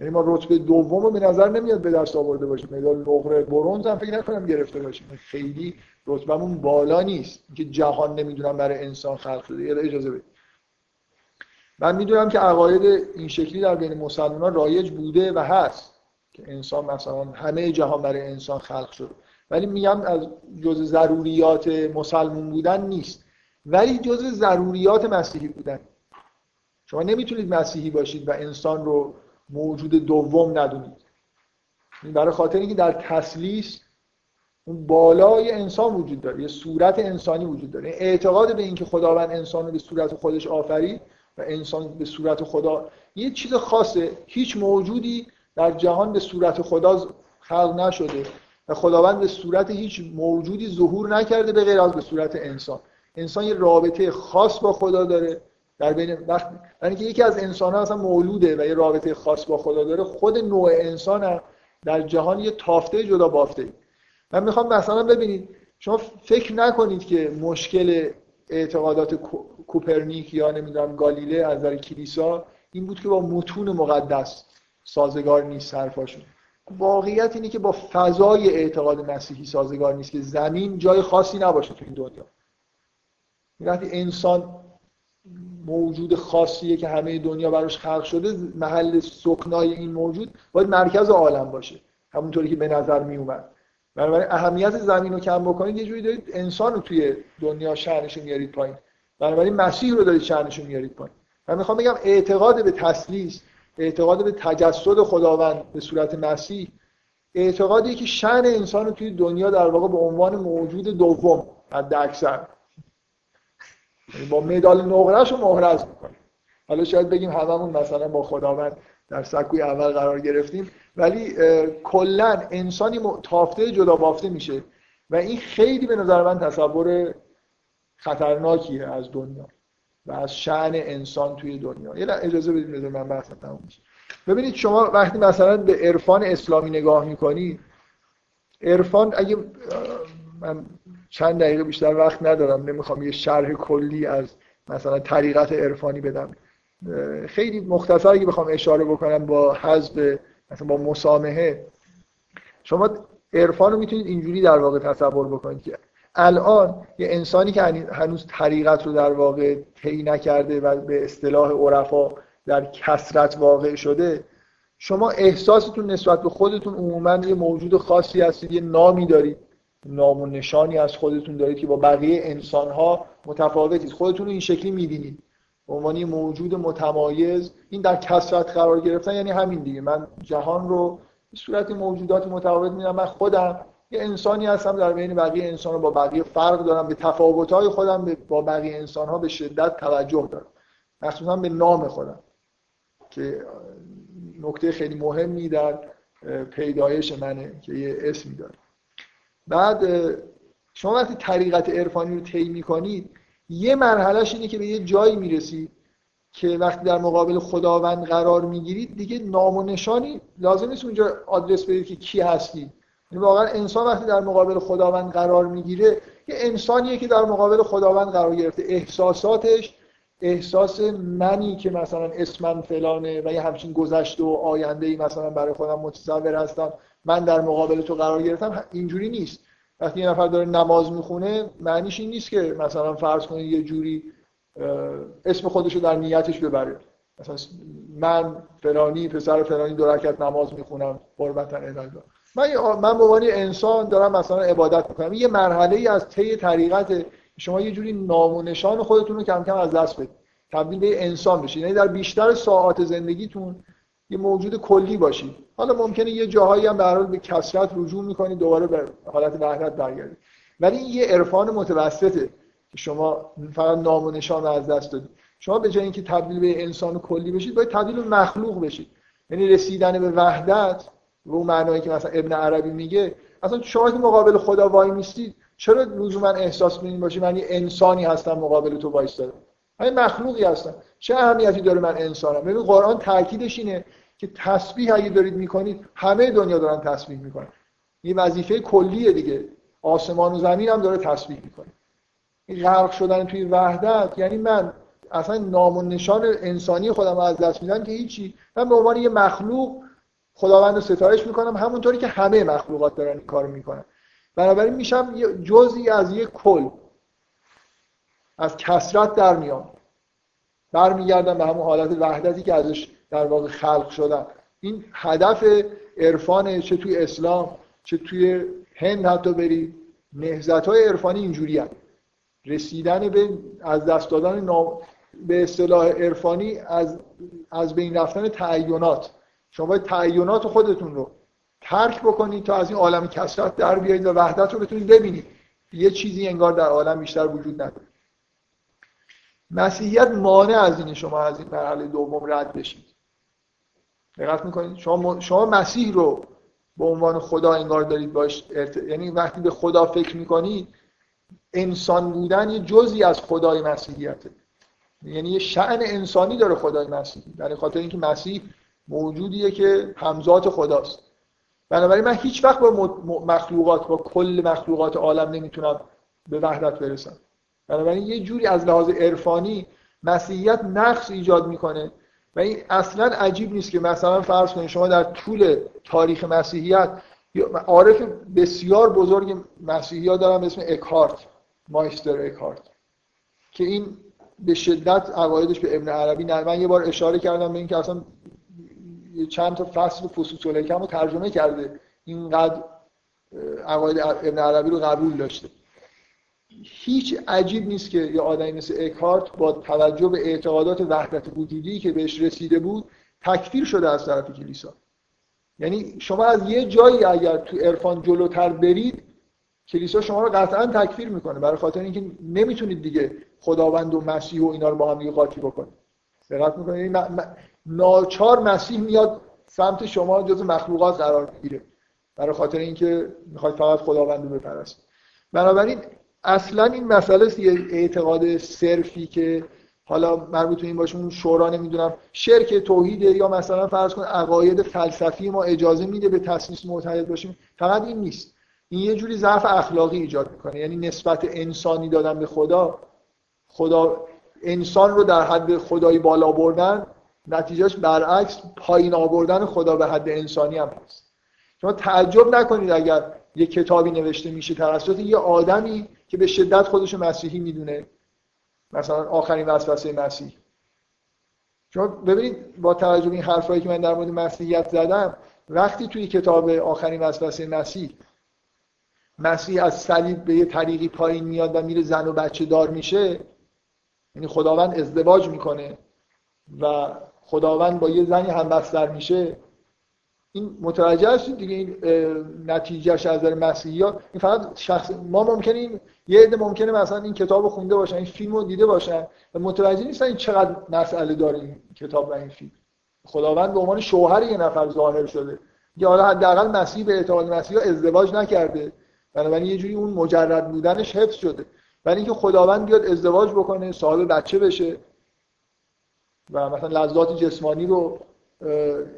یعنی ما رتبه دوم رو به نظر نمیاد به دست آورده باشیم. مدال نقره برونز هم فکر نکنم گرفته باشیم. خیلی رتبمون بالا نیست. که جهان نمی‌دونم برای انسان خلق شده. اجازه بدید. من می‌دونم که عقاید این شکلی در بین مسلمان رایج بوده و هست که انسان مثلا همه جهان برای انسان خلق شد ولی میگم از جز ضروریات مسلمون بودن نیست. ولی جز ضروریات مسیحی بودن. شما نمی‌تونید مسیحی باشید و انسان رو موجود دوم ندونید برای خاطر اینکه در تسلیس اون بالای انسان وجود داره یه صورت انسانی وجود داره. اعتقاد به اینکه خداوند انسان رو به صورت خودش آفرید و انسان به صورت خدا یه چیز خاصه. هیچ موجودی در جهان به صورت خدا خلق نشده و خداوند به صورت هیچ موجودی ظهور نکرده به غیر از به صورت انسان. انسان یه رابطه خاص با خدا داره. در بین وقت یعنی که یکی از انسان ها اصلا مولوده و یه رابطه خاص با خدا داره خود نوع انسان هم در جهان یه تافته جدا بافته. من می‌خوام مثلا ببینید شما فکر نکنید که مشکل اعتقادات کوپرنیک یا نمی‌دونم گالیله از نظر کلیسا این بود که با متون مقدس سازگار نیست حرفاشون. واقعیت اینه که با فضای اعتقاد مسیحی سازگار نیست که زمین جای خاصی نباشه تو این دنیا. وقتی انسان موجود خاصیه که همه دنیا براش خلق شده محل سکنای این موجود باید مرکز عالم باشه. همونطوری که به نظر می اومد بنابراین اهمیت زمین رو کم بکنید یه جوری دارید انسان رو توی دنیا شأنش میارید پایین. بنابراین مسیح رو دارید شأنش میارید پایین. من می‌خوام بگم اعتقاد به تسلیس اعتقاد به تجسد خداوند به صورت مسیح اعتقادی که شأن انسان رو توی دنیا در واقع به عنوان موجود دوم حد اکثر با مدال نقرهش رو مهرز می‌کنه حالا شاید بگیم هممون مثلا با خداوند در سکوی اول قرار گرفتیم ولی کلا انسانی تافته جدا بافته میشه و این خیلی به نظر من تصور خطرناکیه از دنیا و از شعن انسان توی دنیا. یه اجازه بدید بذار من بحثم تموم میشه ببینید شما وقتی مثلا به عرفان اسلامی نگاه می‌کنید عرفان اگه من چند دقیقه بیشتر وقت ندارم نمی‌خوام یه شرح کلی از مثلا طریقت عرفانی بدم. خیلی مختصر اگه بخوام اشاره بکنم با حذف مثلا با مسامحه. شما عرفان رو می‌تونید اینجوری در واقع تصور بکنید که الان یه انسانی که هنوز طریقت رو در واقع طی نکرده و به اصطلاح عرفا در کسرت واقع شده شما احساستون نسبت به خودتون عموما یه موجود خاصی هستید یه نامی دارید. نام و نشانی از خودتون دارید که با بقیه انسان ها متفاوتید خودتون رو این شکلی می‌بینید. به عنوان موجود متمایز این در کسرت قرار گرفتن یعنی همین دیگه. من جهان رو به صورت موجودات متفاوت میدم من خودم یه انسانی هستم در بین بقیه انسان رو با بقیه فرق دارم. به تفاوت‌های خودم با بقیه انسان ها به شدت توجه دارم. مخصوصا به نام خودم که نکته خیلی مهمی در پیدایش منه که یه اسمی داره. بعد شما وقتی طریقت عرفانی رو طی می‌کنید یه مرحلهش اینه که به یه جایی می‌رسید که وقتی در مقابل خداوند قرار می‌گیرید دیگه نام و نشانی لازم نیست اونجا آدرس بدید که کی هستی. یعنی واقعا انسان وقتی در مقابل خداوند قرار می‌گیره یه انسانیه که در مقابل خداوند قرار گرفته. احساساتش احساس منی که مثلا اسمم فلانه و یه همچین گذشته و آینده ای مثلا برای خودم متصور هستم. من در مقابل تو قرار گرفتم اینجوری نیست. وقتی یه نفر داره نماز می‌خونه معنیش این نیست که مثلا فرض کنید یه جوری اسم خودش رو در نیتش ببره. مثلا من فلانی پسر فلانی دو رکعت نماز می‌خونم قربتا الهی من من به انسان دارم مثلا عبادت می‌کنم. یه مرحله ای از طی طریقت شما یه جوری نام و نشان خودتون رو کم کم از دست بدید. تبدیل به انسان بشید. یعنی در بیشتر ساعات زندگیتون یه موجود کلی باشید حالا ممکنه یه جاهایی هم به به کسرت رجوع می‌کنید دوباره به حالت وحدت برگردید ولی این یه عرفان متوسطه که شما فقط نام و نشان از دست دادید شما به جای اینکه تبدیل به انسان کلی بشید باید تبدیل به مخلوق بشید. یعنی رسیدن به وحدت و اون معنایی که مثلا ابن عربی میگه اصلا شما که مقابل خدا وای میستید چرا لزوما احساس کنید باشی من یه انسانی هستم مقابل تو وایستادم؟ من مخلوقی هستم. چه اهمیتی داره من انسانم؟ ببین قرآن تاکیدش اینه که تسبیح اگه دارید می‌کنید همه دنیا دارن تسبیح می‌کنن. این وظیفه کلیه دیگه. آسمان و زمین هم داره تسبیح می‌کنه. این غرق شدن توی وحدت یعنی من اصلا نام و نشان انسانی خودم از دست میدم که هیچی. من به عنوان یه مخلوق خداوند رو ستایش می‌کنم همونطوری که همه مخلوقات دارن این کار می‌کنن. بنابراین میشم جزئی از یک کل. از کسرت در میام برمیگردن به همون حالت وحدتی که ازش در واقع خلق شدن. این هدف عرفان چه توی اسلام چه توی هند حتی برید نهزت های عرفانی اینجوری هست رسیدن به از دست دادن نام به اصطلاح عرفانی از از بین رفتن تعینات. شما باید تعینات خودتون رو ترک بکنید تا از این عالم کسرت در بیایید و وحدت رو بتونید ببینید. یه چیزی انگار در عالم بیشتر وجود نداره. مسیحیت مانع از این شما از این مرحله دوم رد بشید. دقت می‌کنید. شما شما مسیح رو به عنوان خدا انگار دارید باش ارت... یعنی وقتی به خدا فکر می‌کنید انسان بودن یه جزی از خدای مسیحیته. یعنی یه شعن انسانی داره خدای مسیحی برای خاطر اینکه مسیح موجودیه که همزات خداست. بنابراین من هیچ وقت با مخلوقات با کل مخلوقات عالم نمی‌تونم به وحدت برسم. بنابراین یه جوری از لحاظ عرفانی مسیحیت نقص ایجاد می‌کنه. و این اصلا عجیب نیست که مثلا فرض کنید شما در طول تاریخ مسیحیت عارف بسیار بزرگ مسیحی ها دارن اسم اکهارت مایستر اکهارت که این به شدت عقایدش به ابن عربی نه من یه بار اشاره کردم به اینکه اصلا چند تا فصل فصوص الحکم رو ترجمه کرده اینقدر عقاید ابن عربی رو قبول داشته. هیچ عجیب نیست که یه آدمی مثل اکهارت با توجه به اعتقادات وحدت وجودی که بهش رسیده بود تکفیر شده از طرف کلیسا. یعنی شما از یه جایی اگر تو عرفان جلوتر برید کلیسا شما رو قطعا تکفیر می‌کنه. برای خاطر اینکه نمی‌تونید دیگه خداوند و مسیح و اینا رو با هم دیگه قاطی بکنید. دقت می‌کنید؟ یعنی ناچار مسیح میاد سمت شما جز مخلوقات قرار می‌گیره. برای خاطر اینکه می‌خواید فقط خداوند رو بپرستید. بنابراین اصلا این مسئله یه اعتقاد صرفی که حالا مربوط به این باشه اون شورا نمی‌دونم شرک توحیده یا مثلا فرض کن عقاید فلسفی ما اجازه میده به تسلیس معتقد باشیم. فقط این نیست. این یه جوری ضعف اخلاقی ایجاد می‌کنه. یعنی نسبت انسانی دادن به خدا خدا انسان رو در حد خدایی بالا بردن نتیجهش برعکس پایین آوردن خدا به حد انسانی هم هست. شما تعجب نکنید اگر یه کتابی نوشته میشه توسط یه آدمی که به شدت خودش مسیحی می‌دونه. مثلا آخرین وسوسه مسیح. شما ببینید با توجه به این حرفایی که من در مورد مسیحیت زدم وقتی توی کتاب آخرین وسوسه مسیح مسیح از صلیب به یه طریقی پایین میاد و میره زن و بچه دار میشه یعنی خداوند ازدواج می‌کنه و خداوند با یه زنی هم بستر میشه این متوجه هستید دیگه این نتیجهش از نظر مسیحی این فقط شخص ما ممکنه یه عده ممکنه مثلا این کتاب خونده باشن این فیلم رو دیده باشن و متوجه نیستن این چقدر مسئله داره این کتاب و این فیلم. خداوند به عنوان شوهر یه نفر ظاهر شده. یا حالا حداقل مسیح به اعتقاد مسیحا ازدواج نکرده. بنابراین یه جوری اون مجرد بودنش حفظ شده. ولی اینکه خداوند بیاد ازدواج بکنه صاحب بچه بشه و مثلا لذات جسمانی رو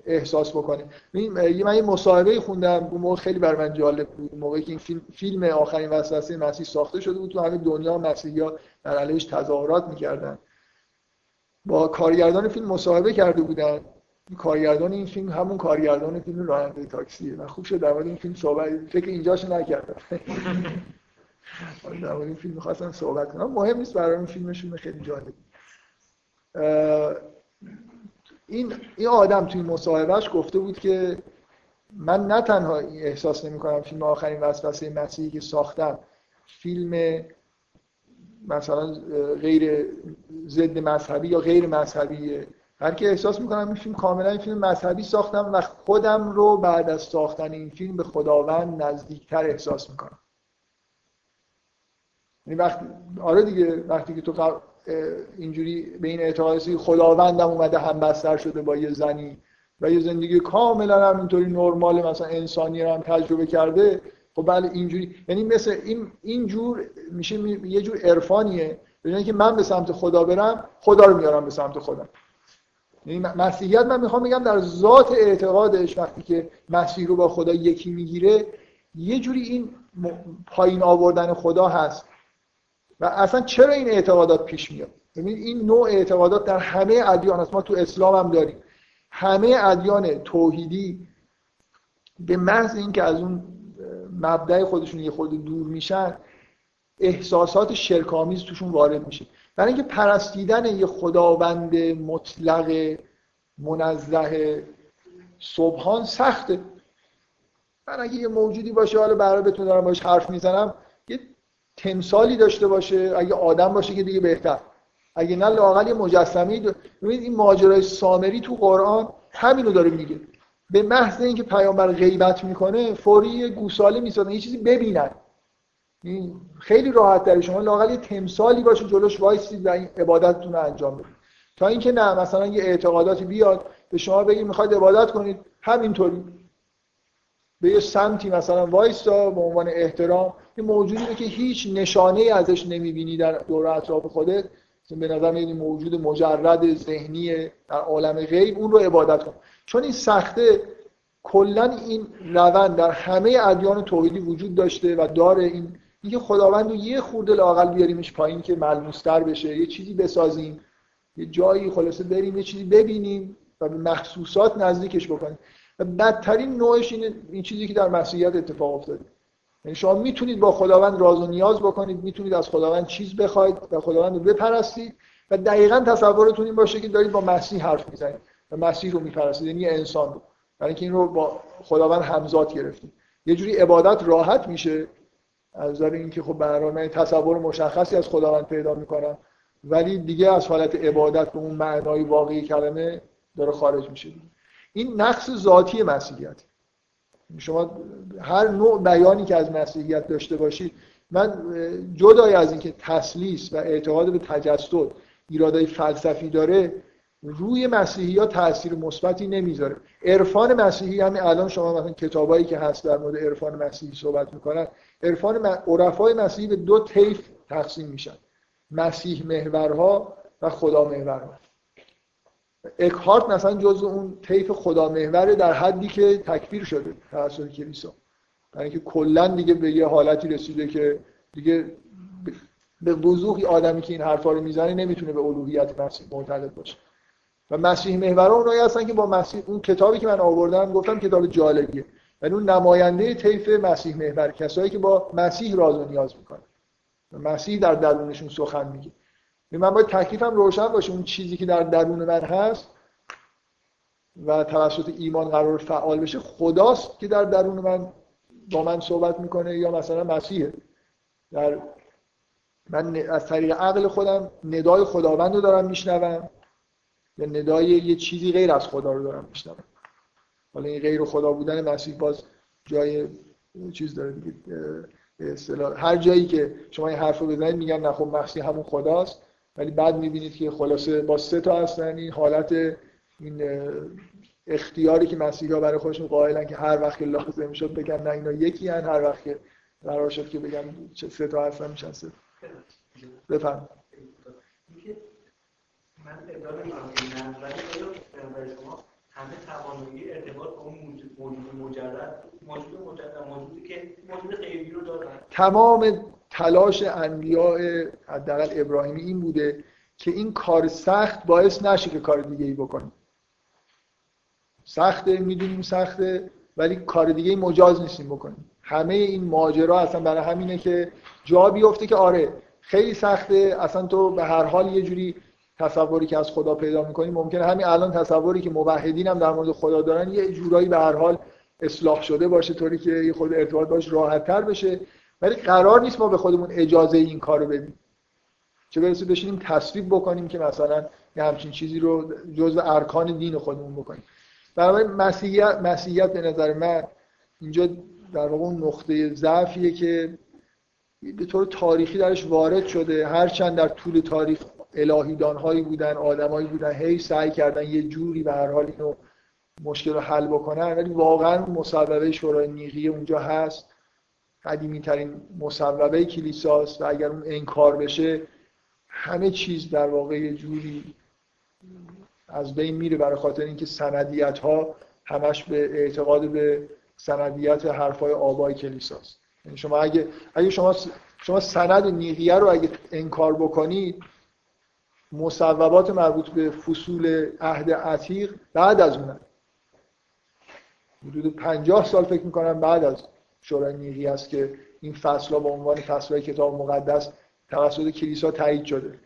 احساس بکنه. من یه مصاحبه خوندم اون موقع خیلی بر من جالب بود. موقعی که این فیلم, فیلم آخرین وسوسه مسیح ساخته شده بود تو همه دنیا مسیحی ها در علیهش تظاهرات می‌کردن. با کارگردان فیلم مصاحبه کرده بودن. کارگردان این فیلم همون کارگردان فیلم راننده تاکسیه. و خوب شد در این فیلم صحبت فکر اینجاش نکردم. در این فیلم می‌خواستم صحبت کنم. مهم نیست برای این فیلمشون خیلی جالب این این آدم توی مصاحبهش گفته بود که من نه تنها احساس نمی کنم فیلم آخرین وسوسه مسیحی که ساختم فیلم مثلا غیر ضد مذهبی یا غیر مذهبیه. هر که احساس می‌کنم این فیلم کاملا این فیلم مذهبی ساختم و خودم رو بعد از ساختن این فیلم به خداوند نزدیکتر احساس می‌کنم. یعنی وقتی آره دیگه وقتی که تو اینجوری به این اعتقاد خداوندم اومده هم بستر شده با یه زنی و یه زندگی کاملا همینطوری نرمال مثلا انسانی رو هم تجربه کرده. خب بله اینجوری. یعنی مثل این اینجور میشه یه جور عرفانیه. به که من به سمت خدا برم خدا رو میارم به سمت خودم. یعنی مسیحیت من می‌خوام بگم در ذات اعتقادش وقتی که مسیح رو با خدا یکی می‌گیره یه جوری این پایین آوردن خدا هست. و اصلا چرا این اعتقادات پیش میاد؟ ببینید این نوع اعتقادات در همه ادیان هست ما تو اسلام هم داریم. همه ادیان توحیدی به محض اینکه از اون مبدع خودشون یه خود دور میشن احساسات شرکامیز توشون وارد میشه. برای اینکه پرستیدن یه خداوند مطلق منزه صبحان سخته. من اگه یه موجودی باشه حالا برای بتون دارم باش حرف می‌زنم یه تمثالی داشته باشه اگه آدم باشه که دیگه بهتر. اگه نه لاقل یه مجسمه ببینید این ماجرای سامری تو قرآن همینو داره میگه. به محض اینکه پیامبر غیبت می‌کنه فوری گوساله می‌سازن یه چیزی ببینن. خیلی راحت داره شما لاقل یه تمثالی باشه جلوش وایسید و این عبادتتون رو انجام بدید. تا اینکه نه مثلا یه اعتقاداتی بیاد به شما بگید می‌خواید عبادت کنید همینطوری. به یه سمتی مثلا وایستا به عنوان احترام یه موجودی که هیچ نشانه ازش نمی‌بینی در دور اطراف خودت. به نظر میاد موجود مجرد ذهنی در عالم غیب اون رو عبادت کن. چون این سخته کلا این روند در همه ادیان توحیدی وجود داشته و داره این. اینکه خداوند رو یه خورده لاقل بیاریمش پایین که ملموستر بشه یه چیزی بسازیم یه جایی خلاصه بریم یه چیزی ببینیم و به محسوسات نزدیکش بکنیم. و بدترین نوعش اینه این چیزی که در مسیحیت اتفاق افتاده. شما می‌تونید با خداوند راز و نیاز بکنید می‌تونید از خداوند چیز بخواید و خداوند رو بپرستید و دقیقا تصورتون این باشه که دارید با مسیح حرف می‌زنید و مسیح رو میپرستید یعنی انسان رو. برای اینکه این رو با خداوند همزاد گرفتید. یه جوری عبادت راحت میشه از نظر اینکه خب برنامه تصور مشخصی از خداوند پیدا می‌کنم ولی دیگه از حالت عبادت به اون معنای واقعی کلمه داره خارج میشه. این نقص ذاتی مسیحیت. شما هر نوع بیانی که از مسیحیت داشته باشید من جدای از اینکه تسلیس و اعتقاد به تجسد ایرادای فلسفی داره روی مسیحی ها تاثیر مثبتی نمی‌ذاره. عرفان مسیحی همین الان شما مثلا کتابایی که هست در مورد عرفان مسیحی صحبت می‌کنن عرفان عرفای مسیحی به دو طیف تقسیم میشن. مسیح محورها و خدا محورها. اکهارت مثلا جزء اون طیف خدا محوره در حدی که تکفیر شده توسط کلیسا. برای اینکه کلا دیگه به یه حالتی رسیده که دیگه به وضوحی آدمی که این حرفا رو می‌زنه نمی‌تونه به الوهیت مسیح معتقد باشه. و مسیح محورا اونایی هستن که با مسیح اون کتابی که من آوردم گفتم کتاب جالبیه. یعنی اون نماینده طیف مسیح محور کسایی که با مسیح راز و نیاز می‌کنن. مسیح در درونشون سخن میگه. من باید تکلیفم روشن باشه اون چیزی که در درون من هست و توسط ایمان قرار فعال بشه خداست که در درون من با من صحبت می‌کنه یا مثلا مسیحه. در من از طریق عقل خودم ندای خداوند رو دارم میشنوم یا ندای یه چیزی غیر از خدا رو دارم میشنوم. حالا این غیر خدا بودن مسیح باز جای چیز داره دیگه هر جایی که شما این حرف رو بزنید میگن نه خب مسیح همون خداست. ولی بعد می‌بینید که خلاصه با سه تا هستن این حالت این اختیاری که مسیحا برای خودشون قائلن که هر وقت که لازم می‌شد بگن نه اینا یکی هن. هر وقت که قرار شد که بگن چه سه تا هستن میشن سه بفهم من شما همه توانایی ارتباط با اون موجود مجرد موجود مجرد موجودی که موجود غیبی رو دارن. تمام تلاش انبیاء حداقل ابراهیمی این بوده که این کار سخت باعث نشه که کار دیگه ای بکنیم سخته می‌دونیم سخته ولی کار دیگه ای مجاز نیستیم بکنیم. همه این ماجرا اصلا برای همینه که جا بیفته که آره خیلی سخته. اصلا تو به هر حال یه جوری تصوری که از خدا پیدا می‌کنی ممکنه همین الان تصوری که موحدین هم در مورد خدا دارن یه جورایی به هر حال اصلاح شده باشه طوری که خود ارتباط باش راحت تر بشه. ولی قرار نیست ما به خودمون اجازه این کارو بدیم. چه برسه بشینیم تصویب بکنیم که مثلا یه همچین چیزی رو جزء ارکان دین خودمون بکنیم. برای مسیحیت مسیحیت به نظر من اینجا در واقع اون نقطه ضعفیه که به طور تاریخی درش وارد شده. هرچند در طول تاریخ الهیدان هایی بودن آدمایی بودن هی سعی کردن یه جوری به هر حال اینو مشکل رو حل بکنن ولی واقعا مصوبه شورای نیقی اونجا هست. قدیمی ترین مصوبه کلیساست و اگر اون انکار بشه همه چیز در واقع یه جوری از بین میره برای خاطر اینکه سندیت ها همش به اعتقاد به سندیت حرفای آبای کلیساست. یعنی شما اگه اگه شما شما سند نیقیه رو اگه انکار بکنید مصوبات مربوط به فصول عهد عتیق بعد از اونن. حدود 50 سال فکر می‌کنم بعد از شورای نیقی است که این فصل به عنوان فصل کتاب مقدس توسط کلیسا تایید شده.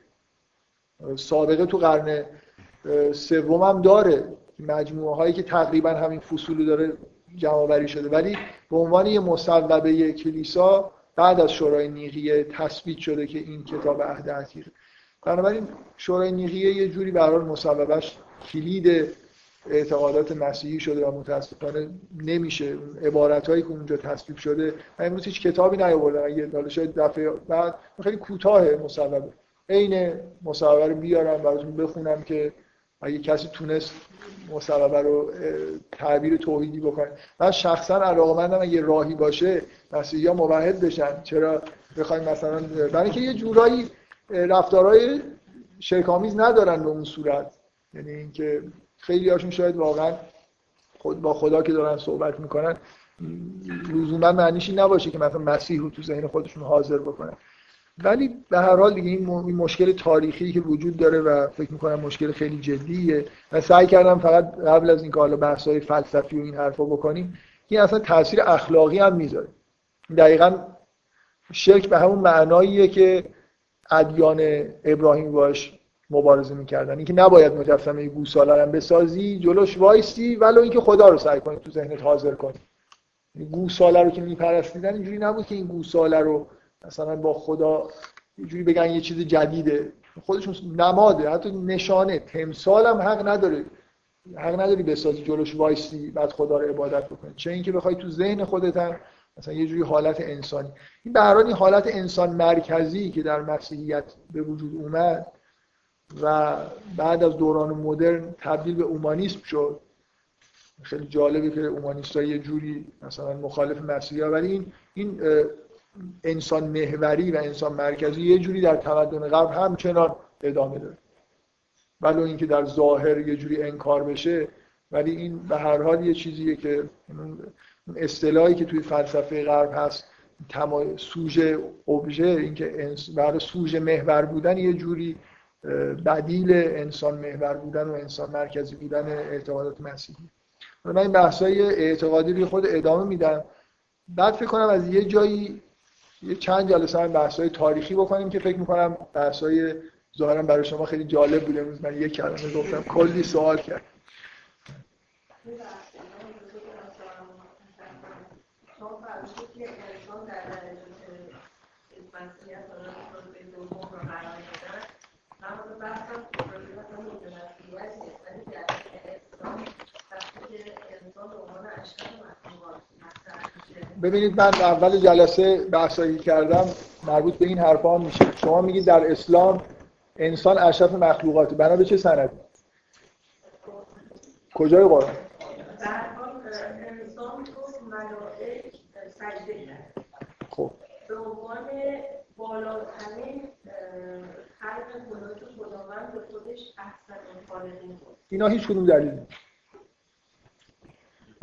سابقه تو قرن سوم هم داره. مجموعه هایی که تقریبا همین فصول داره جمع شده. ولی به عنوان یه مصوبه کلیسا بعد از شورای نیقیه تثبیت شده که این کتاب عهد عتیقه بنابراین شورای نیقیه یه جوری به مصوبهش کلید اعتقادات مسیحی شده و متاسفانه نمیشه. عبارت هایی که اونجا تصویب شده من امروز هیچ کتابی نیاوردم. اگه حالا شاید دفعه بعد خیلی کوتاه مصوبه. عین مصوبه رو بیارم براتون بخونم که اگه کسی تونست مصوبه رو تعبیر توحیدی بکنه. من شخصا علاقمندم اگه راهی باشه مسیحی ها موحد بشن. چرا؟ بخوایم مثلا برای اینکه یه جورایی رفتارهای شرکامیز ندارن به اون صورت. یعنی اینکه خیلی هاشون شاید واقعا خود با خدا که دارن صحبت می‌کنن لزوما معنیش این نباشه که مثلا مسیح رو تو ذهن خودشون حاضر بکنن. ولی به هر حال دیگه این مشکل تاریخی که وجود داره و فکر می‌کنم مشکل خیلی جدیه و سعی کردم فقط قبل از اینکه حالا بحث های فلسفی و این حرفا بکنیم این اصلا تاثیر اخلاقی هم می‌ذاره. دقیقا شرک به همون معناییه که ادیان ابراهیم باش مبارزه می‌کردن. اینکه نباید مجسمه گوساله هم بسازی جلوش وایسی ولو اینکه خدا رو سعی کنی تو ذهنت حاضر کنی. گوساله رو که میپرستیدن اینجوری نبود که این گوساله رو مثلا با خدا اینجوری بگن یه چیز جدیده. خودشون نماده حتی نشانه. تمثال هم حق نداره. حق نداری بسازی جلوش وایسی بعد خدا رو عبادت بکنی. چه اینکه بخوای تو ذهن خودت هم مثلا یه جوری حالت انسانی. این به حالت انسان مرکزی که در مسیحیت به وجود اومد و بعد از دوران مدرن تبدیل به اومانیسم شد. خیلی جالبه که اومانیست یه جوری مثلا مخالف مسیحی ها ولی این این انسان محوری و انسان مرکزی یه جوری در تمدن غرب همچنان ادامه داره. ولی اینکه در ظاهر یه جوری انکار بشه ولی این به هر حال یه چیزیه که اصطلاحی که توی فلسفه غرب هست تمای سوژه اوبژه اینکه برای سوژه محور بودن یه جوری بدیل انسان محور بودن و انسان مرکزی بودن اعتقادات مسیحی. من این بحثای اعتقادی رو خود ادامه میدم. بعد فکر کنم از یه جایی یه چند جلسه هم بحثای تاریخی بکنیم که فکر می‌کنم بحثای ظاهرا برای شما خیلی جالب بوده. امروز من یک کلمه گفتم. کلی سوال کرد. ببینید من اول جلسه بحثایی کردم مربوط به این حرفا میشه شما میگید در اسلام انسان اشرف مخلوقاته. بنا به چه سندی؟ کجای قرآن؟ خب. به عنوان بالاترین خلق خداوند به خودش احسن اینا هیچ کدوم دلیل نیست.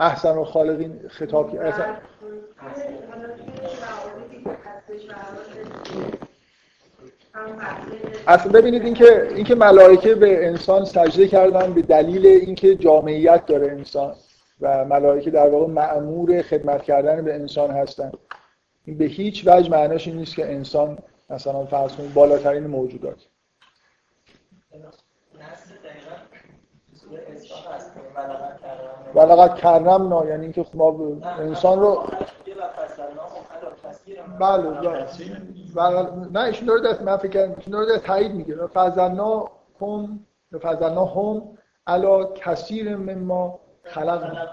احسن و خالقین خطاب اصلا اصلا ببینید اینکه اینکه ملائکه به انسان سجده کردن به دلیل اینکه جامعیت داره انسان و ملائکه در واقع مأمور خدمت کردن به انسان هستن. این به هیچ وجه معناش این نیست که انسان مثلا فرض کنید بالاترین موجودات. ولقد کرمنا یعنی اینکه ما انسان رو بله بله نه ایشون داره دست من فکر ایشون داره تایید میگه فضلنا هم فضلنا هم علا کثیر مما خلق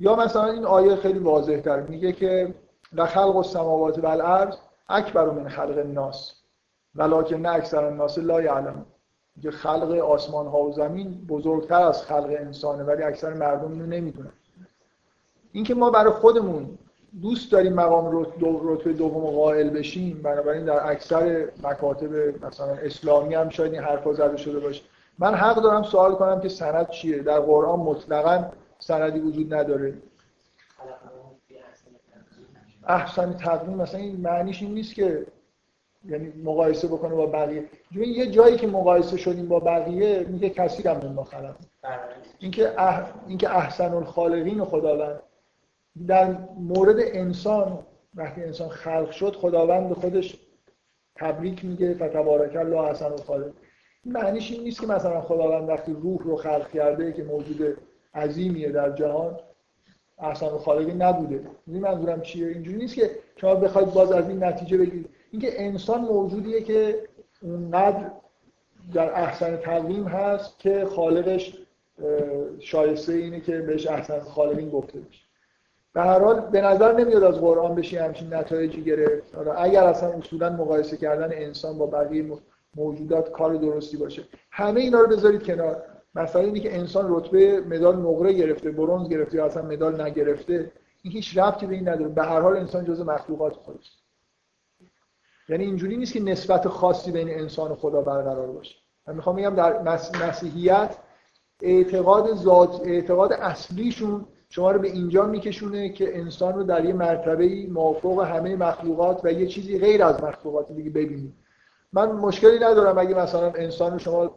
یا مثلا این آیه خیلی واضح تر میگه که لخلق السماوات والارض اکبر من خلق الناس ولکن اکثر الناس لا یعلم که خلق آسمان ها و زمین بزرگتر از خلق انسانه ولی اکثر مردم اینو نمی‌دونن. اینکه ما برای خودمون دوست داریم مقام رتبه دوم قائل بشیم بنابراین در اکثر مکاتب مثلا اسلامی هم شاید این حرفا زده شده باشه. من حق دارم سوال کنم که سند چیه؟ در قرآن مطلقا سندی وجود نداره. احسن تقویم مثلا این معنیش این نیست که یعنی مقایسه بکنه با بقیه. یه جایی که مقایسه شدیم با بقیه میگه کسی هم ما خلق اینکه اح... اینکه احسن الخالقین خداوند در مورد انسان وقتی انسان خلق شد خداوند به خودش تبریک میگه فتبارک الله احسن الخالق معنیش این نیست که مثلا خداوند وقتی روح رو خلق کرده که موجود عظیمیه در جهان احسن خالقی نبوده. این منظورم چیه؟ اینجوری نیست که شما بخواید باز از این نتیجه بگیرید. اینکه انسان موجودیه که اونقدر در احسن تقویم هست که خالقش شایسته اینه که بهش احسن خالقین گفته بشه. به هر حال به نظر نمیاد از قرآن بشی همچین نتایجی گرفت. اگر اصلا اصولا مقایسه کردن انسان با بقیه موجودات کار درستی باشه. همه اینا رو بذارید کنار. مثلا اینی که انسان رتبه مدال نقره گرفته برونز گرفته یا اصلا مدال نگرفته این هیچ ربطی به این نداره. به هر حال انسان جزء مخلوقات خودش یعنی اینجوری نیست که نسبت خاصی بین انسان و خدا برقرار باشه. من می‌خوام بگم در مسیحیت اعتقاد ذات اعتقاد اصلیشون شما رو به اینجا میکشونه که انسان رو در یه مرتبه موافق همه مخلوقات و یه چیزی غیر از مخلوقات دیگه ببینید من مشکلی ندارم اگه مثلا انسان رو شما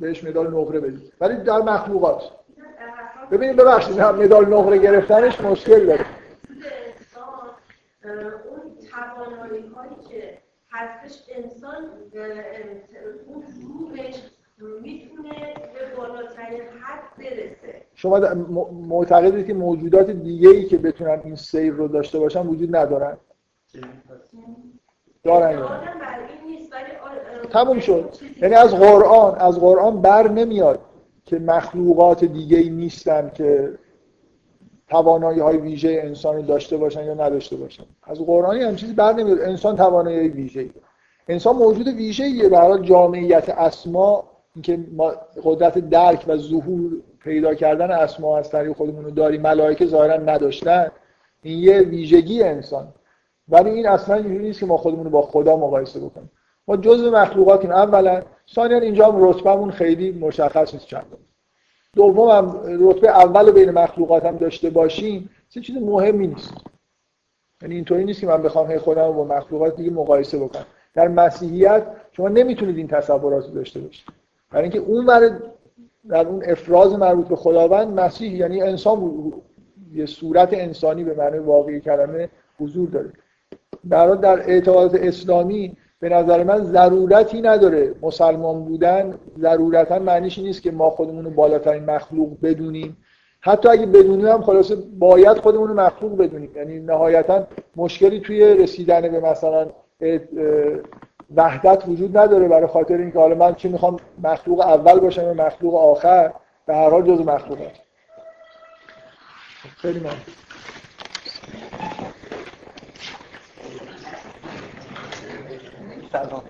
بهش مدال نقره بدید. ولی در مخلوقات. ببینید ببخشید مدال نقره گرفتنش مشکل داره. اون توانایی هایی که هستش انسان اون روحش می‌تونه به بالاترین حد برسه. شما معتقدید که موجودات دیگه ای که بتونن این سیر رو داشته باشن وجود ندارن؟ دارن تموم شد. یعنی از قرآن از قرآن بر نمیاد که مخلوقات دیگه ای نیستن که توانایی های ویژه انسان رو داشته باشن یا نداشته باشن. از قرآنی هم چیزی بر نمیاد. انسان توانایی ویژه انسان موجود ویژه ایه برای جامعیت اسما اینکه ما قدرت درک و ظهور پیدا کردن اسما از طریق خودمون رو داریم ملائکه ظاهرا نداشتن این یه ویژگی انسان. ولی این اصلا اینجوری نیست که ما خودمون رو با خدا مقایسه بکنیم. ما جزء مخلوقاتیم. اولا ثانیا اینجا هم رتبهمون خیلی مشخص نیست چند دوم هم رتبه اول بین مخلوقات هم داشته باشیم چه چیز مهمی نیست. یعنی اینطوری نیست که من بخوام هی خودم با مخلوقات دیگه مقایسه بکنم. در مسیحیت شما نمی‌تونید این تصورات داشته باشید. برای اینکه اون در اون افراز مربوط به خداوند مسیح یعنی انسان یه صورت انسانی به معنی واقعی کلمه حضور داره. در در اعتقادات اسلامی به نظر من ضرورتی نداره. مسلمان بودن ضرورتا معنیش نیست که ما خودمون رو بالاترین مخلوق بدونیم. حتی اگه بدونیم هم خلاصه باید خودمون رو مخلوق بدونیم. یعنی نهایتا مشکلی توی رسیدن به مثلا وحدت وجود نداره برای خاطر اینکه حالا من چه می‌خوام مخلوق اول باشم یا مخلوق آخر؟ به هر حال جز مخلوقات خیلی ممنون. 啊。